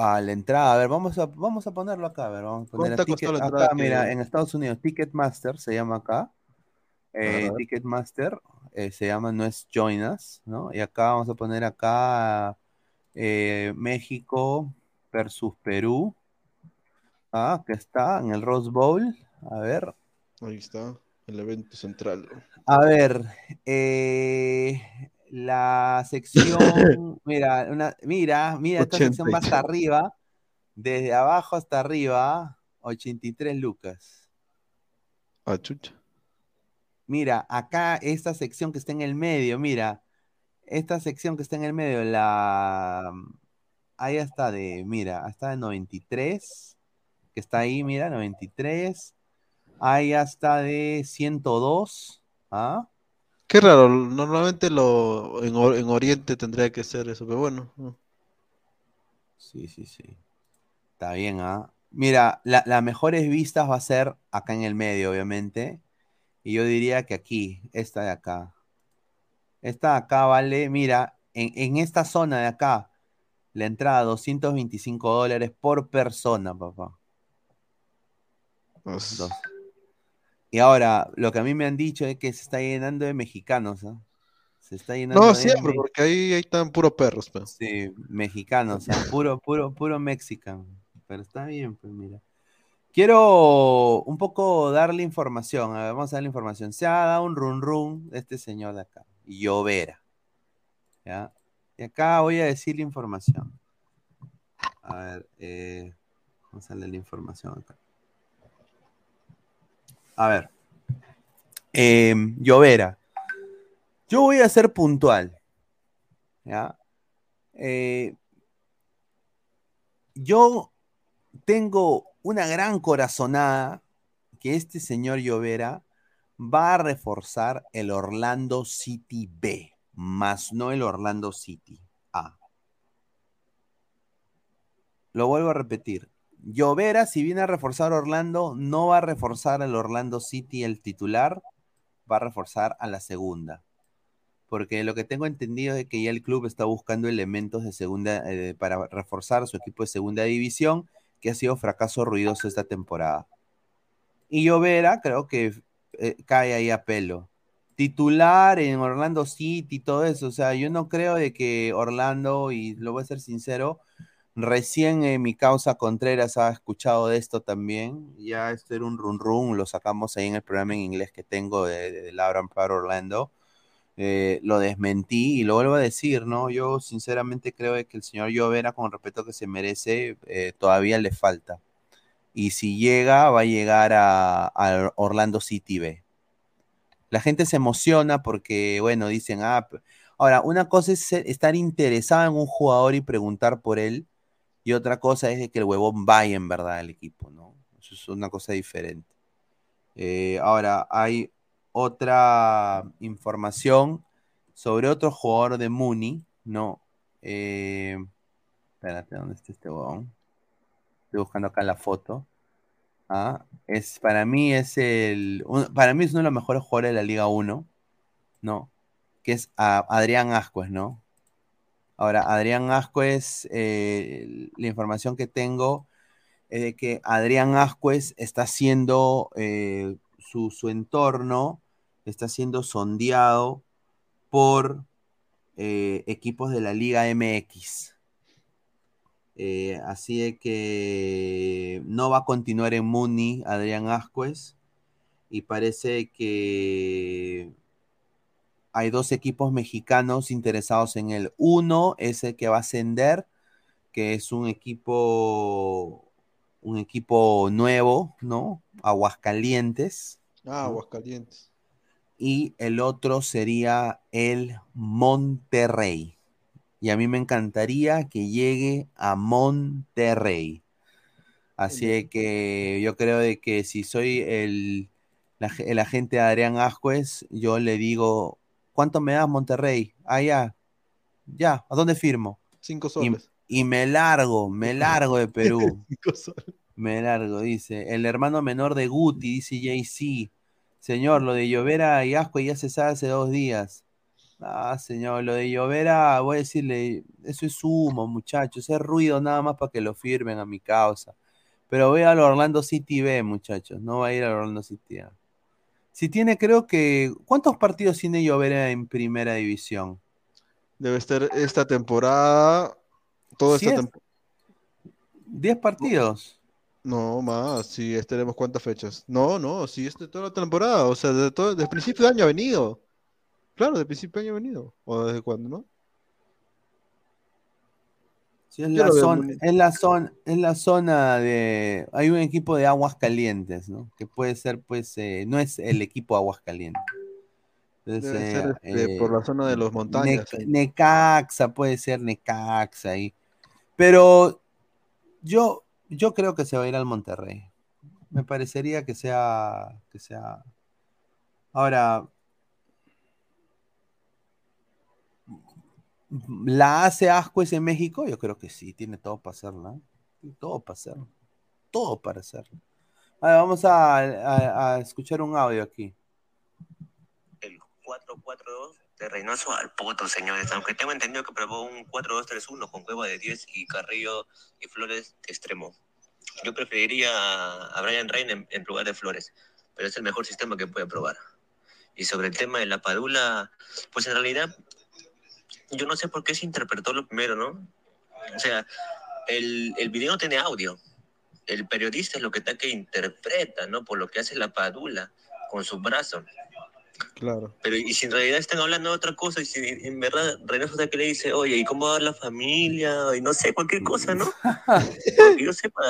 A la entrada, a ver, vamos a, vamos a ponerlo acá, a ver, vamos a poner ¿Cuánto a ha costado Ticket- acá, mira, que- en Estados Unidos, Ticketmaster se llama acá, eh. Ticketmaster, eh, se llama, no es Join Us, ¿no? Y acá vamos a poner acá eh, México versus Perú, ah, que está en el Rose Bowl, a ver, Ahí está, el evento central. a ver, eh, la sección, mira, una, mira, mira, esta sección va hasta 83. arriba, desde abajo hasta arriba, 83 lucas. Ah, chucha. Mira, acá esta sección que está en el medio, mira, esta sección que está en el medio, la, ahí está de, mira, hasta de 93, que está ahí, mira, 93, ahí hasta de 102, ¿ah? Qué raro, normalmente lo en, Or- en Oriente tendría que ser eso, pero bueno. Sí, sí, sí. Está bien, ¿ah? Mira, la- las mejores vistas va a ser acá en el medio, obviamente. Y yo diría que aquí, esta de acá. Esta de acá vale, mira, en, en esta zona de acá, la entrada 225 dólares por persona, papá. Dos. Y ahora, lo que a mí me han dicho es que se está llenando de mexicanos, ¿ah? Se está llenando No, de siempre, porque ahí, ahí están puros perros, pero. Sí, mexicanos, o sea, puro, puro, puro mexican. Pero está bien, pues mira. Quiero un poco darle información. A ver, vamos a darle información. Se ha dado un run run de este señor de acá, Llovera. ¿Ya? Y acá voy a decirle información. A ver, eh, vamos a darle la información acá. A ver. Eh, Llovera. Yo voy a ser puntual. ¿Ya? Eh, yo tengo una gran corazonada que este señor Llovera va a reforzar el Orlando City B, más no el Orlando City A. Lo vuelvo a repetir. Llovera, si viene a reforzar Orlando, no va a reforzar el Orlando City el titular, va a reforzar a la segunda porque lo que tengo entendido es que ya el club está buscando elementos de segunda eh, para reforzar su equipo de segunda división, que ha sido fracaso ruidoso esta temporada. Y Llovera creo que eh, cae ahí a pelo. Titular en Orlando City y todo eso, o sea, yo no creo de que Orlando, y lo voy a ser sincero, recién eh, mi causa Contreras ha escuchado de esto también, ya esto era un run run, lo sacamos ahí en el programa en inglés que tengo de, de, de para Orlando eh, lo desmentí y lo vuelvo a decir, ¿no? Yo sinceramente creo que el señor Llovera, con el respeto que se merece, eh, todavía le falta. Y si llega, va a llegar a, Orlando City B. La gente se emociona porque, bueno, dicen, ah, ahora, una cosa es estar interesada en un jugador y preguntar por él, y otra cosa es que el huevón vaya en verdad al equipo, ¿no? Eso es una cosa diferente. Eh, ahora, hay otra información sobre otro jugador de Muni, ¿no? Eh, espérate, ¿dónde está este huevón? Estoy buscando acá la foto. Ah, es, para mí es el. Para mí es uno de los mejores jugadores de la Liga 1, ¿no? Que es a, Adrián Ascuez, ¿no? Ahora, Adrián Ascuez, eh, la información que tengo es de que Adrián Ascuez está haciendo eh, su, su, entorno está siendo sondeado por eh, equipos de la Liga MX. Así de que no va a continuar en Muni Adrián Ascuez. Y parece que hay dos equipos mexicanos interesados en él. Uno es el que va a ascender, que es un equipo, un equipo nuevo, ¿no? Aguascalientes. Ah, Aguascalientes. Y el otro sería el Monterrey. Y a mí me encantaría que llegue a Monterrey. Así que yo creo de que si soy el, la- el agente de Adrián Ascuez, yo le digo, ¿cuánto me das Monterrey? Ah, ya, ¿a dónde firmo? Cinco soles. y me largo, me largo de Perú. Cinco soles. Me largo, dice. El hermano menor de Guti, dice JC. Señor, lo de Llovera y Asco ya se sabe hace dos días. Ah, señor, lo de Llovera, voy a decirle, eso es humo, muchachos, es ruido nada más para que lo firmen a mi causa. Pero voy al Orlando City B, muchachos, no va a ir al Orlando City A. Si tiene, creo que, ¿cuántos partidos tiene Llovera en primera división? Debe estar esta temporada. Toda esta temporada. ¿Diez partidos? No, más, sí, estaremos cuántas fechas. No, no, sí, es de toda la temporada. O sea, desde, todo, desde principio de año ha venido. Claro, de principio de año ha venido. ¿O desde cuándo, no? Sí, es la, zona, es, la zona, es la zona de... Hay un equipo de aguas calientes, ¿no? Que puede ser, pues, eh, no es el equipo aguas calientes. Entonces, Debe eh, ser este, por eh, la zona de los montañas. Necaxa, puede ser Necaxa ahí. Pero yo, yo creo que se va a ir al Monterrey. Me parecería que sea, que sea. Ahora, ¿la hace Ascuez en México? Yo creo que sí, tiene todo para hacerla. ¿eh? Tiene todo para hacerlo. Todo para hacerlo. A ver, vamos a, a- a escuchar un audio aquí. 4-4-2 de Reynoso al poto, señores. Aunque tengo entendido que probó un 4-2-3-1 con Cueva de 10 y Carrillo y Flores extremo. Yo preferiría a Brian Rein en, en lugar de Flores, pero es el mejor sistema que puede probar. Y sobre el tema de la Padula, pues en realidad yo no sé por qué se interpretó lo primero, ¿no? O sea, el, el video no tiene audio. El periodista es lo que está que interpreta, ¿no? Por lo que hace la Padula con sus brazos. Claro. Pero y si en realidad están hablando de otra cosa, y si en verdad Reynoso está que le dice, oye, ¿y cómo va la familia? Y no sé, cualquier cosa, ¿no? Porque yo sepa,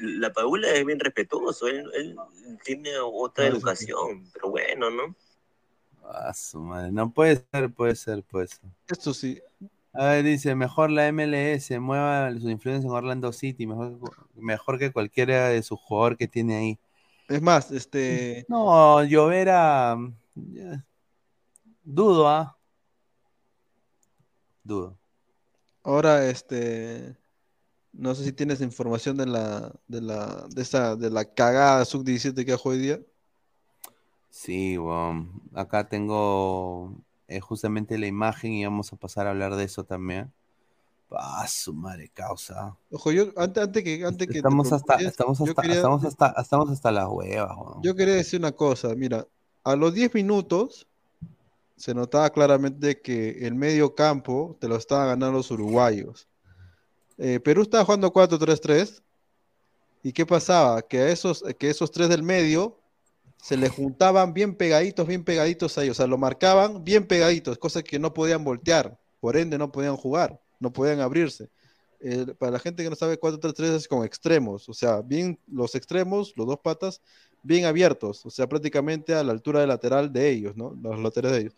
la Paula es bien respetuoso, él, él tiene otra educación, pero bueno, ¿no? Su madre. No puede ser, puede ser, puede ser. Esto sí. A ver, dice, mejor la MLS, mueva su influencia en Orlando City, mejor, mejor que cualquiera de sus jugadores que tiene ahí. Es más, este. No, Llovera, dudo, ¿ah? Dudo. Ahora, este. No sé si tienes información de la, de la, de esa, de la cagada sub-17 que ha hoy día. Sí, bueno, acá tengo eh, justamente la imagen y vamos a pasar a hablar de eso también. Ah, su madre causa. Ojo, yo antes, antes que antes que Estamos hasta, estamos hasta, quería- estamos hasta, estamos hasta las huevas, weón. Yo quería decir una cosa, mira, a los 10 minutos se notaba claramente que el medio campo te lo estaban ganando los uruguayos. Eh, Perú estaba jugando 4-3-3 y ¿qué pasaba? Que a esos, que esos tres del medio se le juntaban bien pegaditos, bien pegaditos a ellos, o sea, lo marcaban bien pegaditos, cosas que no podían voltear, por ende no podían jugar, no podían abrirse. Eh, para la gente que no sabe, 4-3-3 es con extremos, o sea, bien los extremos, los dos patas, bien abiertos, o sea, prácticamente a la altura del lateral de ellos, ¿no? Los laterales de ellos.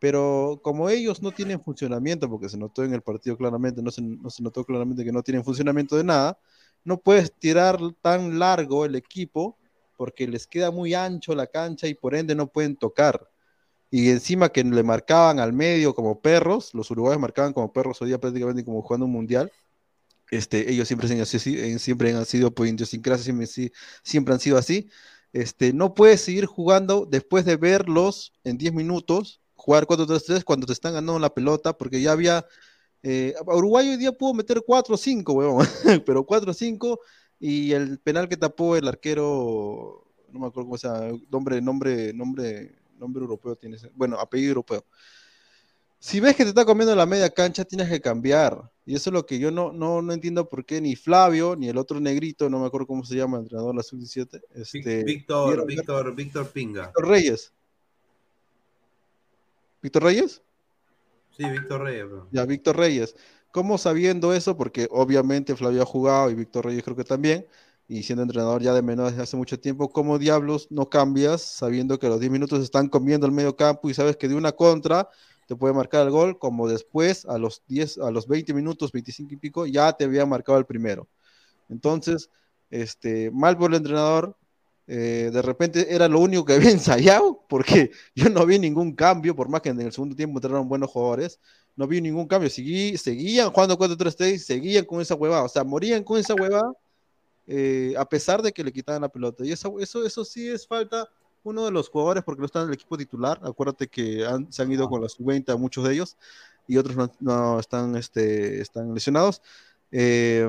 Pero como ellos no tienen funcionamiento, porque se notó en el partido claramente, no se, no se notó claramente que no tienen funcionamiento de nada, no puedes tirar tan largo el equipo porque les queda muy ancho la cancha y por ende no pueden tocar. Y encima que le marcaban al medio como perros, los uruguayos marcaban como perros hoy día prácticamente como jugando un mundial. Este, ellos siempre, sido- siempre han sido por idiosincrasia, siempre, siempre han sido así. Este, no puedes seguir jugando después de verlos en 10 minutos, jugar 4-3-3 cuando te están ganando la pelota, porque ya había. eh, Uruguay hoy día pudo meter 4 o 5, weón, pero 4 o 5 y el penal que tapó el arquero, no me acuerdo cómo se llama, nombre, nombre, nombre, nombre europeo tiene bueno, apellido europeo. Si ves que te está comiendo la media cancha, tienes que cambiar. Y eso es lo que yo no, no, no entiendo por qué ni Flavio, ni el otro negrito, no me acuerdo cómo se llama, el entrenador de la sub-17. Este, Víctor, Víctor, Víctor Pinga. Víctor Reyes. ¿Víctor Reyes? Sí, Víctor Reyes. bro. Ya, Víctor Reyes. ¿Cómo sabiendo eso? Porque obviamente Flavio ha jugado y Víctor Reyes creo que también, y siendo entrenador ya de menor desde hace mucho tiempo, ¿cómo diablos no cambias sabiendo que los 10 minutos están comiendo el medio campo y sabes que de una contra te puede marcar el gol, como después a los 10, a los 20 minutos, 25 y pico, ya te había marcado el primero. Entonces, este, mal por el entrenador, eh, de repente era lo único que había ensayado, porque yo no vi ningún cambio, por más que en el segundo tiempo entraron buenos jugadores, no vi ningún cambio, Seguí, seguían jugando 4-3-3, seguían con esa huevada, o sea, morían con esa huevada, eh, a pesar de que le quitaban la pelota, y eso, eso, eso sí es falta uno de los jugadores, porque no está en el equipo titular, acuérdate que han- se han ido con la sub-20 a muchos de ellos, y otros no, no están, este, están lesionados, eh,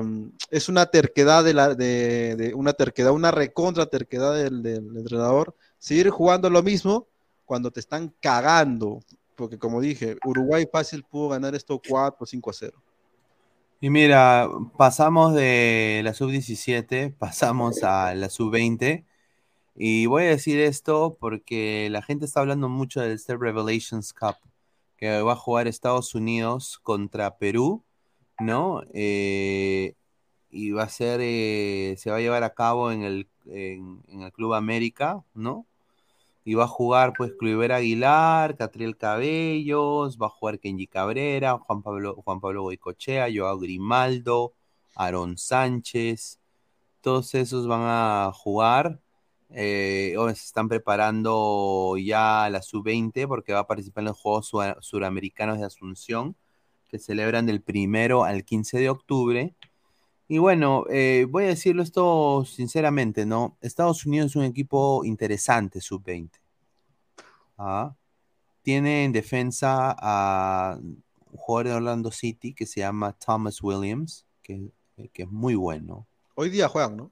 es una terquedad de la de, de una terquedad, una recontra terquedad del, del entrenador, seguir jugando lo mismo cuando te están cagando, porque como dije, Uruguay fácil pudo ganar esto 4 o 5 a 0. Y mira, pasamos de la sub-17, pasamos a la sub-20. Y voy a decir esto porque la gente está hablando mucho del Step Revelations Cup, que va a jugar Estados Unidos contra Perú, ¿no? Eh, y va a ser, eh, se va a llevar a cabo en el, en, en el Club América, ¿no? Y va a jugar pues Cluiver Aguilar, Catriel Cabellos, va a jugar Kenji Cabrera, Juan Pablo, Juan Pablo Goicochea, Joao Grimaldo, Aaron Sánchez, todos esos van a jugar. Eh, se están preparando ya la sub-20 porque va a participar en los Juegos Suramericanos de Asunción que celebran del primero al 15 de octubre. Y bueno, eh, voy a decirlo esto sinceramente, ¿no? Estados Unidos es un equipo interesante, sub-20. Ah, Tiene en defensa a un jugador de Orlando City que se llama Thomas Williams, que, que es muy bueno. Hoy día juegan, ¿no?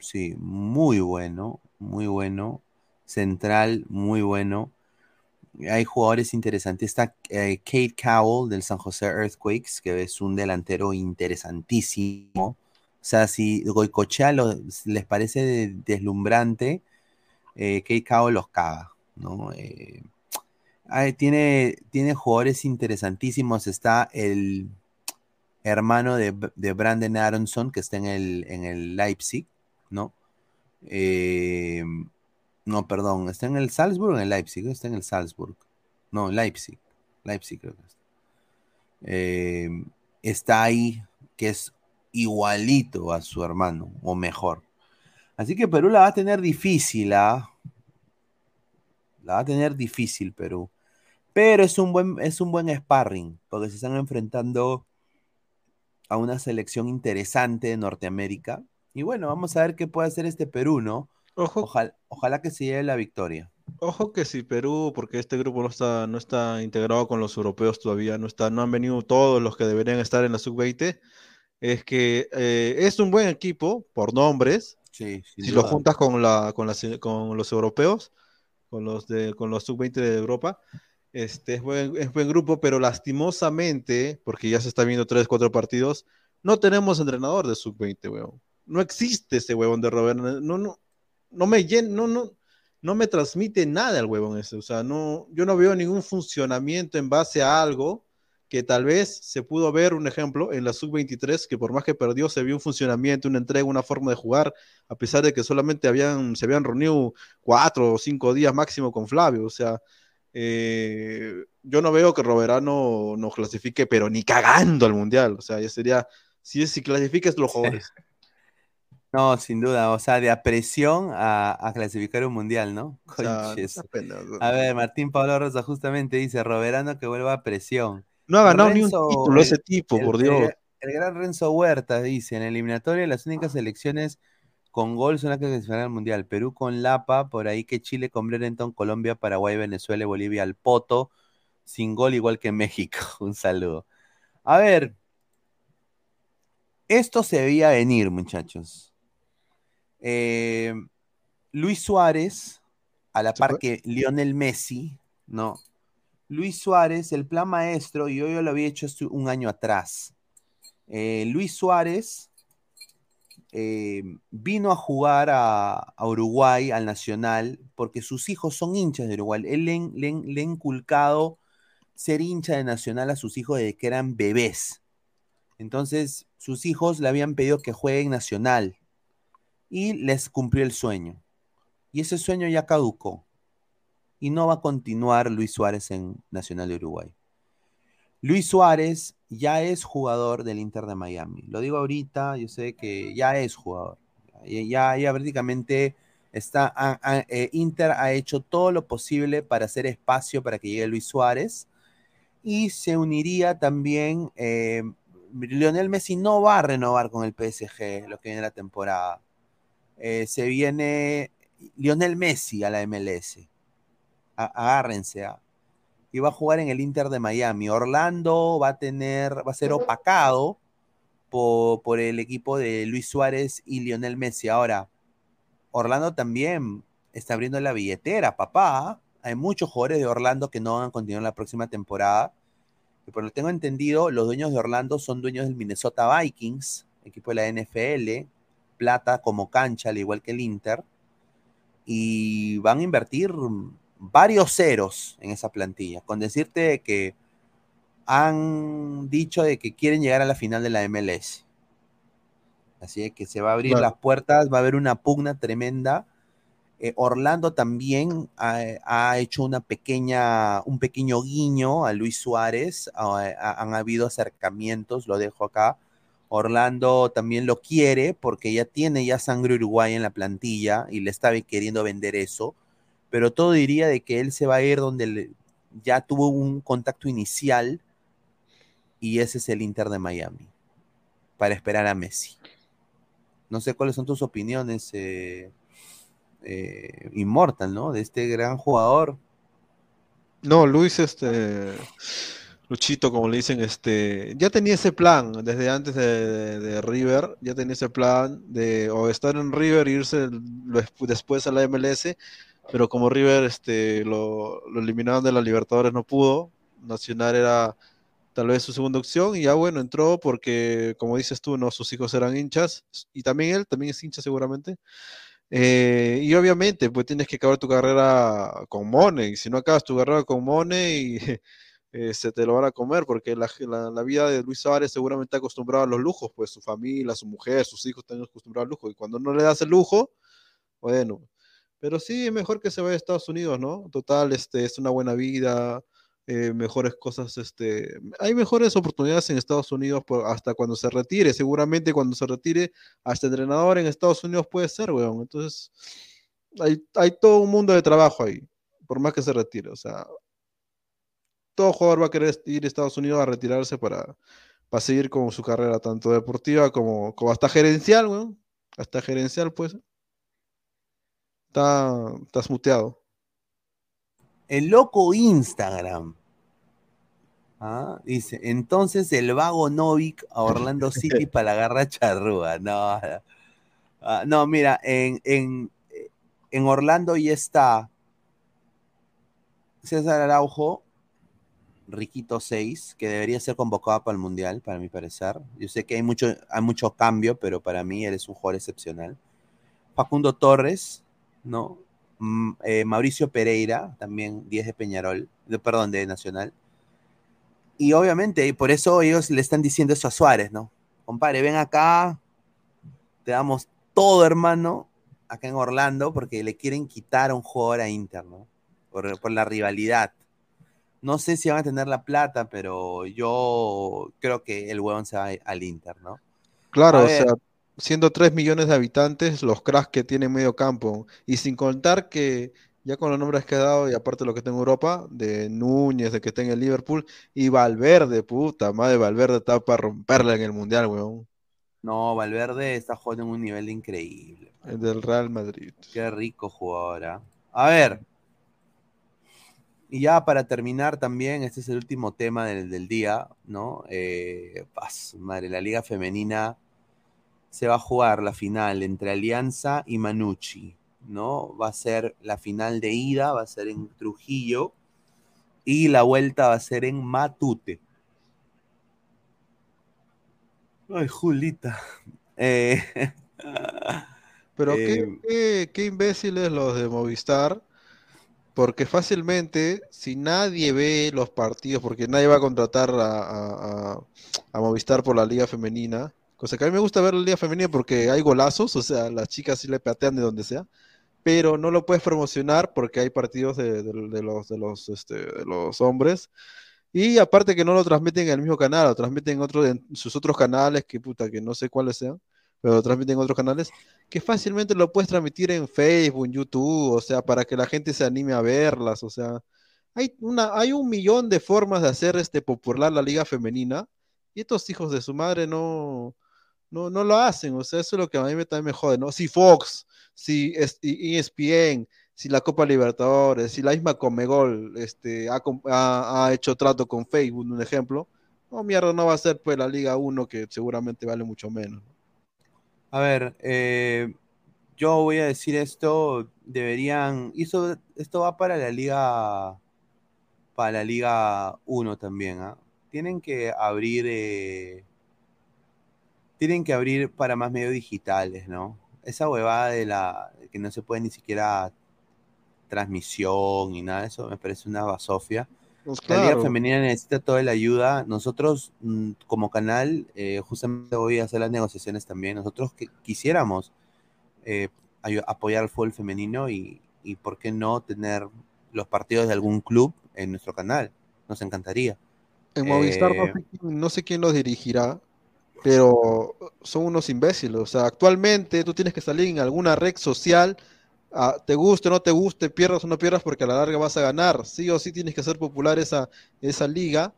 Sí, muy bueno, muy bueno. Central, muy bueno. Hay jugadores interesantes. Está eh, Kate Cowell del San José Earthquakes, que es un delantero interesantísimo. O sea, si Goicochea les parece de- deslumbrante, eh, Kate Cowell los caga, ¿no? Eh, ay, tiene, tiene jugadores interesantísimos. Está el hermano de, de Brandon Aronson, que está en el, en el Leipzig, ¿no? Eh, no, perdón, ¿está en el Salzburg o en el Leipzig? Está en el Salzburg. No, Leipzig. Leipzig creo que está. Eh, está ahí, que es igualito a su hermano, o mejor. Así que Perú la va a tener difícil, ¿ah? La va a tener difícil Perú. Pero es un buen, es un buen sparring, porque se están enfrentando a una selección interesante de Norteamérica. Y bueno, vamos a ver qué puede hacer este Perú, ¿no? Ojalá, ojalá que se lleve la victoria. Ojo que si Perú, porque este grupo no está, no está integrado con los europeos todavía, no está, no han venido todos los que deberían estar en la sub-20, es que eh, es un buen equipo por nombres. Sí, si lo juntas con la, con las- con los europeos, con los de, con los sub-20 de Europa, este es buen, es buen grupo, pero lastimosamente, porque ya se está viendo tres, cuatro partidos, no tenemos entrenador de sub-20, weón. No existe ese huevón de Robert. No, no, no me llen- no, no, no me transmite nada el huevón ese. O sea, no, yo no veo ningún funcionamiento en base a algo que tal vez se pudo ver, un ejemplo, en la sub-23, que por más que perdió, se vio un funcionamiento, una entrega, una forma de jugar, a pesar de que solamente habían, se habían reunido cuatro o cinco días máximo con Flavio. O sea, eh, yo no veo que Roberano nos clasifique, pero ni cagando al Mundial. O sea, ya sería, si, si clasifiques los jugadores. No, sin duda, o sea, de a presión a, a clasificar un mundial, ¿no? Conches. no. A ver, Martín Pablo Rosa justamente dice, Roberano que vuelva a presión. No ha ganado ni un título ese el- tipo, el- por Dios. El, el gran Renzo Huerta dice, en la eliminatoria las únicas selecciones con gol son las que clasificarán al mundial. Perú con Lapa, por ahí que Chile con Brereton, Colombia, Paraguay, Venezuela y Bolivia al Poto, sin gol igual que México. Un saludo. A ver, esto se veía venir, muchachos. Eh, Luis Suárez, a la par que Lionel Messi, ¿no? Luis Suárez, el plan maestro, y yo, yo lo había hecho un año atrás, Eh, Luis Suárez eh, vino a jugar a, a Uruguay, al Nacional, porque sus hijos son hinchas de Uruguay. Él le, le ha inculcado ser hincha de Nacional a sus hijos desde que eran bebés. Entonces, sus hijos le habían pedido que juegue en Nacional y les cumplió el sueño. Y ese sueño ya caducó. Y no va a continuar Luis Suárez en Nacional de Uruguay. Luis Suárez ya es jugador del Inter de Miami. Lo digo ahorita, yo sé que ya es jugador. Ya, ya, prácticamente está, eh, Inter ha hecho todo lo posible para hacer espacio para que llegue Luis Suárez. Y se uniría también, eh, Lionel Messi no va a renovar con el PSG lo que viene la temporada. Eh, se viene Lionel Messi a la MLS. A- agárrense. ¿ah? Y va a jugar en el Inter de Miami. Orlando va a tener, va a ser opacado por, por el equipo de Luis Suárez y Lionel Messi. Ahora, Orlando también está abriendo la billetera, papá. Hay muchos jugadores de Orlando que no van a continuar la próxima temporada. Y por lo que tengo entendido, los dueños de Orlando son dueños del Minnesota Vikings, equipo de la NFL, plata como cancha, al igual que el Inter. Y van a invertir varios ceros en esa plantilla. Con decirte que han dicho de que quieren llegar a la final de la MLS. Así que se va a abrir Claro. las puertas, va a haber una pugna tremenda. Eh, Orlando también ha, ha hecho una pequeña, un pequeño guiño a Luis Suárez. Ah, ha- han habido acercamientos, lo dejo acá. Orlando también lo quiere porque ya tiene ya sangre uruguaya en la plantilla y le estaba queriendo vender eso. Pero todo diría de que él se va a ir donde ya tuvo un contacto inicial y ese es el Inter de Miami para esperar a Messi. No sé cuáles son tus opiniones, eh, eh, Immortal, ¿no? De este gran jugador. No, Luis, este, Luchito, como le dicen, este, ya tenía ese plan desde antes de, River, ya tenía ese plan de o estar en River e irse después a la MLS, pero como River, este, lo, lo eliminaron de la Libertadores, no pudo, Nacional era tal vez su segunda opción y ya bueno, entró porque, como dices tú, no, sus hijos eran hinchas y también él, también es hincha seguramente. Eh, y obviamente, pues tienes que acabar tu carrera con Money. Si no acabas tu carrera con Money, se te lo van a comer, porque la, la- vida de Luis Suárez seguramente está acostumbrado a los lujos, pues su familia, su mujer, sus hijos están acostumbrados al lujo. Y cuando no le das el lujo, bueno. Pero sí, es mejor que se vaya a Estados Unidos, ¿no? Total, este, es una buena vida, eh, mejores cosas, este, hay mejores oportunidades en Estados Unidos hasta cuando se retire. Seguramente cuando se retire, hasta entrenador en Estados Unidos puede ser, weón. Entonces, hay, hay todo un mundo de trabajo ahí, por más que se retire. O sea, todo jugador va a querer ir a Estados Unidos a retirarse para, para seguir con su carrera, tanto deportiva como, como hasta gerencial, weón. Hasta gerencial, pues. Está, estás muteado. El loco Instagram. Ah, Dice, entonces el vago Novik a Orlando City para la garra charrúa. No, ah, no, mira, en, en, en Orlando ya está César Araujo, Riquito 6, que debería ser convocado para el Mundial, para mi parecer. Yo sé que hay mucho, hay mucho cambio, pero para mí él es un jugador excepcional. Facundo Torres, ¿no? Mm, eh, Mauricio Pereira, también 10 de Peñarol, de, perdón, de Nacional. Y obviamente, y por eso ellos le están diciendo eso a Suárez, ¿no? Compadre, ven acá, te damos todo, hermano, acá en Orlando, porque le quieren quitar a un jugador a Inter, ¿no? Por, por la rivalidad. No sé si van a tener la plata, pero yo creo que el huevón se va al Inter, ¿no? Claro, o sea, siendo 3 millones de habitantes, los cracks que tiene medio campo, y sin contar que ya con los nombres que he dado, y aparte lo que tengo en Europa, de Núñez, de que está en el Liverpool, y Valverde, puta madre, Valverde está para romperla en el Mundial, weón. No, Valverde está jugando en un nivel increíble. El del Real Madrid. Qué rico jugador. ¿ah? A ver. Y ya para terminar también, este es el último tema del, del día, ¿no? Eh, madre, la liga femenina se va a jugar la final entre Alianza y Manucci, ¿no? Va a ser la final de ida, va a ser en Trujillo y la vuelta va a ser en Matute. Ay, Julita. Eh, Pero eh, qué, qué- qué imbéciles los de Movistar, porque fácilmente, si nadie ve los partidos, porque nadie va a contratar a, a- Movistar por la Liga Femenina, cosa que a mí me gusta ver la Liga Femenina porque hay golazos, o sea, las chicas sí le patean de donde sea, pero no lo puedes promocionar porque hay partidos de, de- los, de, los, este, de los hombres. Y aparte que no lo transmiten en el mismo canal, lo transmiten en, otro, sus otros canales, que puta, que no sé cuáles sean, pero transmiten en otros canales, que fácilmente lo puedes transmitir en Facebook, en YouTube, o sea, para que la gente se anime a verlas, o sea, hay una, hay un millón de formas de hacer este popular la liga femenina, y estos hijos de su madre no, no, no lo hacen, o sea, eso es lo que a mí me, también me jode, ¿no? Si Fox, si ESPN, si la Copa Libertadores, si la misma Comegol este, ha hecho trato con Facebook, un ejemplo, no, mierda, no va a ser pues la Liga 1 que seguramente vale mucho menos. A ver, eh, yo voy a decir esto, deberían, esto, va para la liga, para la liga 1 también, ¿ah? Tienen que abrir, eh, tienen que abrir para más medios digitales, ¿no? Esa huevada de la, que no se puede ni siquiera transmisión y nada de eso, me parece una basofia. Pues La Liga. Femenina necesita toda la ayuda. Nosotros, mm, como canal, eh, justamente voy a hacer las negociaciones también. Nosotros que quisiéramos eh, apoyar al fútbol femenino y, y, ¿por qué no tener los partidos de algún club en nuestro canal? Nos encantaría. En Movistar no Eh, sé, quién, no sé quién los dirigirá, pero son unos imbéciles. O sea, actualmente tú tienes que salir en alguna red social, te guste o no te guste, pierdas o no pierdas, porque a la larga vas a ganar. Sí o sí tienes que hacer popular esa, esa liga,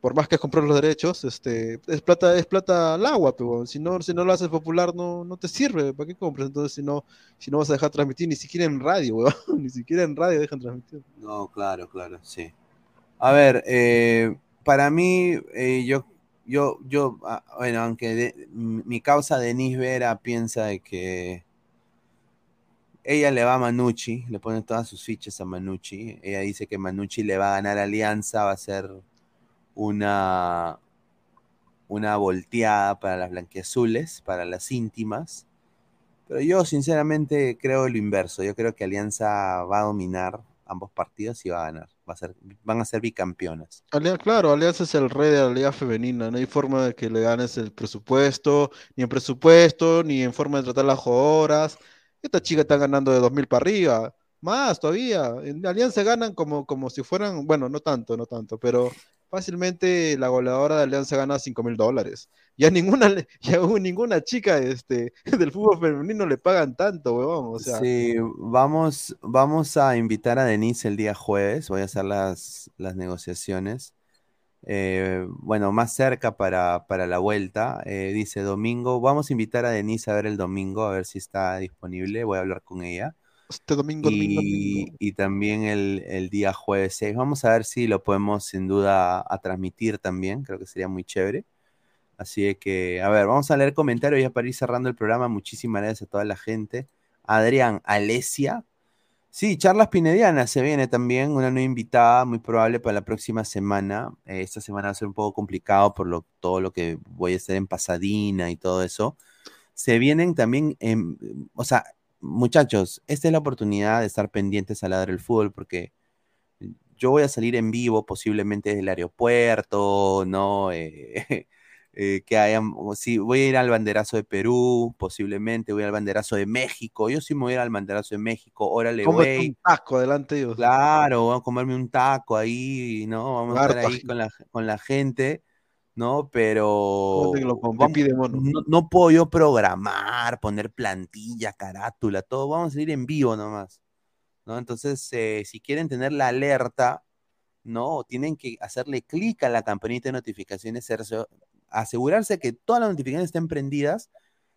por más que comprar los derechos, este, es plata, es plata al agua, pero si no, si no lo haces popular no, no te sirve, ¿para qué compras? Entonces si no, si no vas a dejar transmitir ni siquiera en radio, weón, ni siquiera en radio dejan transmitir. No, claro, claro, sí. A ver, eh, para mí, eh, yo, yo, yo, ah, bueno, aunque mi causa Denise Vera piensa de que ella le va a Manucci, le pone todas sus fichas a Manucci. Ella dice que Manucci le va a ganar Alianza, va a ser una, una volteada para las blanquiazules, para las íntimas. Pero yo sinceramente creo lo inverso. Yo creo que Alianza va a dominar ambos partidos y va a ganar. Va a ser, van a ser bicampeonas. Claro, Alianza es el rey de la liga femenina. No hay forma de que le ganes el presupuesto, ni en presupuesto, ni en forma de tratar las jugadoras. Esta chica está ganando de 2.000 para arriba. Más todavía. En Alianza ganan como, como si fueran, bueno, no tanto, no tanto, pero fácilmente la goleadora de Alianza gana 5.000 dólares. Ya ninguna, ya ninguna chica este, del fútbol femenino le pagan tanto, huevón. O sea, Sí, vamos, vamos a invitar a Denise el día jueves. Voy a hacer las, las negociaciones. Eh, bueno, más cerca para, para la vuelta. Eh, dice domingo. Vamos a invitar a Denise a ver el domingo, a ver si está disponible. Voy a hablar con ella. este domingo, Y, domingo. y también el, el día jueves 6. Vamos a ver si lo podemos sin duda a transmitir también. Creo que sería muy chévere. Así que, a ver, vamos a leer comentarios ya para ir cerrando el programa. Muchísimas gracias a toda la gente. Adrián, Alesia. Sí, charlas pinedianas se viene también, una nueva invitada, muy probable para la próxima semana. Eh, esta semana va a ser un poco complicado por lo, todo lo que voy a hacer en Pasadena y todo eso. Se vienen también, en, o sea, muchachos, esta es la oportunidad de estar pendientes a ladrar el fútbol porque yo voy a salir en vivo posiblemente desde el aeropuerto, ¿no? Eh, eh, que hayan, sí, voy a ir al banderazo de Perú, posiblemente voy al banderazo de México, yo sí me voy a ir al banderazo de México, órale, güey. un taco delante de ellos. Claro, vamos a comerme un taco ahí, ¿no? Vamos a estar ahí con la, con la gente, ¿no? Pero vamos- no, no puedo yo programar, poner plantilla, carátula, todo, vamos a ir en vivo nomás, ¿no? Entonces, eh, si quieren tener la alerta, ¿no? Tienen que hacerle clic a la campanita de notificaciones, asegurarse que todas las notificaciones estén prendidas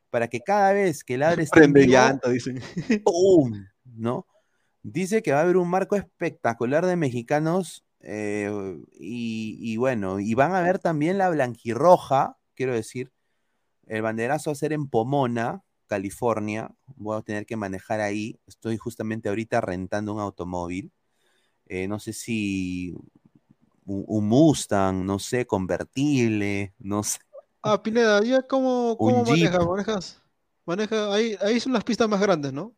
para que cada vez que ladre esté en Prende vivo, llanta, dicen. ¡pum! ¿no? Dice que va a haber un marco espectacular de mexicanos eh, y, y bueno, y van a ver también la blanquirroja, quiero decir, el banderazo va a ser en Pomona, California, voy a tener que manejar ahí, estoy justamente ahorita rentando un automóvil, eh, no sé si un, un Mustang, no sé, convertible, no sé, Ah, Pineda, ¿ya cómo, cómo jeep. manejas? Maneja, ahí, ahí son las pistas más grandes, ¿no?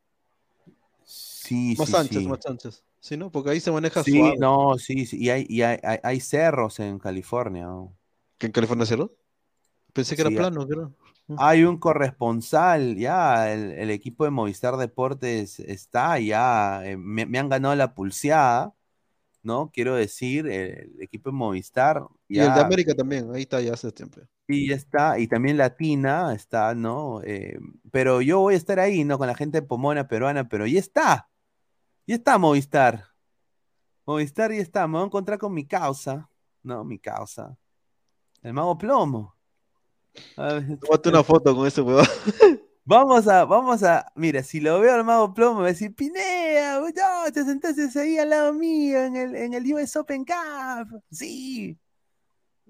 Sí, Más sí, anchas, sí. más anchas. Sí, ¿no? Porque ahí se maneja Sí, suave. no, sí, sí. Y hay, y hay, hay- hay cerros en California. ¿Que en California cierto? Pensé que era plano, creo. Hay un corresponsal, ya, el, el equipo de Movistar Deportes está, ya, eh, me, me han ganado la pulseada, ¿no? Quiero decir, el, equipo de Movistar, Y el de América también, ahí está ya hace tiempo. y ya está, y también Latina está, ¿no? Eh, pero yo voy a estar ahí, ¿no? Con la gente de Pomona peruana, pero ya está, ya está Movistar. Movistar ya está, me voy a encontrar con mi causa, ¿no? Mi causa. El mago plomo. Tómate una foto con ese huevón. Vamos a, vamos a, mira, si lo veo al mago plomo, me va a decir, Pinea, no, te sentaste ahí al lado mío en el, en el US Open Cup. Sí.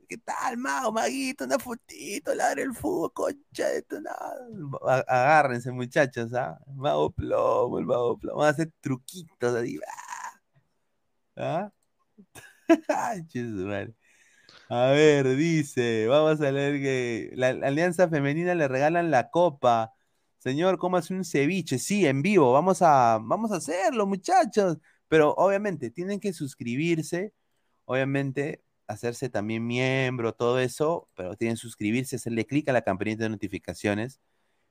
¿Qué tal, mago, maguito? Una fotito, ladre el fútbol, concha de tu Agárrense, muchachos, ¿ah? Mago plomo, el mago plomo. Vamos a hacer truquitos así. ¿Ah? A ver, dice, vamos a leer que la, la Alianza Femenina le regalan la copa. Señor, ¿cómo hace un ceviche? Sí, en vivo, vamos a, vamos a hacerlo, muchachos. Pero obviamente tienen que suscribirse, obviamente hacerse también miembro, todo eso, pero tienen que suscribirse, hacerle clic a la campanita de notificaciones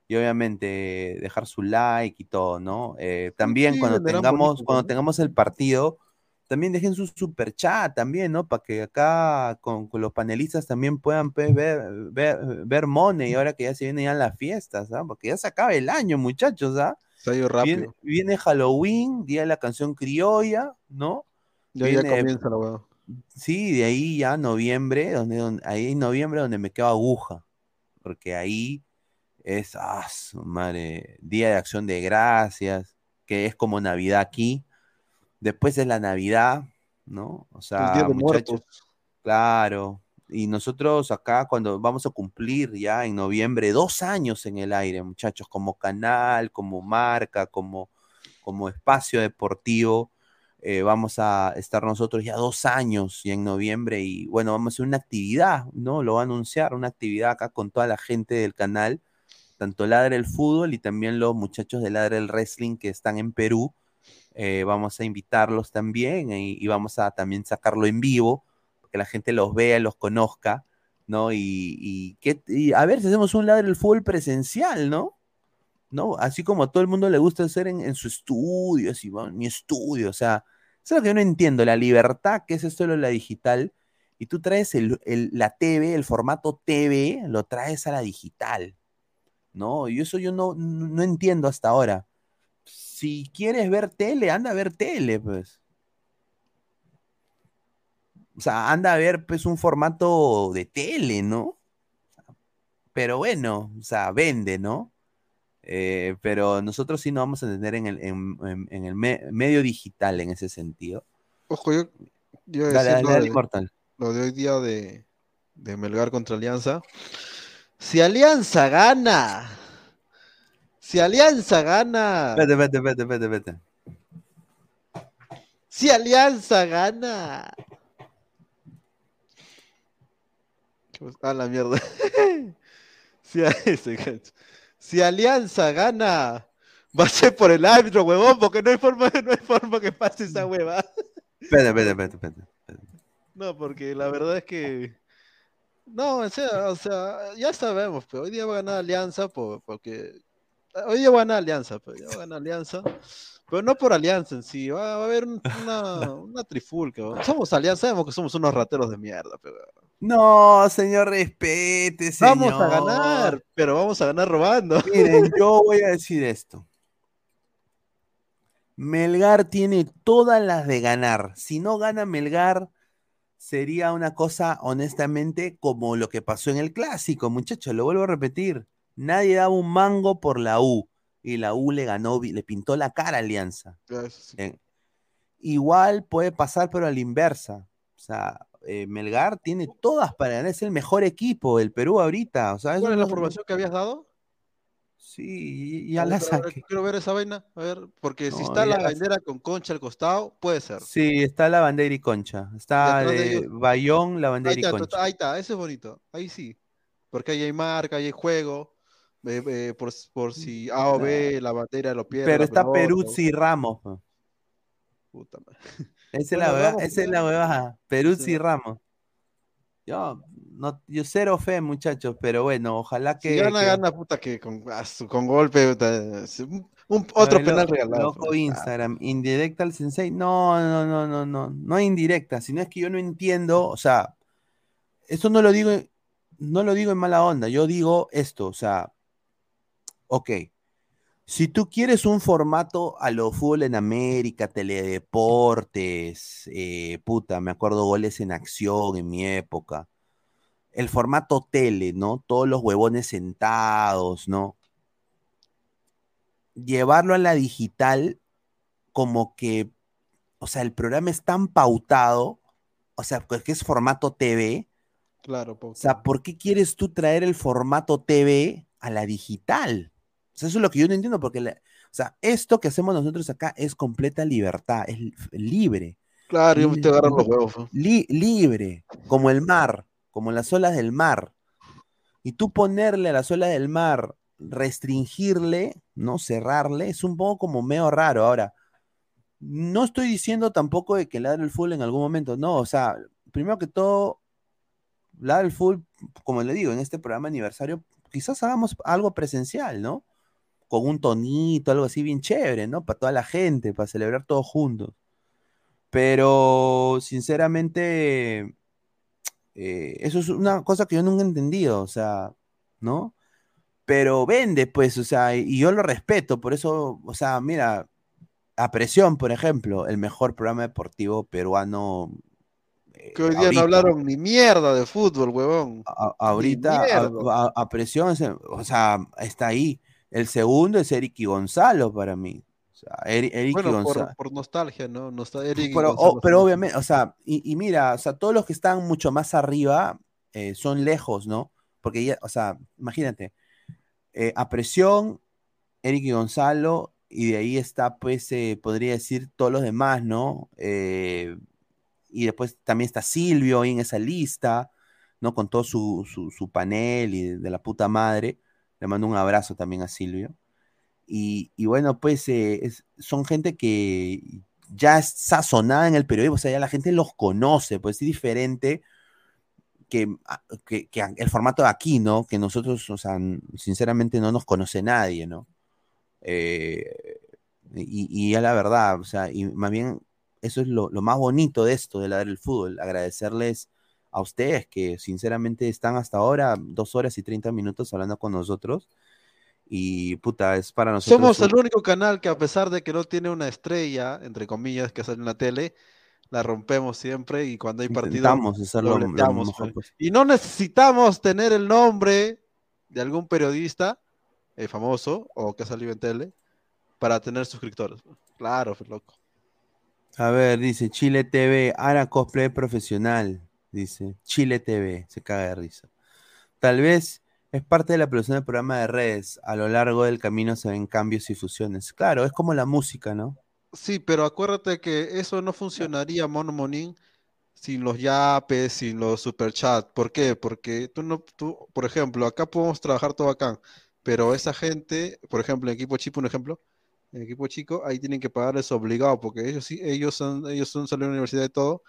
y obviamente dejar su like y todo, ¿no? Eh, también sí, cuando tengamos, bonito, cuando ¿no? tengamos el partido, también dejen su super chat también, ¿no? Para que acá con, con los panelistas también puedan pues, ver, ver, ver money ahora que ya se vienen ya las fiestas, ¿ah? Porque ya se acaba el año, muchachos, ¿ah? Se ha ido Viene, rápido. viene Halloween, día de la canción criolla, ¿no? Ya, ya Viene- comienza la huevón. Sí, de ahí ya noviembre, donde, donde- ahí en noviembre donde me quedo aguja, porque ahí es, ah, madre, Día de Acción de Gracias, que es como Navidad aquí, después es la Navidad, ¿no? O sea, muchachos, claro, y nosotros acá cuando vamos a cumplir ya en noviembre dos años en el aire, muchachos, como canal, como marca, como, como espacio deportivo, eh, vamos a estar nosotros ya dos años y en noviembre y bueno, vamos a hacer una actividad, ¿no? Lo va a anunciar, una actividad acá con toda la gente del canal, tanto Ladre el Fútbol y también los muchachos de Ladre el Wrestling que están en Perú. Eh, vamos a invitarlos también y, y vamos a también sacarlo en vivo, que la gente los vea, los conozca, ¿no? Y, y, que- a ver si hacemos un Ladre el Fútbol presencial, ¿no? ¿no? Así como a todo el mundo le gusta hacer en, su estudio, así, bueno, mi estudio, o sea, es lo que yo no entiendo, la libertad que es esto de la digital, y tú traes el, el- la TV, el formato TV, lo traes a la digital, ¿no? Y eso yo no no entiendo hasta ahora. Si quieres ver tele, anda a ver tele, pues. O sea, anda a ver, pues, un formato de tele, ¿no? Pero bueno, o sea, vende, ¿no? Eh, pero nosotros sí nos vamos a entender en el, en, en- en el me- medio digital en ese sentido. Ojo, yo, yo Dale, decir dale, lo de- Inmortal. lo de hoy día de, de Melgar contra Alianza. Si Alianza gana, si Alianza gana, Vete, vete, vete, vete, vete. si Alianza gana. A la mierda. si, ese. Si Alianza gana, va a ser por el árbitro, huevón, porque no hay forma, no hay forma que pase esa hueva. Vete, vete, vete, vete. No, porque la verdad es que. No, o sea, o sea, ya sabemos, pero hoy día va a ganar Alianza por- porque. Hoy día va a ganar Alianza, pero ya va a ganar Alianza. Pero no por Alianza en sí, va, a haber un- una, una trifulca. ¿no? Somos Alianza, sabemos que somos unos rateros de mierda, pero. No, señor, respete, señor. Vamos a ganar, pero vamos a ganar robando. Miren, yo voy a decir esto. Melgar tiene todas las de ganar. Si no gana Melgar, sería una cosa, honestamente, como lo que pasó en el clásico, muchachos. Lo vuelvo a repetir. Nadie daba un mango por la U. Y la U le ganó, le pintó la cara a Alianza. Eh, igual puede pasar, pero a la inversa. O sea, eh, Melgar tiene todas para ganar. Es el mejor equipo del Perú ahorita. O sea, eso ¿Cuál es la formación que habías dado? Sí, ya la saqué. Quiero ver esa vaina, a ver, porque si está la bandera con concha al costado, puede ser. Sí, está la bandera y concha. Está de de ellos- Bayón, la Ahí bandera y está, concha. ahí está, ese es bonito, ahí sí. porque ahí hay marca, ahí hay juego, eh, eh, por, por si A o B, la bandera lo pierde. Pero está Peruzzi Ramos. po. puta madre. Esa es la hueva- Ramos, esa es la huevada. Peruzzi Ramos. Yo, no, yo cero fe, muchachos, pero bueno, ojalá que. Si gana, que- gana, puta, que con, con golpe, un- un- otro ver, penal lo- regalado. Loco pues. Instagram, indirecta al sensei. No, no, no, no, no, no indirecta, sino es que yo no entiendo, o sea, eso no lo digo, no lo digo en mala onda, yo digo esto, o sea, ok, si tú quieres un formato a lo fútbol en América, teledeportes, eh, puta, me acuerdo goles en acción en mi época, el formato tele, ¿no? Todos los huevones sentados, ¿no? llevarlo a la digital como que, o sea, el programa es tan pautado, o sea, pues que es formato TV, Claro, o sea, ¿por qué quieres tú traer el formato TV a la digital? O sea, eso es lo que yo no entiendo, porque, la- o sea, esto que hacemos nosotros acá es completa libertad, es li- libre. Claro, yo Li- te agarro los huevos. li- libre, como el mar, como las olas del mar. Y tú ponerle a las olas del mar, restringirle, ¿no? Cerrarle, es un poco como medio raro. Ahora, no estoy diciendo tampoco de que ladre el full en algún momento, no, o sea, primero que todo, ladre el full, como le digo, en este programa aniversario, quizás hagamos algo presencial, ¿no? Con un tonito, algo así bien chévere, ¿no? Para toda la gente, para celebrar todos juntos. Pero, sinceramente, eh, eso es una cosa que yo nunca he entendido, o sea, ¿no? Pero vende, pues, o sea, y yo lo respeto, por eso, o sea, mira, a presión, por ejemplo, el mejor programa deportivo peruano. eh, Que hoy día ahorita. no hablaron ni mierda de fútbol, huevón. A- ahorita, a, mierda. a- a presión, o sea, está ahí. El segundo es Eric y Gonzalo para mí. O sea, Eri- Eric y Gonzalo. por, por nostalgia, ¿no? Nostal- Eric y Pero, Gonzalo o- pero obviamente, o sea, y, y mira, o sea, todos los que están mucho más arriba eh, son lejos, ¿no? Porque ya, o sea, imagínate, eh, a presión, Eric y Gonzalo, y de ahí está, pues, eh, podría decir todos los demás, ¿no? Eh, y después también está Silvio ahí en esa lista, ¿no? Con todo su, su, su panel y de, de la puta madre. Le mando un abrazo también a Silvio. Y, bueno, pues eh, es- son gente que ya es sazonada en el periodismo, o sea, ya la gente los conoce, pues es diferente que, a- que- el formato de aquí, ¿no? Que nosotros, o sea, sinceramente no nos conoce nadie, ¿no? Eh, y, y ya la verdad, o sea, y más bien eso es lo, lo más bonito de esto, de la del fútbol, agradecerles a ustedes que sinceramente están hasta ahora dos horas y 30 minutos hablando con nosotros. Y puta, es para nosotros. Somos un- el único canal que a pesar de que no tiene una estrella, entre comillas, que sale en la tele, la rompemos siempre y cuando hay partido lo mejor pues. posible. Y no necesitamos tener el nombre de algún periodista eh, famoso o que ha salido en tele para tener suscriptores. Claro, pues, loco. A ver, dice Chile TV, Ara cosplay profesional. Dice Chile TV, se caga de risa. Tal vez es parte de la producción del programa de redes. A lo largo del camino se ven cambios y fusiones. Claro, es como la música, ¿no? Sí, pero acuérdate que eso no funcionaría, Mono Monín, sin los yapes, sin los superchats. ¿Por qué? Porque tú no, tú, por ejemplo, acá podemos trabajar todo acá, pero esa gente, por ejemplo, en equipo chico, un ejemplo, en equipo chico, ahí tienen que pagarles obligado, porque ellos sí, ellos son, ellos son de la universidad y todo,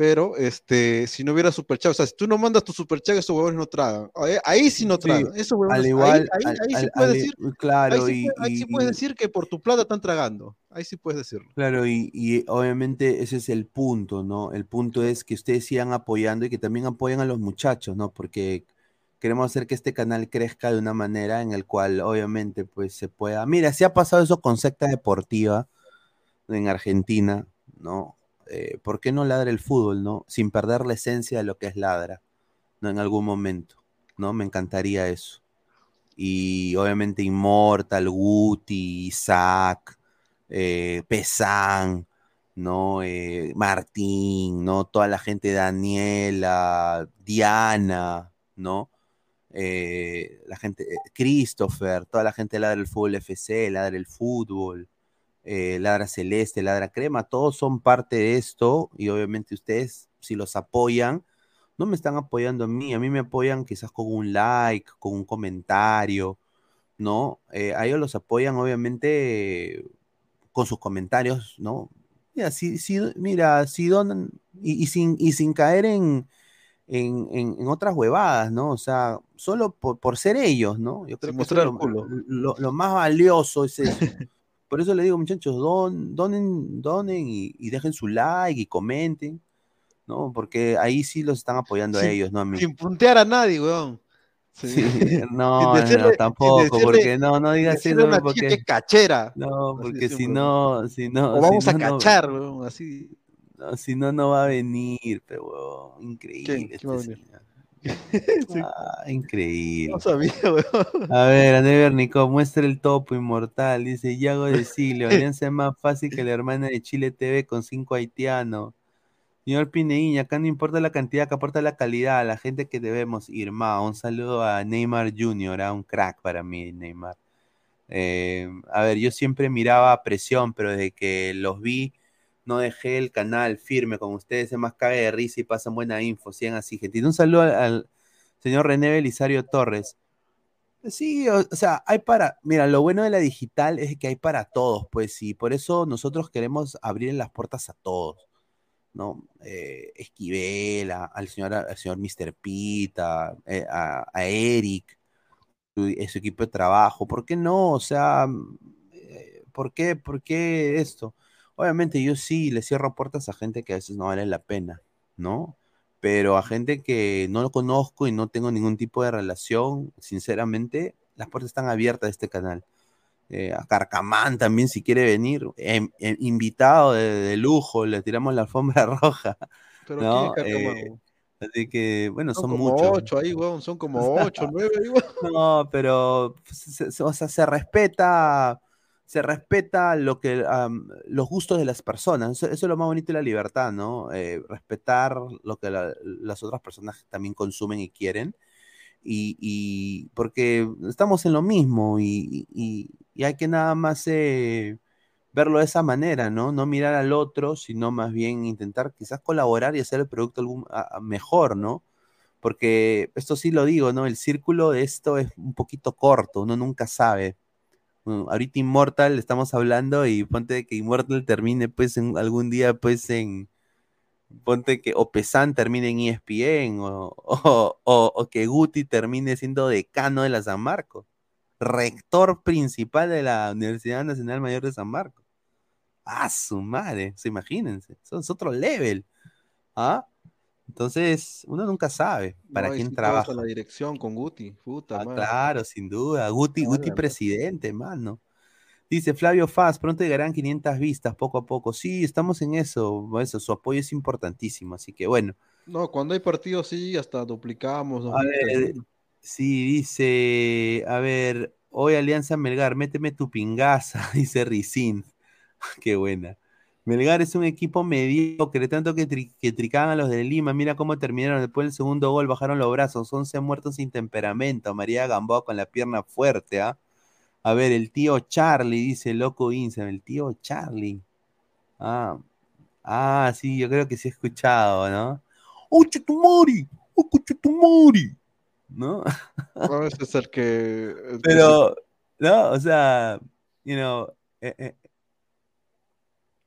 pero este, si no hubiera superchat, o sea, si tú no mandas tu superchat, esos huevones no tragan. Ahí, ahí sí no Sí, tragan. Esos huevones, al igual, ahí, al- ahí sí puedes al- decir, claro, ahí sí, y- puedes- ahí sí y- puedes y- decir que por tu plata están tragando. Ahí sí puedes decirlo. Claro, y, y obviamente ese es el punto, ¿no? El punto es que ustedes sigan apoyando y que también apoyen a los muchachos, ¿no? Porque queremos hacer que este canal crezca de una manera en el cual obviamente pues se pueda... Mira, si ha pasado eso con secta deportiva en Argentina, ¿no? Eh, ¿por qué no ladra el fútbol, ¿no? Sin perder la esencia de lo que es ladra, ¿no? En algún momento, ¿no? Me encantaría eso. Y obviamente Immortal, Guti, Isaac, eh, Pesán, ¿no? Eh, Martín, ¿no? Toda la gente, Daniela, Diana, ¿no? Eh, la gente, Christopher, toda la gente ladra el fútbol FC, ladra el fútbol, eh, ladra celeste, ladra crema, todos son parte de esto y obviamente ustedes, si los apoyan, no me están apoyando a mí, a mí me apoyan quizás con un like, con un comentario, ¿no? Eh, a ellos los apoyan obviamente con sus comentarios, ¿no? Mira, si, si, mira, si donan, y, y sin, y sin caer en, en, en- en otras huevadas, ¿no? O sea, solo por, por ser ellos, ¿no? Yo creo Sin que eso lo, lo- lo más valioso es eso. Por eso le digo, muchachos, don, donen, donen y, y dejen su like y comenten, ¿no? Porque ahí sí los están apoyando a ellos, no a mí. Sin puntear a nadie, weón. Sí. No, decirle- no, tampoco, decirle- porque no, no digas eso, una porque cachera. no, porque si no, si no, O vamos si a no, no- cachar, weón, así. no, si no, no va a venir, pero increíble. ¿Quién? este Ah, increíble. No sabía, weón. A ver, André Bernicó, muestra el topo inmortal. Dice Yago de Silio, Alianza es más fácil que la hermana de Chile TV con cinco haitianos. Señor Pineíña, acá no importa la cantidad, que aporta la calidad, la gente que debemos. Irma, un saludo a Neymar Jr., a un crack para mí, Neymar. Eh, a ver, yo siempre miraba presión, pero desde que los vi, no dejé el canal firme con ustedes, es más cague de risa y pasan buena info, sigan así, gente. Y un saludo al, señor René Belisario Torres. Sí, o, sea, hay para, mira, lo bueno de la digital es que hay para todos, pues, y por eso nosotros queremos abrir las puertas a todos, ¿no? Eh, Esquivel, a- al señor, al señor Mr. Pita, eh, a, Eric, su, eh, su equipo de trabajo, ¿por qué no? O sea, eh, ¿por qué, por qué esto? Obviamente yo sí le cierro puertas a gente que a veces no vale la pena, ¿no? Pero a gente que no lo conozco y no tengo ningún tipo de relación, sinceramente, las puertas están abiertas de este canal. Eh, a Carcamán también, si quiere venir, em- em- invitado de, de lujo, le tiramos la alfombra roja. Pero ¿no? ¿quién es Carcamán, Eh, así que, bueno, Son son, como muchos. ocho ahí, weón. Son como ocho, nueve ahí, weón. No, pero se- se- o sea, se respeta, se respeta lo que am, los gustos de las personas. Eso, es lo más bonito de la libertad, ¿no? Eh, respetar lo que la- las otras personas también consumen y quieren. Y, porque estamos en lo mismo y, y- hay que nada más eh, verlo de esa manera, ¿no? No mirar al otro, sino más bien intentar quizás colaborar y hacer el producto algún, mejor, ¿no? Porque esto sí lo digo, ¿no? El círculo de esto es un poquito corto, uno nunca sabe. Mm, Ahorita Immortal estamos hablando y ponte que Immortal termine pues en algún día pues en ponte que o Pesan termine en ESPN o, o, que Guti termine siendo decano de la San Marcos, rector principal de la Universidad Nacional Mayor de San Marcos. Ah, su madre, se imagínense, eso es otro level. ¿Ah? Entonces, uno nunca sabe para No, quién si trabaja. la dirección con Guti. Puta Ah, claro, sin duda. Guti, Guti presidente, mano. Dice Flavio Faz, pronto llegarán 500 vistas poco a poco. Sí, estamos en eso, eso, su apoyo es importantísimo, así que bueno. No, cuando hay partidos sí, hasta duplicamos. A ver, sí, dice, a ver, hoy Alianza Melgar, méteme tu pingaza, dice Ricín. Qué buena. Melgar es un equipo mediocre, tanto que, tri- que tricaban a los de Lima. Mira cómo terminaron después del segundo gol, bajaron los brazos. 11 muertos sin temperamento. María Gamboa con la pierna fuerte, ¿ah? A ver, el tío Charlie, dice Loco Insam, el tío Charlie. Ah, ah, sí, yo creo que sí he escuchado, ¿no? ¡Ocho Tumori! ¡Ocho Tumori! ¿No? No, ese es el que Pero, ¿no? O sea, you know, eh, eh,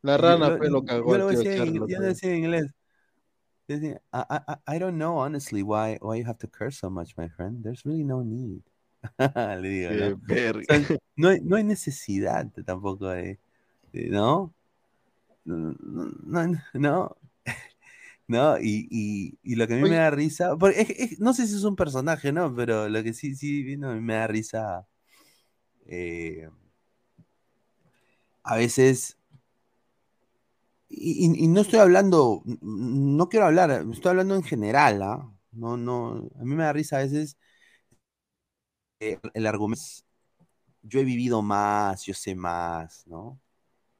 La yo- rana lo- fue lo yo cagó lo al tío decía en, Charlie. yo lo decía en inglés. Decía, I, I, I don't know honestly why, why you have to curse so much, my friend. There's really no need. Le digo, ¿no? O sea, no, hay, no hay necesidad tampoco de, de- ¿no? No, no, no, no, y, y, y lo que a mí me Oye. da risa, porque es- es- no sé si es un personaje, ¿no? Pero lo que sí, sí, me da risa, eh, a veces, y, no estoy hablando, no quiero hablar, estoy hablando en general, ¿ah? No, no, a mí me da risa a veces eh, el argumento es, yo he vivido más, yo sé más, ¿no?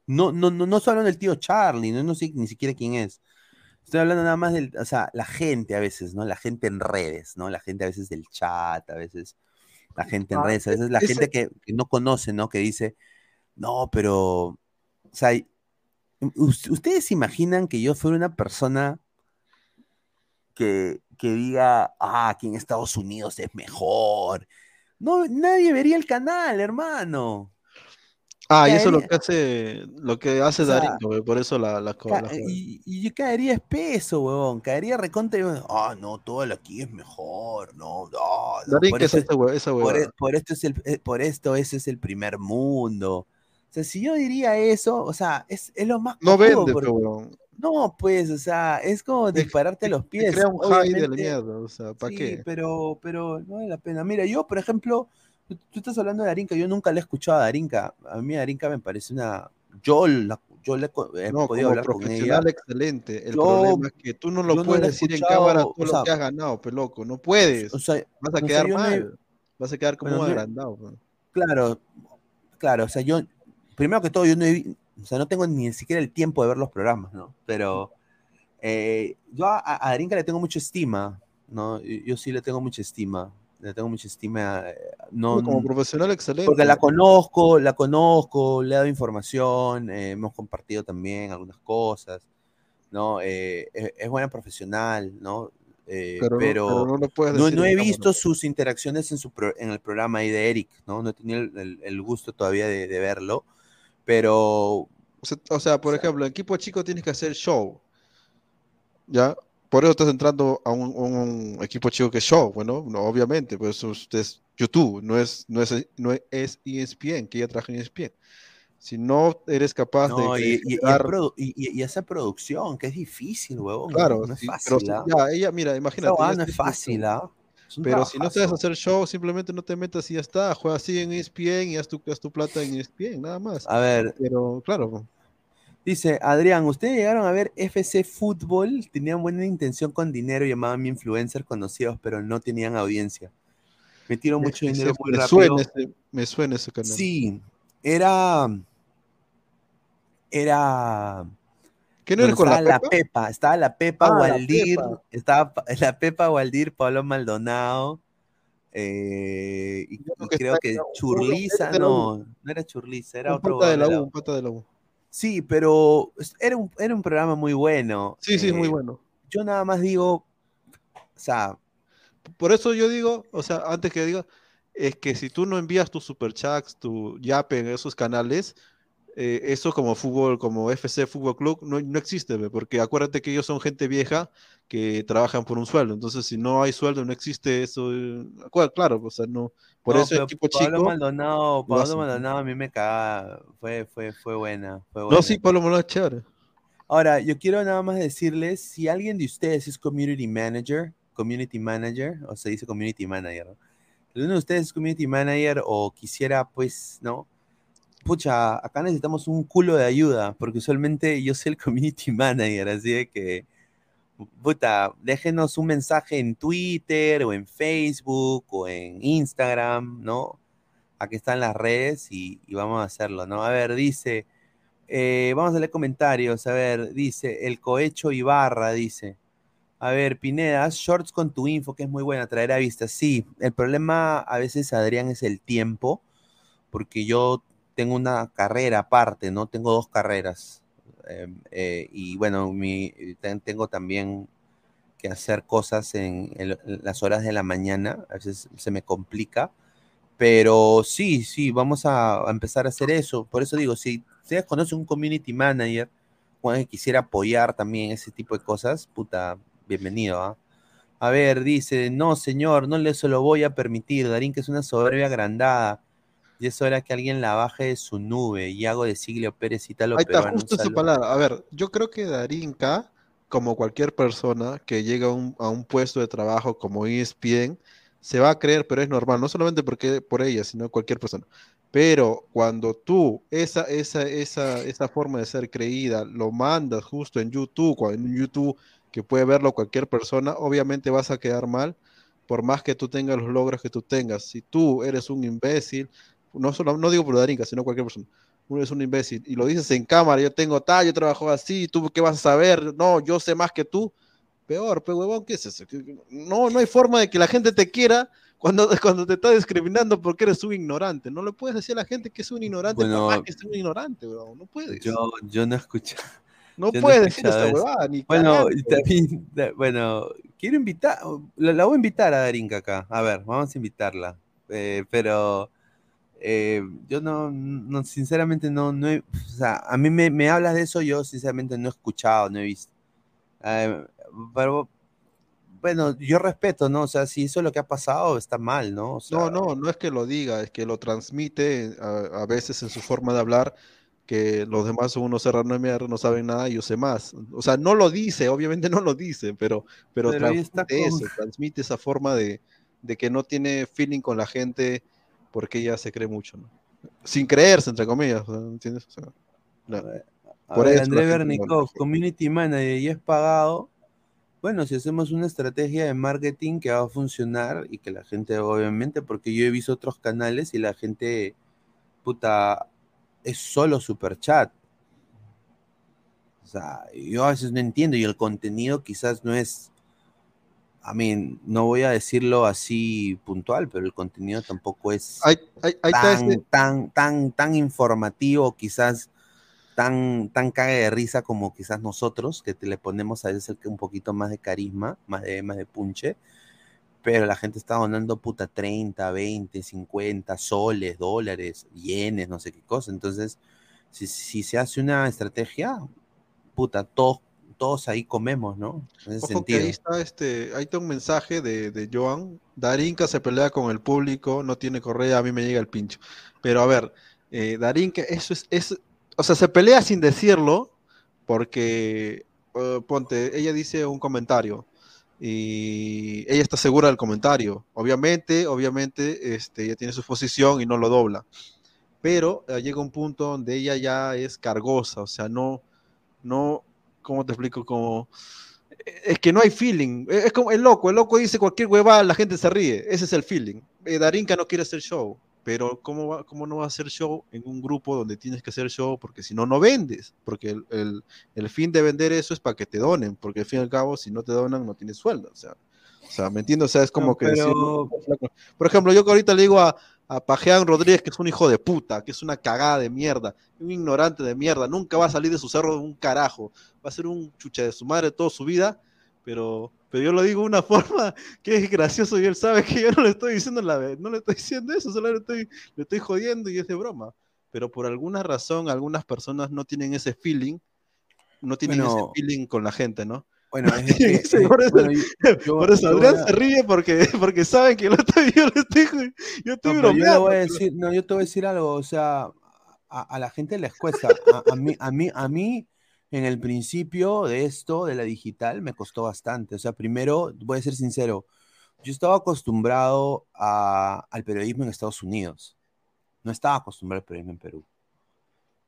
No, no, no, no estoy hablando del tío Charlie, no, no sé ni siquiera quién es. Estoy hablando nada más del, o sea, la gente a veces, ¿no? La gente en redes, ¿no? La gente a veces del chat, a veces la gente en Ah, redes, a veces la gente que, que no conoce, ¿no? Que dice, no, pero, o sea, ¿ustedes imaginan que yo fuera una persona que, que diga, ah, aquí en Estados Unidos es mejor. No, nadie vería el canal, hermano. Ah, y eso es lo que hace, lo que hace O sea, por eso la, la, la y, y yo caería espeso, huevón. Caería recontra. y, Ah, no, todo lo aquí es mejor. No, no. no, Darín, por ¿qué es eso- esa por, e- por esto es el, eh, por esto ese es el primer mundo. O sea, si yo diría eso, o sea, es, es lo más No vende, porque-. No, pues, o sea, es como dispararte a los Te pies. crea un high de la mierda, o sea, ¿para Sí, qué? pero, pero no vale la pena. Mira, yo, por ejemplo, tú, tú estás hablando de Darinka, yo nunca le he escuchado a Darinka. A mí Darinka me parece una... Yo, la- yo le he No, podido como hablar con ella. excelente. El Yo- problema es que tú no lo no puedes he decir en cámara o todo sea, lo que has ganado, peloco. No puedes. O sea, Vas a o quedar no he- mal. Vas a quedar como Bueno, no agrandado. Claro, claro, o sea, yo, primero que todo, yo no he o sea, no tengo ni siquiera el tiempo de ver los programas, ¿no? Pero eh, yo a, a Darinka le tengo mucha estima, ¿no? Yo, yo sí le tengo mucha estima, le tengo mucha estima, eh, no, como profesional excelente. porque la conozco, la conozco, le he dado información, eh, hemos compartido también algunas cosas, ¿no? Eh, es, es buena profesional, ¿no? Pero pero, no- pero no puedes decir he cámara. visto sus interacciones en, su pro- en el programa ahí de Eric, ¿no? No he tenido el, el- el gusto todavía de, de verlo, pero O sea, o sea, por ejemplo, en equipo chico tienes que hacer show. ¿Ya? Por eso estás entrando a un, un equipo chico que es show, bueno, no, obviamente, pues eso es YouTube, no es, no es, no es ESPN, que ya trabaja en ESPN. Si no eres capaz no, de y, y- y y- hacer producción, que es difícil, huevón, claro, no es sí, fácil, pero si- ¿ah? ya, ella, mira, imagínate. Esa no es fácil. ¿ah? Es Pero si no sabes hacer show, simplemente no te metas y ya está. Juega así en ESPN y haz tu, haz tu plata en ESPN, nada más. A ver, Pero claro, Dice Adrián, ¿ustedes llegaron a ver FC Fútbol? Tenían buena intención con dinero, llamaban influencers conocidos, pero no tenían audiencia. Metieron mucho dinero muy me rápido. suena ese, me suena ese canal. Sí, era. Era. ¿Qué no donde eres con la estaba la Pepa? Estaba la Pepa Ah, la Waldir, Pepa. estaba la Pepa Waldir, Pablo Maldonado, eh, y, creo que creo que Churliza, no, no era Churliza, era un otro. pata de la U, un pata de la U. Sí, pero era un, era un programa muy bueno. Sí, sí, es muy eh, bueno. Yo nada más digo, o sea, Por eso yo digo, o sea, antes que diga, es que si tú no envías tus superchats, tu yape en esos canales, eh, eso como fútbol, como FC Fútbol Club, no, no existe, ve, porque acuérdate que ellos son gente vieja que trabajan por un sueldo. Entonces, si no hay sueldo, no existe eso. eh, Claro, o sea, no. Por no, eso el equipo Pablo chico. Maldonado, lo Pablo hacen. Maldonado a mí me caga, fue, fue, fue buena, fue No, sí, Pablo Maldonado es chévere. Ahora, yo quiero nada más decirles, si alguien de ustedes es community manager, community manager, o se dice community manager, ¿no? Si uno de ustedes es community manager o quisiera, pues, ¿no? Pucha, acá necesitamos un culo de ayuda, porque usualmente yo soy el community manager, así de que, puta, déjenos un mensaje en Twitter o en Facebook o en Instagram, ¿no? Aquí están las redes y, vamos a hacerlo, ¿no? A ver, dice, eh, vamos a leer comentarios. A ver, dice el cohecho Ibarra, dice. A ver, Pineda, haz shorts con tu info, que es muy buena, traerá vistas. Sí, el problema a veces, Adrián, es el tiempo, porque yo tengo una carrera aparte, ¿no? Tengo dos carreras. eh, eh, y bueno, mi, ten- tengo también que hacer cosas en, las horas de la mañana, a veces se me complica. Pero sí, sí, vamos a, empezar a hacer eso. Por eso digo, si ustedes conocen un community manager que quisiera apoyar también ese tipo de cosas, puta, bienvenido, ¿ah? A ver, dice, no, señor, no le se lo voy a permitir. Darín, que es una soberbia agrandada. Y es hora que alguien la baje de su nube. Y hago de Siglio Pérez y tal Ahí está, justo esa palabra. A ver, yo creo que Darinka, como cualquier persona que llega a un, a un puesto de trabajo como ESPN, se va a creer, pero es normal, no solamente porque por ella, sino cualquier persona. Pero cuando tú esa, esa, esa, esa forma de ser creída lo mandas justo en YouTube, en YouTube que puede verlo cualquier persona, obviamente vas a quedar mal, por más que tú tengas los logros que tú tengas. Si tú eres un imbécil, no, solo, no digo por Darinka, sino cualquier persona, uno es un imbécil y lo dices en cámara, yo tengo tal, yo trabajo así, tú qué vas a saber, no, yo sé más que tú, peor, pe huevón, ¿qué es eso? ¿Qué- No, no hay forma de que la gente te quiera cuando, cuando te está discriminando porque eres un ignorante, no le puedes decir a la gente que es un ignorante, Bueno, por más que es un ignorante, huevón, no puedes. Yo, yo no escuché. No puedes decir esa huevada, ni Bueno, y también, bueno, quiero invitar, la, la voy a invitar a Darinka acá. A ver, vamos a invitarla. Eh, pero eh, yo no, no, sinceramente no, no he, o sea, a mí me, me hablas de eso, yo sinceramente no he escuchado, no he visto. Eh, pero bueno, yo respeto, ¿no? O sea, si eso es lo que ha pasado, está mal, ¿no? O sea, No, no, no es que lo diga, es que lo transmite a, a veces en su forma de hablar, que los demás son unos serranos de mierda, no saben nada y yo sé más. O sea, no lo dice, obviamente no lo dice, pero, pero, Pero transmite con- eso, transmite esa forma de, de que no tiene feeling con la gente porque ella se cree mucho, ¿no? Sin creerse, entre comillas, ¿entiendes? O sea, no. A Por ver, eso André Bernikov, community manager y es pagado. Bueno, si hacemos una estrategia de marketing que va a funcionar y que la gente, obviamente, porque yo he visto otros canales y la gente, puta, es solo super chat. O sea, yo a veces no entiendo y el contenido quizás no es, a mí, no voy a decirlo así puntual, pero el contenido tampoco es tan, ese- tan, tan, tan informativo, quizás tan, tan cague de risa como quizás nosotros, que te le ponemos a veces un poquito más de carisma, más de, más de punche, pero la gente está donando puta 30, 20, 50 soles, dólares, yenes, no sé qué cosa. Entonces, si, si se hace una estrategia, puta, todos, todos ahí comemos, ¿no? En ese Ojo que ahí sentido. está este, ahí está un mensaje de, de Joan. Darinka se pelea con el público, no tiene correa, a mí me llega el pincho. Pero a ver, eh, Darinka, eso es, es, o sea, se pelea sin decirlo, porque eh, ponte, ella dice un comentario y ella está segura del comentario. Obviamente, obviamente, este, ella tiene su posición y no lo dobla. Pero eh, llega un punto donde ella ya es cargosa, o sea, no, no, ¿cómo te explico? Como es que no hay feeling. Es como el loco, el loco dice cualquier huevada, la gente se ríe. Ese es el feeling. Eh, Darinka no quiere hacer show, pero ¿cómo, va- ¿cómo no va a hacer show en un grupo donde tienes que hacer show? Porque si no, no vendes. Porque el, el- el fin de vender eso es para que te donen, porque al fin y al cabo, si no te donan, no tienes sueldo. O sea, o sea ¿me entiendes? O sea, es como No, que pero- decir. Por ejemplo, yo que ahorita le digo a, a Pajean Rodríguez que es un hijo de puta, que es una cagada de mierda, un ignorante de mierda, nunca va a salir de su cerro de un carajo, va a ser un chucha de su madre toda su vida, pero, pero yo lo digo de una forma que es gracioso y él sabe que yo no le estoy diciendo la no le estoy diciendo eso, solo le estoy, le estoy jodiendo y es de broma. Pero por alguna razón, algunas personas no tienen ese feeling, no tienen Bueno. ese feeling con la gente, ¿no? Bueno, No es es- por eso, bueno, yo- yo- por eso Adrián a- se ríe porque, porque saben que lo estoy, yo le estoy, yo estoy No, pero yo le bromeando. voy a decir, no, yo te voy a decir algo, o sea, a, a la gente les cuesta. A, a mí, a mí, a mí, en el principio de esto, de la digital, me costó bastante. O sea, primero, voy a ser sincero, yo estaba acostumbrado a- al periodismo en Estados Unidos. No estaba acostumbrado al periodismo en Perú.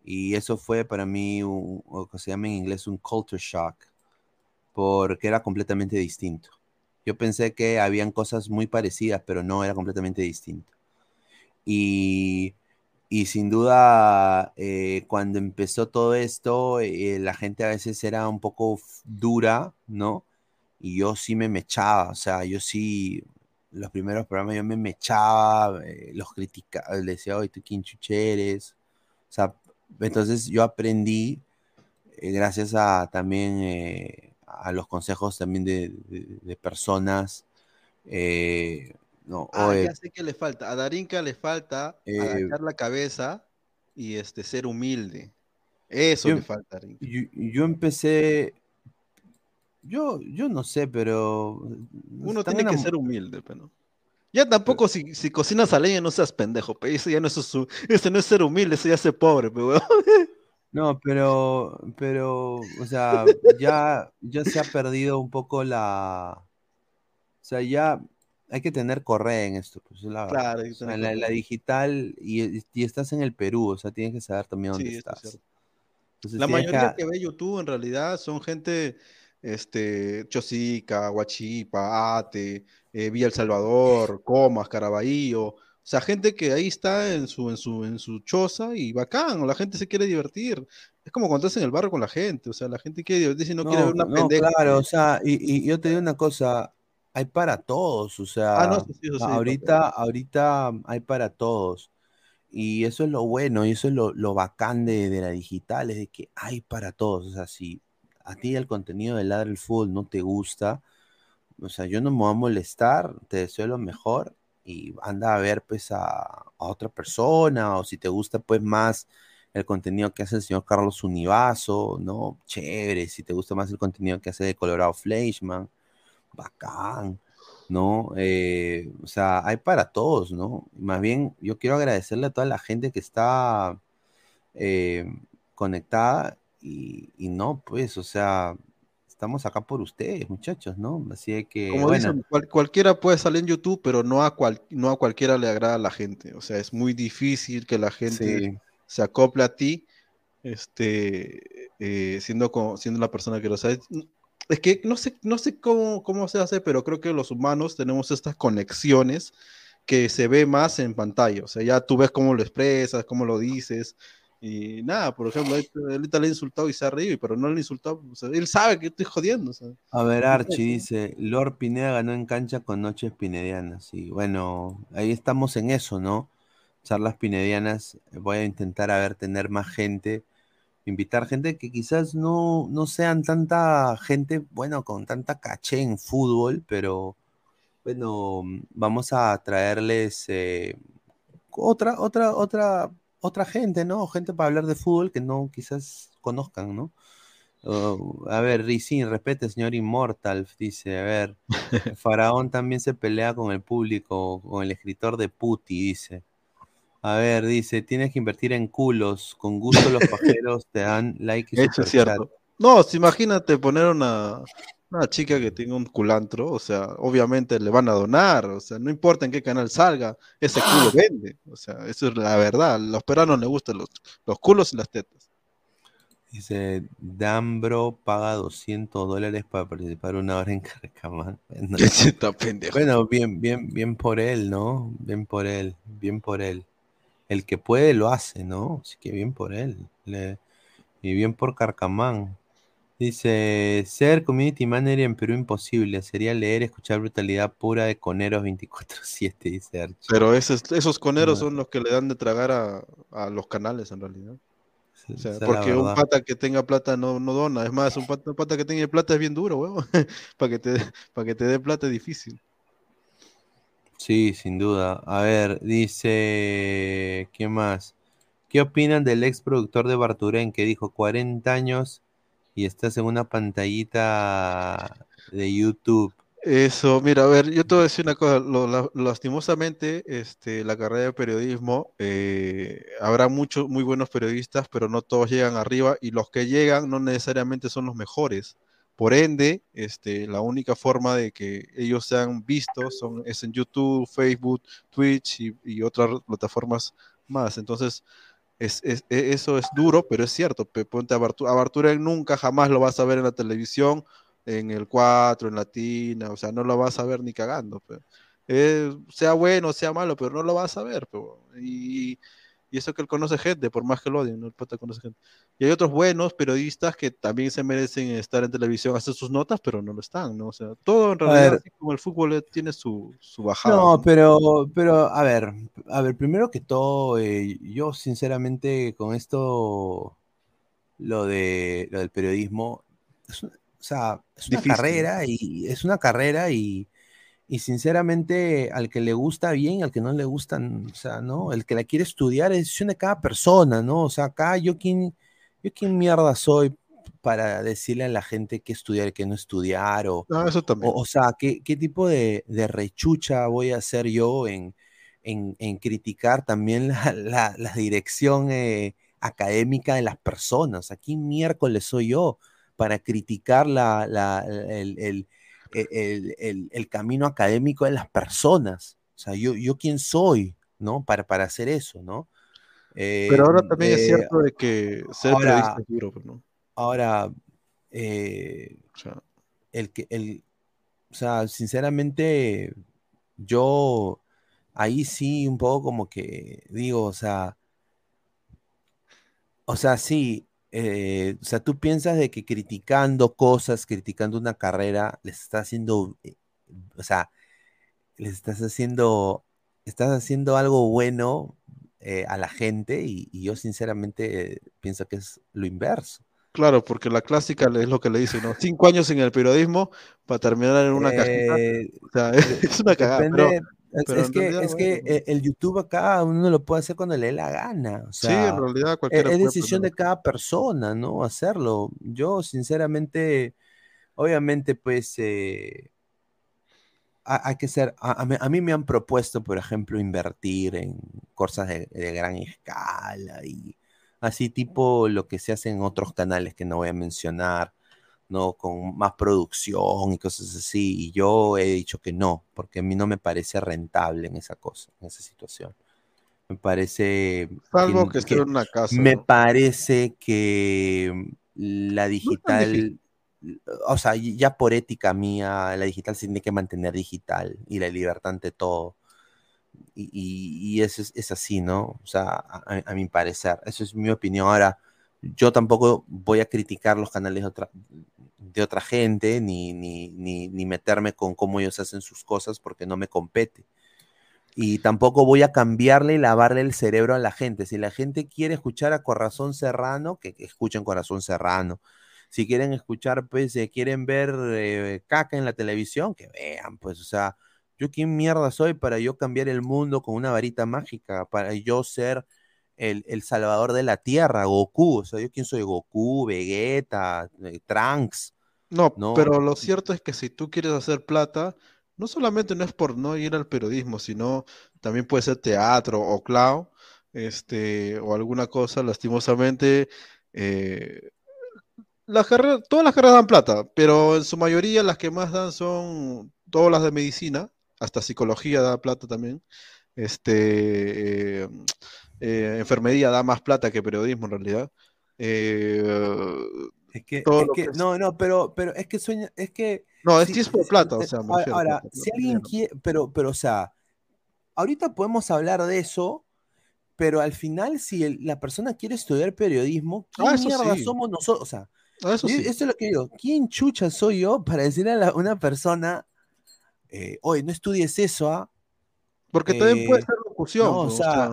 Y eso fue para mí un- lo que se llama en inglés un culture shock, porque era completamente distinto. Yo pensé que habían cosas muy parecidas, pero no, era completamente distinto. Y, y sin duda, eh, cuando empezó todo esto, eh, la gente a veces era un poco dura, ¿no? Y yo sí me mechaba, o sea, yo sí, los primeros programas yo me mechaba, eh, los criticaba, les decía, oye, tú quién chucha eres?". O sea, entonces yo aprendí, eh, gracias a también eh, a los consejos también de, de- de personas, eh, no, Ah, oye, ya sé que le falta. A Darinka le falta Eh, agachar la cabeza y este ser humilde. Eso Yo- le falta a Darinka. yo, yo empecé, yo, yo no sé, pero Uno tiene que ser humilde, pero. Ya tampoco si, si cocinas a leña no seas pendejo, pe. Eso ya no es su, ese no es ser humilde, eso ya es ser pobre, pe. No, pero, pero, o sea, ya, ya se ha perdido un poco la, o sea, ya hay que tener correa en esto, pues, la verdad. Claro, O sea, la, la digital y, y estás en el Perú, o sea, tienes que saber también dónde Sí, es estás. cierto. Entonces La mayoría que- que ve YouTube en realidad son gente, este, Chosica, Huachipa, Ate, eh, Villa El Salvador, Comas, Caraballo, o sea, gente que ahí está en su, en su, en su choza y bacán, la gente se quiere divertir. Es como cuando estás en el barrio con la gente, o sea, la gente quiere divertirse y no, quiere ver una no, pendeja. claro, o sea, y, y yo te digo una cosa, hay para todos, o sea, Ah, no, sí, sí, eso sí, ahorita, ahorita hay para todos. Y eso es lo bueno, y eso es lo, lo bacán de, de la digital, es de que hay para todos. O sea, si a ti el contenido de Ladra el Fútbol no te gusta, o sea, yo no me voy a molestar, te deseo lo mejor y anda a ver pues a, a otra persona, o si te gusta pues más el contenido que hace el señor Carlos Univaso, ¿no? Chévere, si te gusta más el contenido que hace de Colorado Fleischman, bacán, ¿no? Eh, o sea, hay para todos, ¿no? Más bien, yo quiero agradecerle a toda la gente que está eh, conectada y, y no, pues, o sea, estamos acá por ustedes, muchachos, ¿no? Así de que, Como bueno, dicen, cual- cualquiera puede salir en YouTube, pero no a, cual- no a cualquiera le agrada a la gente. O sea, es muy difícil que la gente Sí. se acople a ti, este, eh, siendo, co- siendo la persona que lo sabe. Es que no sé, no sé cómo, cómo se hace, pero creo que los humanos tenemos estas conexiones que se ve más en pantalla. O sea, ya tú ves cómo lo expresas, cómo lo dices. Y nada, por ejemplo, ahorita le ha insultado y se ha reído, pero no le ha insultado. o sea, él sabe que estoy jodiendo. o sea. A ver, Archie dice, Lord Pineda ganó en cancha con noches pinedianas. Y bueno, ahí estamos en eso, ¿no? Charlas pinedianas. Voy a intentar a ver tener más gente, invitar gente que quizás no, no sean tanta gente, bueno, con tanta caché en fútbol, pero bueno, vamos a traerles eh, otra, otra, otra, otra gente, ¿no? Gente para hablar de fútbol que no quizás conozcan, ¿no? A ver, Rizin, respete, señor Immortal, dice, a ver, el Faraón también se pelea con el público, con el escritor de Puti, dice. A ver, dice, tienes que invertir en culos, con gusto los pajeros te dan like y Eso es cierto. No, si imagínate poner una, una chica que tenga un culantro, o sea, obviamente le van a donar, o sea, no importa en qué canal salga, ese culo vende, o sea, eso es la verdad, a los peruanos les gustan los, los culos y las tetas. Dice, Dambro paga 200 dólares para participar una hora en Carcamán. Bueno, bien, bien, bien por él, ¿no? Bien por él, bien por él. El que puede lo hace, ¿no? Así que bien por él. Le- y bien por Carcamán. Dice, ser community manager en Perú imposible. Sería leer, escuchar brutalidad pura de coneros 24-7, dice Archie. Pero esos, esos coneros No. son los que le dan de tragar a, a los canales en realidad. O sea, porque un pata que tenga plata no, no dona, es más, un pata, un pata que tenga plata es bien duro, huevón. Para que te, para que te dé plata es difícil. Sí, sin duda. A ver, dice, ¿qué más? ¿Qué opinan del ex productor de Barturén que dijo 40 años y estás en una pantallita de YouTube? Eso, mira, a ver, yo te voy a decir una cosa, lo- la- lastimosamente, este, la carrera de periodismo, eh, habrá muchos muy buenos periodistas, pero no todos llegan arriba y los que llegan no necesariamente son los mejores. Por ende, este, la única forma de que ellos sean vistos son, es en YouTube, Facebook, Twitch y, y otras plataformas más. Entonces, es, e- eso es duro, pero es cierto. Ponte a Bartu- a nunca jamás lo vas a ver en la televisión, en el 4, en Latina, o sea, no lo vas a ver ni cagando. Eh, sea bueno, sea malo, pero no lo vas a ver. y, y eso que él conoce gente, por más que lo odien, ¿no? el pata conoce gente. Y hay otros buenos periodistas que también se merecen estar en televisión, hacer sus notas, pero no lo están, ¿no? O sea, todo en realidad, así como el fútbol eh, tiene su, su bajada. No, ¿no? pero, pero, a ver, a ver, primero que todo, eh, yo sinceramente con esto, lo de lo del periodismo, es o sea, es una Difícil. carrera y es una carrera y, y sinceramente al que le gusta bien, al que no le gustan, o sea, ¿no? El que la quiere estudiar es decisión de cada persona, ¿no? O sea, acá yo quién, yo quién mierda soy para decirle a la gente qué estudiar y qué no estudiar o, No, eso también. o, o sea, ¿qué, qué tipo de, de rechucha voy a hacer yo en, en- en criticar también la, la- la dirección eh, académica de las personas? ¿Aquí miércoles soy yo para criticar la, la- el, el- el- el- el- camino académico de las personas? O sea, yo, yo quién soy, ¿no? Para, para hacer eso, ¿no? Eh, Pero ahora también es eh, cierto de que ser ahora- periodista es duro, pues, ¿no? Ahora, eh, el que, el, o sea, sinceramente, yo ahí sí un poco como que digo, o sea, o sea, sí, eh, o sea, tú piensas de que criticando cosas, criticando una carrera, les estás haciendo, eh, o sea, les estás haciendo, estás haciendo algo bueno eh, a la gente y, y yo sinceramente pienso que es lo inverso. Claro, porque la clásica es lo que le dicen, ¿no? Cinco años en el periodismo para terminar en una cajita. O sea, es una cagada. depende- Pero, pero es que, es que bueno. eh, el YouTube acá uno lo puede hacer cuando le dé la gana. O Sí, sea, en realidad es, cualquiera es puede decisión de cada persona, ¿no? Hacerlo. Yo, sinceramente, obviamente, pues, eh, ha- hay que ser, a, a mí, a mí me han propuesto, por ejemplo, invertir en cosas de, de gran escala y así tipo lo que se hace en otros canales que no voy a mencionar, ¿no? Con más producción y cosas así. Y yo he dicho que no, porque a mí no me parece rentable en esa cosa, en esa situación. Me parece Salvo que esté en una casa, Me ¿no? parece que la digital, o sea, ya por ética mía, la digital se tiene que mantener digital y la libertad ante todo. Y, y- y eso es, es así, ¿no? O sea, a, a- a mi parecer, eso es mi opinión. Ahora, yo tampoco voy a criticar los canales de otra, de otra gente, ni, ni, ni, meterme con cómo ellos hacen sus cosas, porque no me compete. Y tampoco voy a cambiarle y lavarle el cerebro a la gente. Si la gente quiere escuchar a Corazón Serrano, que, que escuchen Corazón Serrano. Si quieren escuchar, pues, eh, quieren ver eh, caca en la televisión, que vean, pues, o sea, yo quién mierda soy para yo cambiar el mundo con una varita mágica, para yo ser el, el salvador de la tierra, Goku, o sea, yo quién soy, Goku, Vegeta, eh, Trunks. No, ¿no? pero lo cierto es que si tú quieres hacer plata, no solamente no es por no ir al periodismo, sino también puede ser teatro o clown, este, o alguna cosa, lastimosamente, eh, las carreras, todas las carreras dan plata, pero en su mayoría las que más dan son todas las de medicina, hasta psicología da plata también, este, eh, eh, enfermería da más plata que periodismo en realidad. Eh, Es que, es es- no, no, pero, pero es que sueña, es que. No, es si- por si- plata, o sea, ahora, si alguien quiere, pero, pero, o sea, ahorita podemos hablar de eso, pero al final, si el- la persona quiere estudiar periodismo, ¿quién Ah, mierda sí. somos nosotros? O sea, Ah, eso yo- sí. eso es lo que digo. ¿Quién chucha soy yo para decirle a la- una persona, eh, oye, no estudies eso, ¿ah? Porque también puede Eh, ser locución, no, o sea,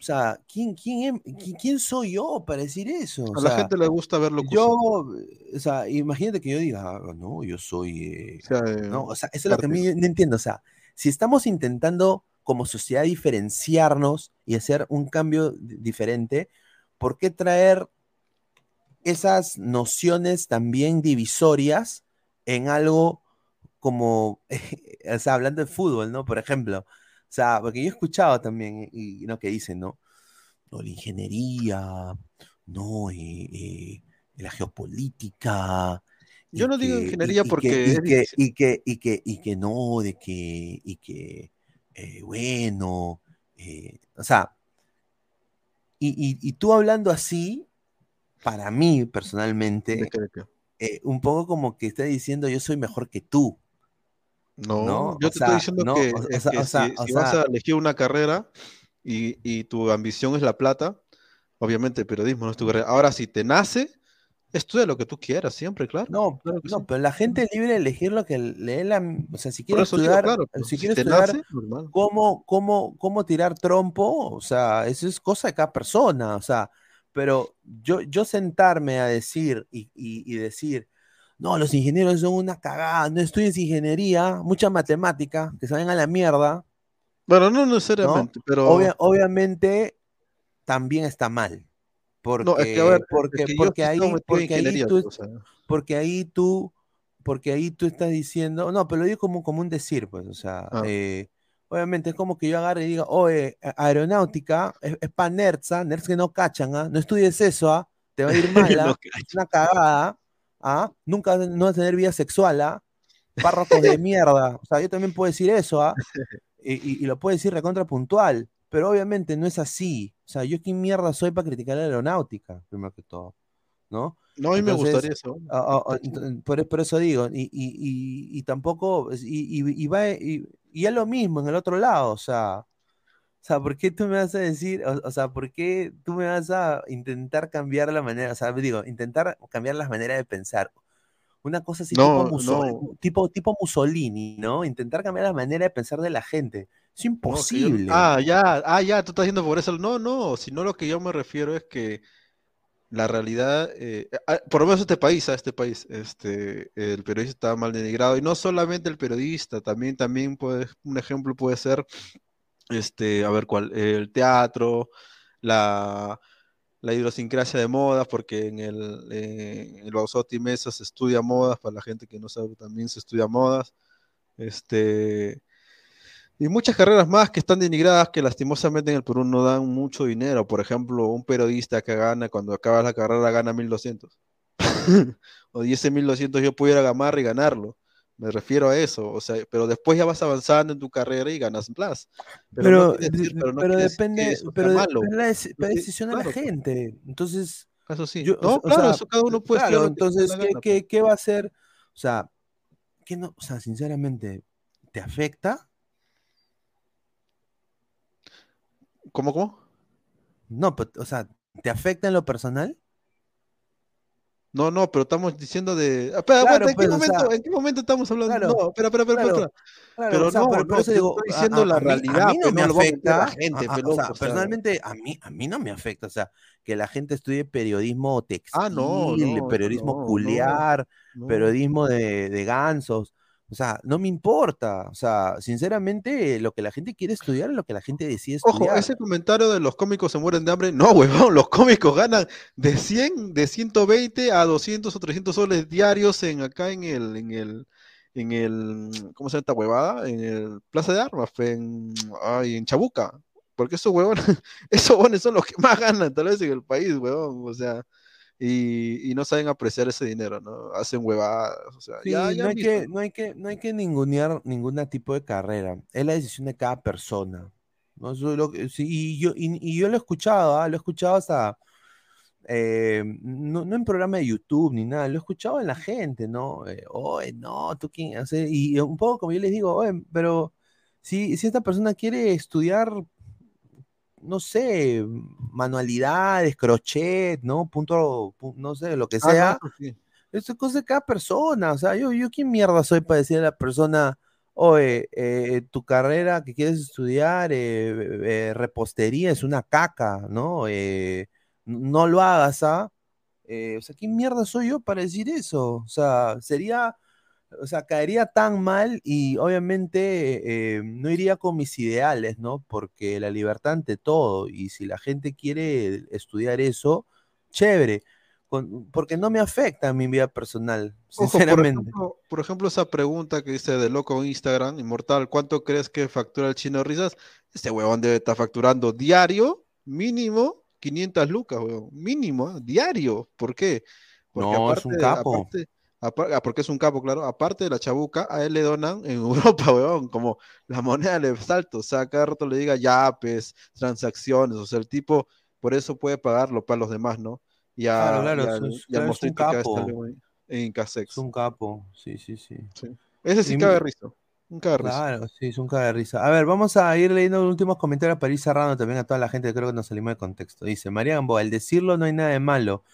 o sea, ¿quién, quién, em- qui- quién soy yo para decir eso? O a la gente le gusta ver locución. yo, o sea, imagínate que yo diga, "Ah, no, yo soy, eh", O sea, eh, no, o sea, eso es lo que a mí no entiendo, o sea, si estamos intentando como sociedad diferenciarnos y hacer un cambio di- diferente, ¿por qué traer esas nociones también divisorias en algo como, o sea, hablando de fútbol, ¿no? Por ejemplo, sea, porque yo he escuchado también, y, y no, que dicen, ¿no? No, la ingeniería, no, eh, eh, la geopolítica. Yo no digo que- ingeniería y porque y que, y que, y que, y que no, de que, y que, eh, bueno, o sea, y, tú hablando así, para mí personalmente, un poco como que está diciendo yo soy mejor que tú. No, ¿no? yo te sea, estoy diciendo no, que, o- sea- que o sea- si, o si vas a elegir una carrera y, y tu ambición es la plata, obviamente el periodismo no es tu carrera. Ahora, si te nace, estudia lo que tú quieras, siempre, claro. No, claro no, sí. pero la gente es libre de elegir lo que le la, o sea, si Por quiere eso digo, estudiar, claro, si si quiere te estudiar nace, cómo, cómo, cómo tirar trompo, o sea, eso es cosa de cada persona, o sea, pero yo, yo sentarme a decir y, y- y decir, no, los ingenieros son una cagada, no estudies ingeniería, mucha matemática, que se vayan a la mierda, Bueno, no ¿no? necesariamente, pero Obvia- obviamente también está mal. Porque, no, es que a ver, porque, es que porque ahí, porque ahí tú, o sea, porque ahí tú, porque ahí tú estás diciendo, no, pero lo digo como, como un decir, pues, o sea, Ah. eh, obviamente es como que yo agarre y diga, oye, aeronáutica es, es para nerds, ¿ah? nerds que no cachan, ¿ah? no estudies eso, ¿ah? te va a ir mal. No es una cagada, ¿ah? nunca no vas a tener vida sexual, ¿ah? párrafos de mierda, o sea, yo también puedo decir eso, ¿ah? y, y- y lo puedo decir recontra puntual, pero obviamente no es así, o sea, yo qué mierda soy para criticar la aeronáutica, primero que todo, ¿no? no, a mí me gustaría eso. Ah, ent- por, por eso digo, y, y- y- y tampoco, y, va, y es lo mismo en el otro lado, o sea, o sea, ¿por qué tú me vas a decir, o, o sea, por qué tú me vas a intentar cambiar la manera, o sea, digo, intentar cambiar las maneras de pensar? Una cosa así No, tipo, Musso- no. tipo, tipo Mussolini, ¿no? Intentar cambiar la manera de pensar de la gente. Es imposible. Ah, ya, ah, ya, tú estás diciendo por eso. No, no, sino lo que yo me refiero es que la realidad, eh, ah, por lo menos este país, a este país, este, el periodista está mal denigrado, y no solamente el periodista, también, también puede, un ejemplo puede ser, este, a ver cuál, el teatro, la, la idiosincrasia de modas, porque en el, eh, en Bausotti Mesa se estudia modas, para la gente que no sabe, también se estudia modas, este, y muchas carreras más que están denigradas que lastimosamente en el Perú no dan mucho dinero. Por ejemplo, un periodista que gana cuando acaba la carrera gana 1200. o 1200 yo pudiera gamar y ganarlo. Me refiero a eso, o sea, pero después ya vas avanzando en tu carrera y ganas más. Pero, no quiere decir- pero, no decir depende, pero malo. depende la, dec- la decisión de la claro, gente. Entonces, Eso sí. yo- no, o claro, sea, eso cada uno puede claro, entonces, la ¿qué, gana, qué, qué va a hacer? O sea, ¿qué no? O sea, sinceramente, ¿te afecta? ¿Cómo, cómo? No, pero, o sea, ¿te afecta en lo personal? No, no, pero estamos diciendo de. Espera, Claro, aguanta, ¿en, pues, qué o momento, sea, ¿en qué momento estamos hablando? claro, no, espera, espera, espera, claro, pero o sea, no, pero no, eso digo, estoy diciendo a- la a mí- realidad, a mí no pues, me no meter afecta, la gente, a- o sea, o personalmente a mí, a mí no me afecta, o sea, que la gente estudie periodismo textil, Ah, no, periodismo culiar, periodismo de, de gansos, o sea, no me importa, o sea, sinceramente lo que la gente quiere estudiar es lo que la gente decide Ojo, estudiar. ese comentario de los cómicos se mueren de hambre, no, huevón, los cómicos ganan de 100, de 120 a 200 o 300 soles diarios en acá en el, en el, en el, ¿cómo se llama esta huevada? En el Plaza de Armas, en, ay, en Chabuca, porque esos huevones, esos huevones son los que más ganan tal vez en el país, huevón, o sea, y, y no saben apreciar ese dinero, ¿no? Hacen huevadas, o sea, Sí, ya, ya no, hay que, no hay que, no hay que ningunear ningún tipo de carrera. Es la decisión de cada persona. ¿no? Lo que- sí, y, yo, y, y yo lo he escuchado, ¿ah? Lo he escuchado hasta, eh, no, no en programa de YouTube ni nada, lo he escuchado en la gente, ¿no? Eh, oye, no, tú quién hace, y un poco como yo les digo, oye, pero si, si esta persona quiere estudiar, no sé, manualidades, crochet, ¿no? Punto, pu- no sé, lo que Ah, no, sea. eso sí. Eso es cosa de cada persona. O sea, yo, yo quién mierda soy para decirle a la persona, oye, eh, tu carrera que quieres estudiar, eh, eh, repostería, es una caca, ¿no? Eh, no lo hagas, ¿ah? Eh, o sea, ¿quién mierda soy yo para decir eso? O sea, sería, o sea, caería tan mal y obviamente eh, no iría con mis ideales, ¿no? Porque la libertad ante todo, y si la gente quiere estudiar eso, chévere, con- porque no me afecta a mi vida personal, Ojo, por sinceramente. ejemplo, por ejemplo, esa pregunta que dice de loco en Instagram, Inmortal, ¿cuánto crees que factura el chino risas? Este huevón debe estar facturando diario, mínimo, 500 lucas, huevón, mínimo, diario. ¿Por qué? Porque No, es un capo. aparte, porque es un capo, claro, aparte de la chabuca, a él le donan en Europa, huevón, como la moneda de salto, o sea, cada rato le diga yapes, transacciones, o sea, el tipo, por eso puede pagarlo para los demás, ¿no? Y a, Claro, claro, y es al, un- y al claro, es un capo. en- Casex. Es un capo, sí, sí, sí. Ese sí Y cabe mi- risa. Un risa. Claro, sí, es un caga de risa. A ver, vamos a ir leyendo los últimos comentarios para ir cerrando también a toda la gente creo que nos salimos de contexto. Dice, María Gamboa, al decirlo no hay nada de malo.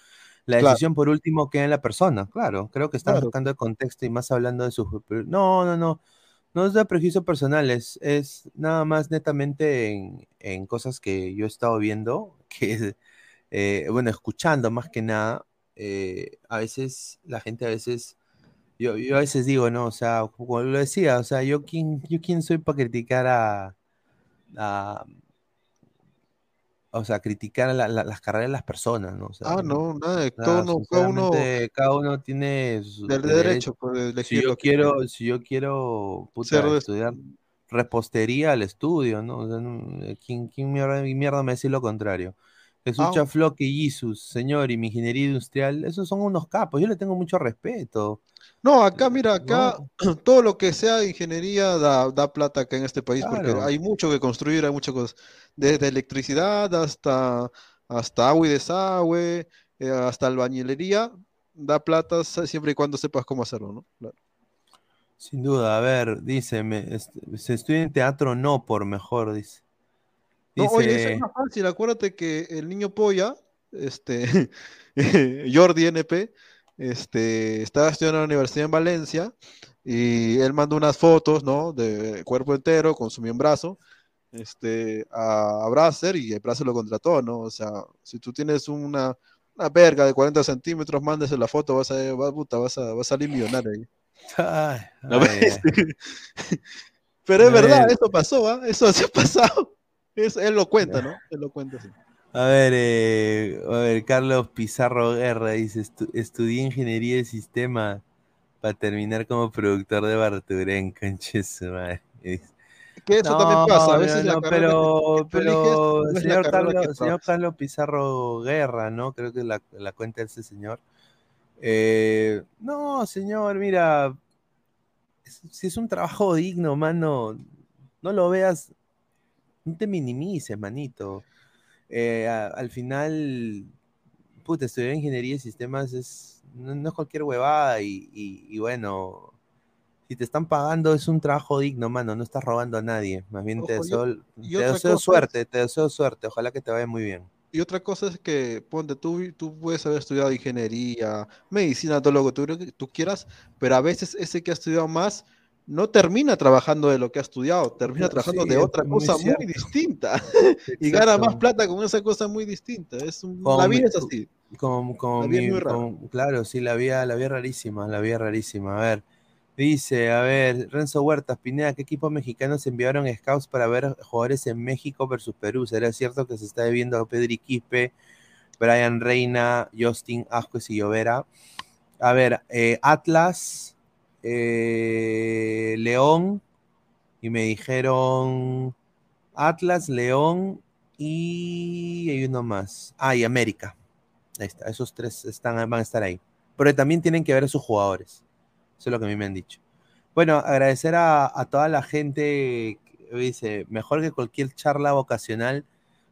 La Claro. decisión por último queda en la persona. Claro, creo que están Claro. buscando el contexto y más hablando de sus... No, no, no. No es de prejuicios personales, es nada más netamente en, en cosas que yo he estado viendo, que eh, bueno, escuchando más que nada. eh, a veces, la gente a veces yo, yo a veces digo, ¿no? O sea, como lo decía, o sea, yo quién, yo quién soy para criticar a, a- o sea, criticar la- la- las carreras de las personas, ¿no? O sea, Ah, no, nada, uno, cada uno cada uno tiene su del derecho. derecho de Si yo quiero, quiere. si yo quiero puta, estudiar repostería al estudio, ¿no? O sea, no, ¿quién, quién mierda, mierda me dice lo contrario? Jesús Ah. Chafloque y Jesus, señor, y mi ingeniería industrial, esos son unos capos, yo le tengo mucho respeto. No, acá, mira, acá todo lo que sea ingeniería da, da plata acá en este país, porque hay mucho que construir, hay muchas cosas, desde electricidad hasta, hasta agua y desagüe, eh, hasta albañilería, da plata siempre y cuando sepas cómo hacerlo, ¿no? Claro. Sin duda, a ver, dice, me, est- se estudia en teatro no por mejor, dice. No, oye, eso Dice, es más fácil, acuérdate que el niño polla, este, Jordi NP, este, estaba estudiando en la universidad en Valencia Y él mandó unas fotos, ¿no? De cuerpo entero con su miembrazo este, a, a Bracer y Bracer lo contrató, ¿no? O sea, si tú tienes una, una verga de 40 centímetros, mándese la foto, vas a, vas, puta, vas a, vas a salir millonario ahí. Ay, ¿No ay, ves? ay. Pero es verdad, ver. eso pasó, ¿ah? Eso se ha pasado. Es- él lo cuenta, ¿no? Él lo cuenta así. A ver, eh, a ver, Carlos Pizarro Guerra dice, "Estu- estudié ingeniería de sistema para terminar como productor de Barturén, conche su madre. Que eso también pasa, a veces no, la carrera pero, que pero eliges no es la señor, carrera Carlos, señor. Carlos Pizarro Guerra, ¿no? Creo que la, la cuenta de ese señor. Eh, no, señor, mira, si es un trabajo digno, mano, no lo veas, no te minimices, manito. Eh, a- al final, puta, estudiar ingeniería de sistemas es, no, no es cualquier huevada y, y- y bueno, si te están pagando es un trabajo digno, mano, no estás robando a nadie. Más bien te Ojo, deseo, y te otra deseo es- suerte, te deseo suerte, ojalá que te vaya muy bien. Y otra cosa es que, ponte, tú, tú puedes haber estudiado ingeniería, medicina, todo lo que tú, tú quieras, pero a veces ese que ha estudiado más no termina trabajando de lo que ha estudiado, termina trabajando sí, de otra cosa muy distinta y gana más plata con esa cosa muy distinta. Es un- Como la mi- vida es así. Como, como La vida es muy rara. como- claro, sí, la vida, la vida rarísima, la vida rarísima. A ver, dice, a ver, Renzo Huertas, Pineda, ¿qué equipos mexicanos enviaron scouts para ver jugadores en México versus Perú? ¿Será cierto que se está viendo a Pedri Quispe, Brian Reina, Justin Ascuez y Llovera? A ver, eh, Atlas, eh, León, y me dijeron Atlas, León y hay uno más. Ah, y América. Ahí está, esos tres están, van a estar ahí. Pero también tienen que ver a sus jugadores. Eso es lo que a mí me han dicho. Bueno, agradecer a, toda la gente que dice, mejor que cualquier charla vocacional,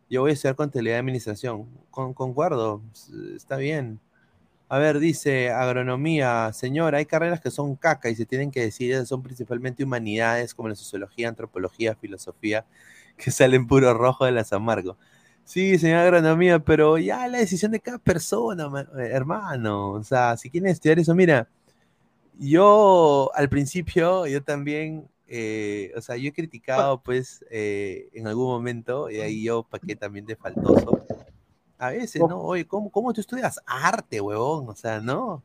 yo voy a estudiar contabilidad de administración. Con, concuerdo, está bien. A ver, dice agronomía, señor, hay carreras que son caca y se tienen que decidir, son principalmente humanidades como la sociología, antropología, filosofía, que salen puro rojo de las amargo. Sí, señor agronomía, pero ya la decisión de cada persona, eh, hermano. O sea, si quieren estudiar eso, mira, yo al principio, yo también, eh, o sea, yo he criticado, pues, eh, en algún momento, y ahí yo paqué también de faltoso. A veces, ¿no? Oye, ¿cómo, cómo tú estudias arte, huevón? O sea, ¿no?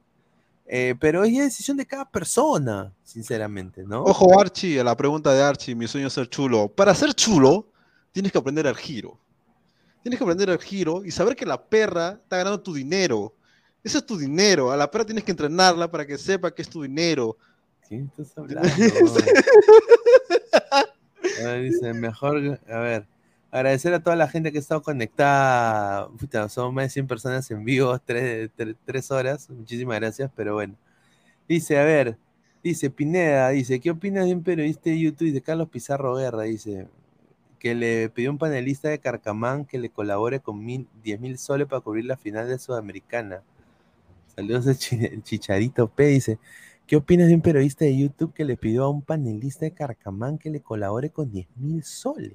Eh, pero es decisión de cada persona, sinceramente, ¿no? Ojo, Archie, a la pregunta de Archie, mi sueño es ser chulo. Para ser chulo, tienes que aprender el giro. Tienes que aprender el giro y saber que la perra está ganando tu dinero. Ese es tu dinero. A la perra tienes que entrenarla para que sepa que es tu dinero. ¿Quién estás hablando? A ver, dice, mejor, a ver, agradecer a toda la gente que ha estado conectada. Puta, son más de 100 personas en vivo, tres, tres- tres horas. Muchísimas gracias, pero bueno. Dice, a ver, dice Pineda, dice, ¿qué opinas de un periodista de YouTube? Dice Carlos Pizarro Guerra, dice, que le pidió a un panelista de Carcamán que le colabore con mil, 10 mil soles para cubrir la final de Sudamericana. Saludos Chi- Chicharito P. Dice, ¿qué opinas de un periodista de YouTube que le pidió a un panelista de Carcamán que le colabore con 10 mil soles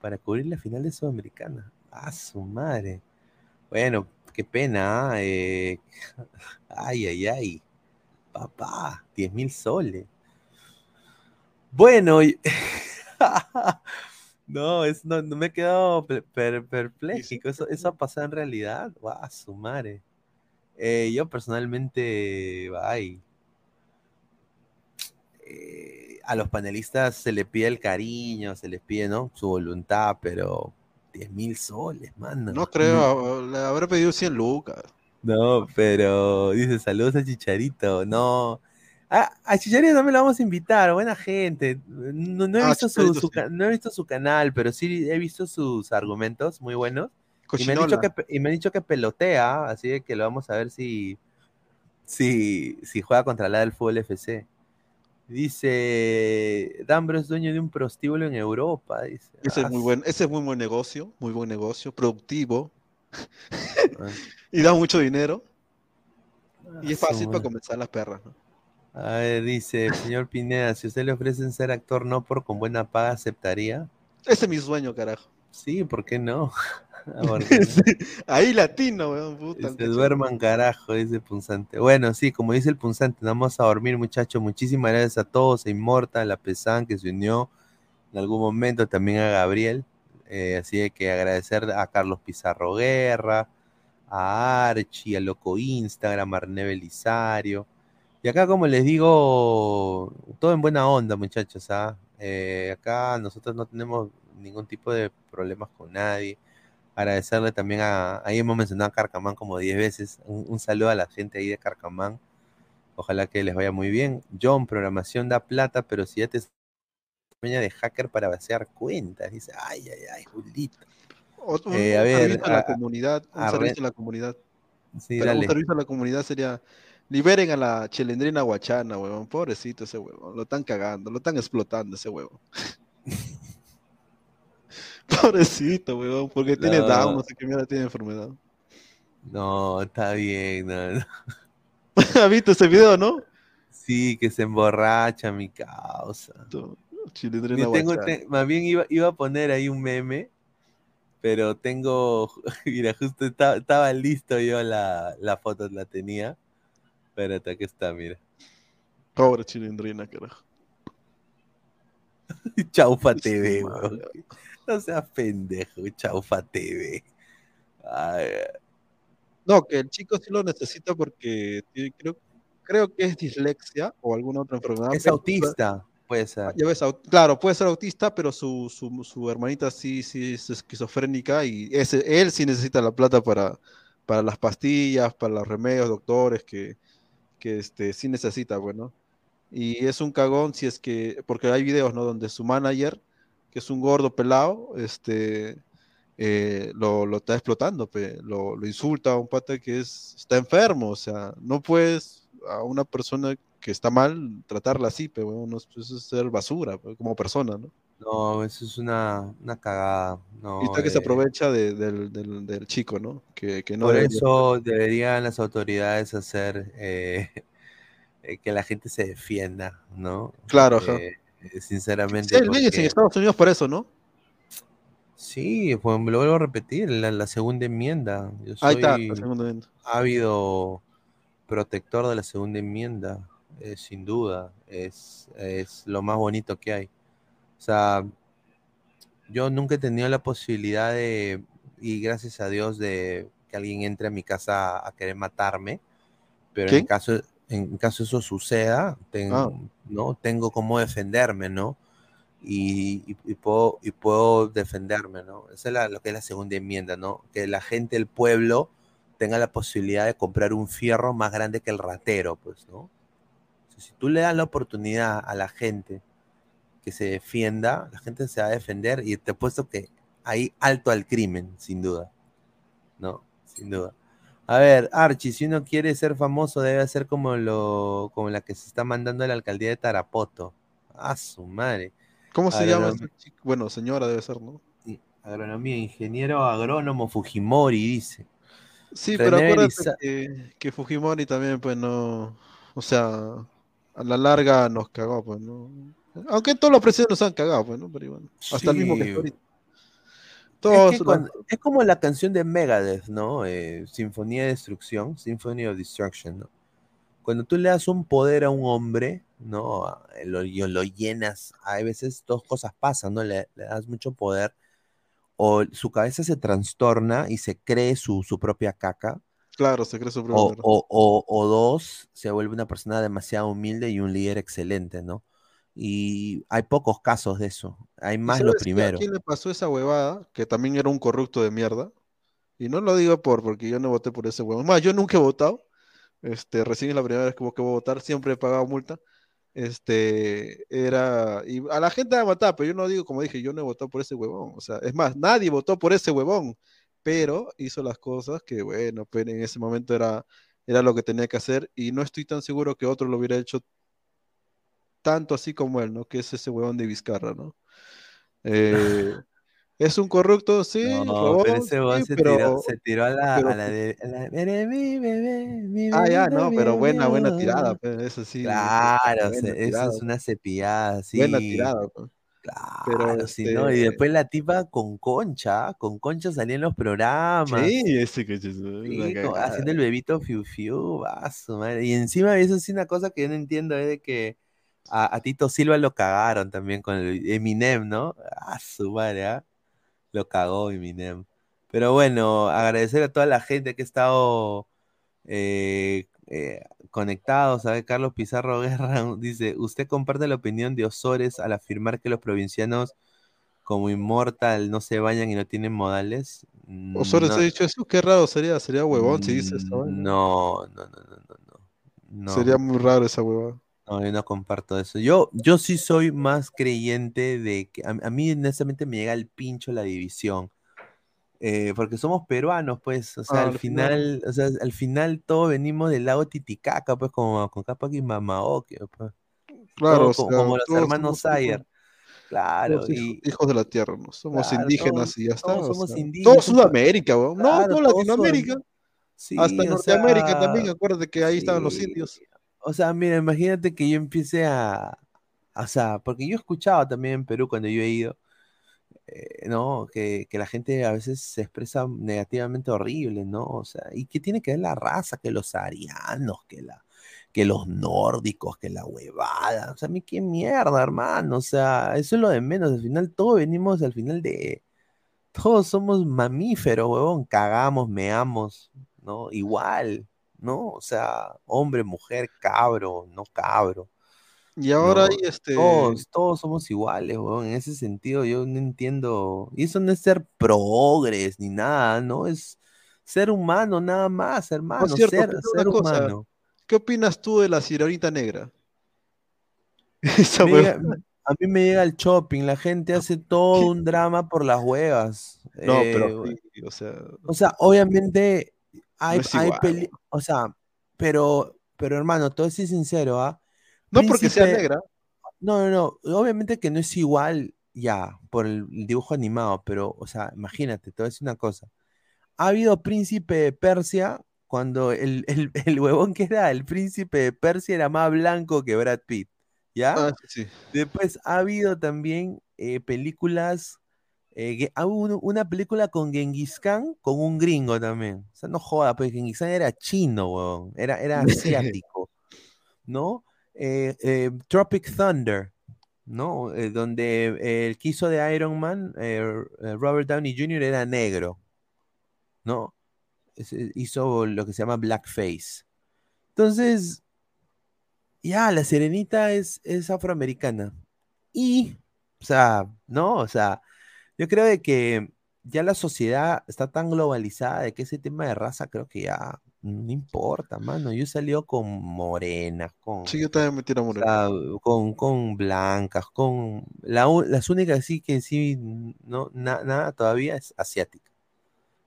para cubrir la final de Sudamericana? ¡Ah, su madre! Bueno, qué pena. ¿ah? Eh, ay, ay, ay. Papá, 10 mil soles. Bueno, no, es, no, no me he quedado per-. Eso, eso ha pasado en realidad. ¡Ah, su madre! Eh, yo personalmente, ay, eh, a los panelistas se les pide el cariño, se les pide, ¿no? Su voluntad, pero 10 mil soles, mano. No creo, le habré pedido 100 lucas. No, pero dice saludos a Chicharito. No. Ah, a Chicharito también lo vamos a invitar, buena gente. No, no he, Ah, visto su, Chicharito su sí. ca- no he visto su canal, pero sí he visto sus argumentos muy buenos. Y me, han dicho que, y me han dicho que pelotea, así de que lo vamos a ver si, si, si juega contra la del Fútbol FC. Dice, Dambro es dueño de un prostíbulo en Europa. Dice. Ese Ah, es muy buen, ese es muy buen negocio, muy buen negocio, productivo. Ah. y da mucho dinero. Y es fácil para comenzar las perras, ¿no? A ver, dice, señor Pineda, si usted le ofrecen ser actor no por con buena paga, ¿aceptaría? Ese es mi sueño, carajo. Sí, ¿por qué no? Ah, Ahí latino, weón, puta. Se duerman carajo, dice Punzante. Bueno, sí, como dice el Punzante, vamos a dormir, muchachos. Muchísimas gracias a todos, a Inmortal, a Pesan, que se unió en algún momento, también a Gabriel. Eh, así que agradecer a Carlos Pizarro Guerra, a Archie, a Loco Instagram, a Arne Belisario. Y acá, como les digo, todo en buena onda, muchachos. ¿ah? Eh, acá nosotros no tenemos ningún tipo de problemas con nadie agradecerle también a, ahí hemos mencionado a Carcamán como 10 veces, un, un saludo a la gente ahí de Carcamán, ojalá que les vaya muy bien. John, programación da plata, pero si ya te sueña de hacker para vaciar cuentas, dice, ay, ay, ay, Julito. Otro- un, Eh, a un ver, servicio a la comunidad, un a servicio a la comunidad. Sí, Pero dale. un servicio a la comunidad sería liberen a la chilendrina guachana, huevón. Pobrecito ese huevón. Lo están cagando, lo están explotando ese huevón. Pobrecito, huevón, porque tiene. Down, no sé qué mierda tiene enfermedad. No, está bien, no, no. ¿Has visto ese video, no? Sí, que se emborracha mi causa. Chilindrina tengo- guachana. te- más bien iba, iba a poner ahí un meme, pero tengo, mira, justo esta- estaba listo yo la, la foto, la tenía. Espérate, aquí está, mira. Pobre chilindrina, carajo. Chaufa TV, weón. No seas pendejo, Chaufa TV. Ay, No, que el chico sí lo necesita porque tiene- creo, creo que es dislexia o alguna otra enfermedad. es autista, puede ser. Ya ves, au- claro, puede ser autista, pero su, su, su hermanita sí, sí es esquizofrénica y ese, él sí necesita la plata para, para las pastillas, para los remedios, doctores, que, que este, sí necesita, bueno. Y es un cagón si es que, porque hay videos, ¿no? Donde su manager, que es un gordo pelado, este, eh, lo, lo está explotando, pe, lo, lo insulta a un pata que es, está enfermo, o sea, no puedes a una persona que está mal tratarla así, pero bueno, eso es ser basura como persona, ¿no? No, eso es una, una cagada. No, y está que se aprovecha de- del, del- del chico, ¿no? Que, que no Por debería- eso deberían las autoridades hacer eh, eh, que la gente se defienda, ¿no? Claro, ajá. Eh, sinceramente. Sí, leyes en porque- Estados Unidos por eso, ¿no? Sí, pues lo vuelvo a repetir, la, la segunda enmienda. Yo Ahí está, soy la segunda enmienda. ávido protector de la segunda enmienda, eh, sin duda, es, es lo más bonito que hay. O sea, yo nunca he tenido la posibilidad de, y gracias a Dios, de que alguien entre a mi casa a querer matarme, pero en caso, en caso eso suceda, ten- Ah. ¿no? tengo cómo defenderme, ¿no? Y, y- y puedo, y puedo defenderme, ¿no? Esa es la- lo que es la segunda enmienda, ¿no? Que la gente, el pueblo, tenga la posibilidad de comprar un fierro más grande que el ratero, pues, ¿no? O sea, si tú le das la oportunidad a la gente que se defienda, la gente se va a defender y te apuesto que hay alto al crimen, sin duda, ¿no? Sin duda. A ver, Archie, si uno quiere ser famoso, debe ser como, lo, como la que se está mandando a la alcaldía de Tarapoto. A su madre. ¿Cómo se llama Agronom- esta chica? Bueno, señora debe ser, ¿no? Sí, Agronomía, ingeniero agrónomo Fujimori, dice. Sí, pero acuérdate que, que Fujimori también, pues no. O sea, a la larga nos cagó, pues, ¿no? Aunque todos los presidentes nos han cagado, pues, ¿no? Pero igual. Hasta el mismo que. Es, que cuando- es como la canción de Megadeth, ¿no? Eh, Sinfonía de Destrucción, Symphony of Destruction, ¿no? Cuando tú le das un poder a un hombre, ¿no? Lo, lo llenas, hay veces dos cosas pasan, ¿no? Le, le das mucho poder, o su cabeza se trastorna y se cree su, su propia caca, Claro, se cree su o, o- o- o dos, se vuelve una persona demasiado humilde y un líder excelente, ¿no? Y hay pocos casos de eso, hay ¿Y más lo primero. ¿A quién le pasó esa huevada? Que también era un corrupto de mierda. Y no lo digo por porque yo no voté por ese huevón. Más, yo nunca he votado. Este, recién es la primera vez que, que voy a votar, siempre he pagado multa. Este, era. Y a la gente va a matar, pero yo no digo, como dije, yo no he votado por ese huevón. O sea, es más, nadie votó por ese huevón. Pero hizo las cosas que, bueno, pero en ese momento era, era lo que tenía que hacer. Y no estoy tan seguro que otro lo hubiera hecho tanto así como él, ¿no? Que es ese huevón de Vizcarra, ¿no? Eh, es un corrupto, sí, No, robó, pero ese weón sí, se, pero- tiró, se tiró a la, pero- a la de. a la- mi bebé, mi Ah, ya, no, pero buena, buena tirada, pues, eso sí. Claro, eso es una cepillada, sí. buena tirada, pues. Claro, sí, ¿no? Y este después la tipa con concha, con concha salía en los programas. Sí, ese que es Sí, haciendo el bebito fiu fiu, va, su madre. Y encima eso sí una cosa que yo no entiendo es de que a, a Tito Silva lo cagaron también con el Eminem, ¿no? A su madre, ¿ah? Lo cagó Eminem. Pero bueno, agradecer a toda la gente que ha estado eh, eh. Carlos Pizarro Guerra dice: ¿Usted comparte la opinión de Osores al afirmar que los provincianos, como Immortal, no se bañan y no tienen modales? Osores No- ha dicho eso, qué raro sería, sería huevón si dice eso. no, no, no, no, no, no. No. Sería muy raro esa huevada. No, yo no comparto eso. Yo, yo sí soy más creyente de que a, a mí honestamente me llega el pincho la división. Eh, porque somos peruanos, pues, o sea, Ah, al al final. final, o sea, al final todos venimos del lago Titicaca, pues, como con Capac y Mamaoque, pues. Claro, o sea, como los hermanos Sayer. Claro, y hijos de la tierra, ¿no? Somos Claro, indígenas todos- y ya está. todos somos sea, indígenas, Todo Sudamérica. No, claro, todo todos Latinoamérica. son- sí, Hasta Norteamérica sea, también, acuérdate que ahí estaban los indios. O sea, mira, imagínate que yo empiece a, o sea, porque yo he escuchado también en Perú cuando yo he ido, eh, ¿no? Que, que la gente a veces se expresa negativamente horrible, ¿no? O sea, ¿y qué tiene que ver la raza? Que los arianos, que la, que los nórdicos, que la huevada. O sea, a mí qué mierda, hermano. O sea, eso es lo de menos. Al final todos venimos al final de, todos somos mamíferos, huevón. Cagamos, meamos, ¿no? Igual, ¿no? O sea, hombre, mujer, cabro, no cabro. Y ahora No, hay este. todos, todos somos iguales, weón. En ese sentido, yo no entiendo. Y eso no es ser progres ni nada, ¿no? Es ser humano, nada más, hermano. Cierto, ser, cosa, humano. ¿Qué opinas tú de la sirenita negra? Esa llega- a mí me llega el shopping, la gente hace todo un drama por las huevas. No, pero Eh, sí, o sea, O sea, obviamente hay, es peli- o sea, pero, pero hermano, todo es sincero, ¿ah? No porque sea negra. No, no, no. Obviamente que no es igual ya por el, dibujo animado, pero, o sea, imagínate, te voy a decir una cosa. Ha habido príncipe de Persia cuando el, el, el huevón que era el príncipe de Persia era más blanco que Brad Pitt, ¿ya? Ah, sí. Después ha habido también eh, películas, eh, que- una película con Genghis Khan con un gringo también. O sea, no joda, pues Genghis Khan era chino, weón, era, era asiático, ¿no? Eh, eh, Tropic Thunder, ¿no? Eh, donde el que hizo de Iron Man, Robert Downey Jr. era negro, ¿no? Es- hizo lo que se llama blackface. Entonces, ya, la Serenita es, es afroamericana. Y, o sea, ¿no? O sea, yo creo de que ya la sociedad está tan globalizada de que ese tema de raza creo que ya no importa, mano. Yo he salido con morenas, con, Sí, yo también me tiro a o morir. sea, con, con blancas, con... La, las únicas sí que sí, no, na- nada todavía es asiática.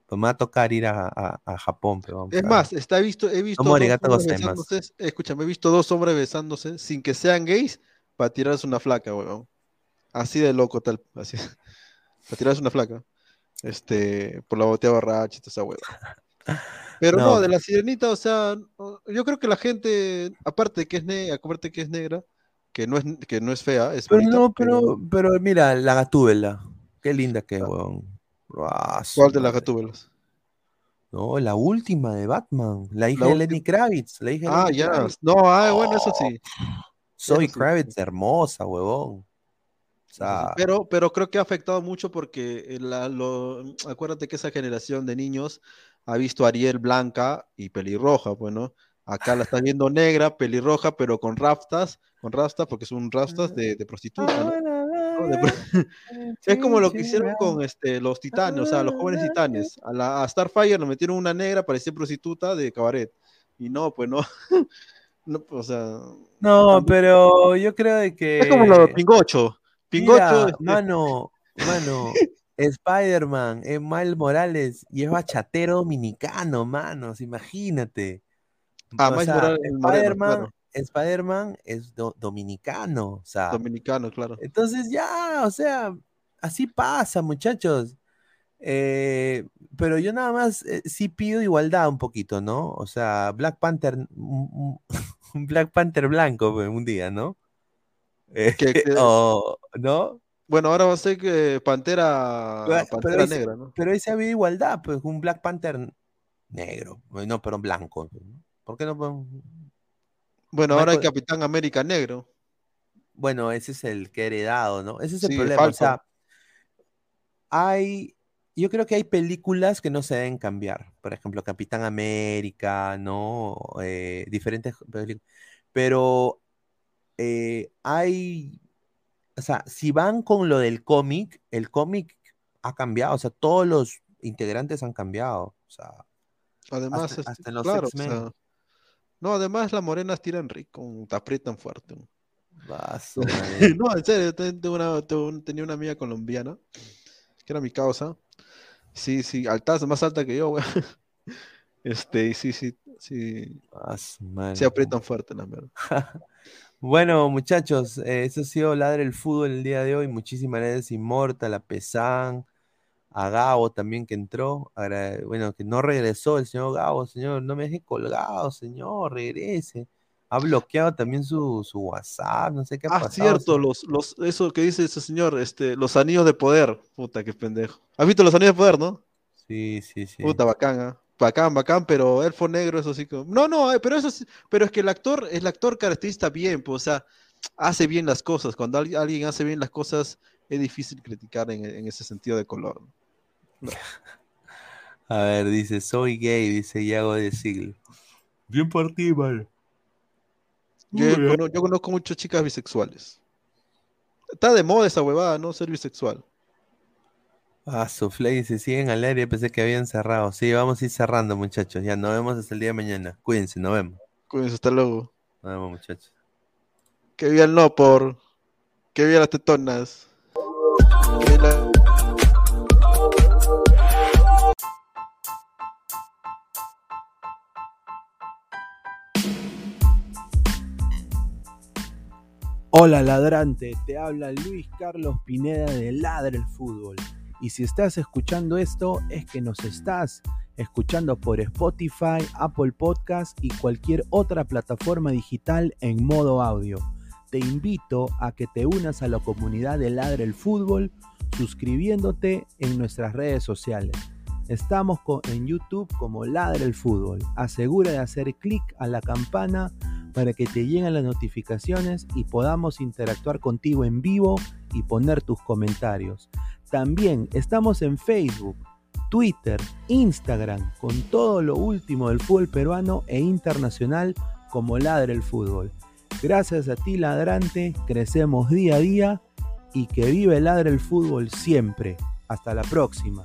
Pues me va a tocar ir a, a- a Japón, pero vamos Es a- más, está visto, he visto dos besándose, escúchame, he visto dos hombres besándose sin que sean gays para tirarse una flaca, weón. Así de loco tal, así. Para tirarse una flaca. Este, por la botella borracha y toda esa hueva. Pero no, No. de la sirenita, o sea, yo creo que la gente, aparte de que es negra, aparte que es negra, que no es, que no es fea, es Pero bonita, no, pero, pero mira, la gatúbela. Qué linda que es, weón. Ah, ¿Cuál de las gatúbelas? No, la última de Batman. La hija La de Lenny Kravitz. La hija Ah, ya. No, ah, bueno, eso sí. Soy Eso sí. Kravitz, hermosa, huevón. Sea, Pero, pero creo que ha afectado mucho porque eh, la- lo- acuérdate que esa generación de niños ha visto a Ariel blanca y pelirroja, bueno. Acá la estás viendo negra, pelirroja, pero con raftas, con rastas, porque son rastas de, de prostituta, ¿no? ¿No? De pro- es como lo que hicieron con este, los titanes, o sea, los jóvenes titanes. A, la, a Starfire le metieron una negra, parecía prostituta de cabaret. Y no, pues no. no o sea, no, pero yo creo de que. es como lo de Pingocho. Pingocho, Mira, este, mano, mano, Spider-Man es Miles Morales y es bachatero dominicano, manos, imagínate. Ah, Miles sea, Morales Spider-Man, claro. Spider-Man es do- dominicano, o sea, dominicano, claro. entonces ya, o sea, así pasa, muchachos. Eh, pero yo nada más eh, sí pido igualdad un poquito, ¿no? O sea, Black Panther, un, un- un Black Panther blanco pues, un día, ¿no? Eh, Que- que- o, ¿no? Bueno, ahora va a ser que Pantera, Pero, Pantera ese- Negra, ¿no? pero ese había igualdad, pues un Black Panther negro, no, pero blanco. ¿Por qué no Bueno, ahora hay Capitán América Negro. Bueno, ese es el que he heredado, ¿no? Ese es el Sí, problema. O sea, hay. Yo creo que hay películas que no se deben cambiar. Por ejemplo, Capitán América, ¿no? Eh, diferentes películas. Pero eh, hay. O sea, si van con lo del cómic, el cómic ha cambiado. O sea, todos los integrantes han cambiado. O sea, Además, hasta, este, hasta en los claro, o X-Men. sea, no, además las morenas tiran rico, te aprietan fuerte. Va, su madre. no, en serio, te- tengo una- tenía una amiga colombiana, que era mi causa. Sí, sí, altaza, más alta que yo, güey. Este, y sí, sí, sí, Va, su madre. se aprietan fuerte, la verdad. Bueno, muchachos, eh, eso ha sido Ladre el Fútbol el día de hoy. Muchísimas gracias, Inmortal, a Pesán, a Gabo también que entró. Agra- bueno, que no regresó el señor Gabo, señor, no me deje colgado, señor, regrese. Ha bloqueado también su, su WhatsApp, no sé qué ha Ah, pasado. cierto, los, los, eso que dice ese señor, este, los anillos de poder. Puta, qué pendejo. ¿Has visto los anillos de poder, no? Sí, sí, sí. Puta, bacán, ¿ah? Bacán, bacán, pero elfo negro, eso sí. No, no, pero eso sí, pero es que el actor, el actor caracteriza bien, pues, o sea, hace bien las cosas. Cuando alguien, hace bien las cosas, es difícil criticar en, en ese sentido de color. ¿no? A ver, dice, soy gay, dice Yago de Siglo. Bien por ti, mano. Yo, yo conozco muchas chicas bisexuales. Está de moda esa huevada, ¿no? Ser bisexual. Ah, Sufley se siguen al aire, pensé que habían cerrado. Sí, vamos a ir cerrando, muchachos. Ya, nos vemos hasta el día de mañana. Cuídense, nos vemos. Cuídense, hasta luego. Nos vemos, muchachos. Que viva el no por. Que viva las tetonas. Que viva la- Hola ladrante, te habla Luis Carlos Pineda de Ladra el Fútbol. Y si estás escuchando esto es que nos estás escuchando por Spotify, Apple Podcast y cualquier otra plataforma digital en modo audio. Te invito a que te unas a la comunidad de Ladra el Fútbol suscribiéndote en nuestras redes sociales. Estamos en YouTube como Ladra el Fútbol. Asegura de hacer clic a la campana para que te lleguen las notificaciones y podamos interactuar contigo en vivo y poner tus comentarios. También estamos en Facebook, Twitter, Instagram, con todo lo último del fútbol peruano e internacional como Ladra el Fútbol. Gracias a ti, ladrante, crecemos día a día y que vive Ladra el Fútbol siempre. Hasta la próxima.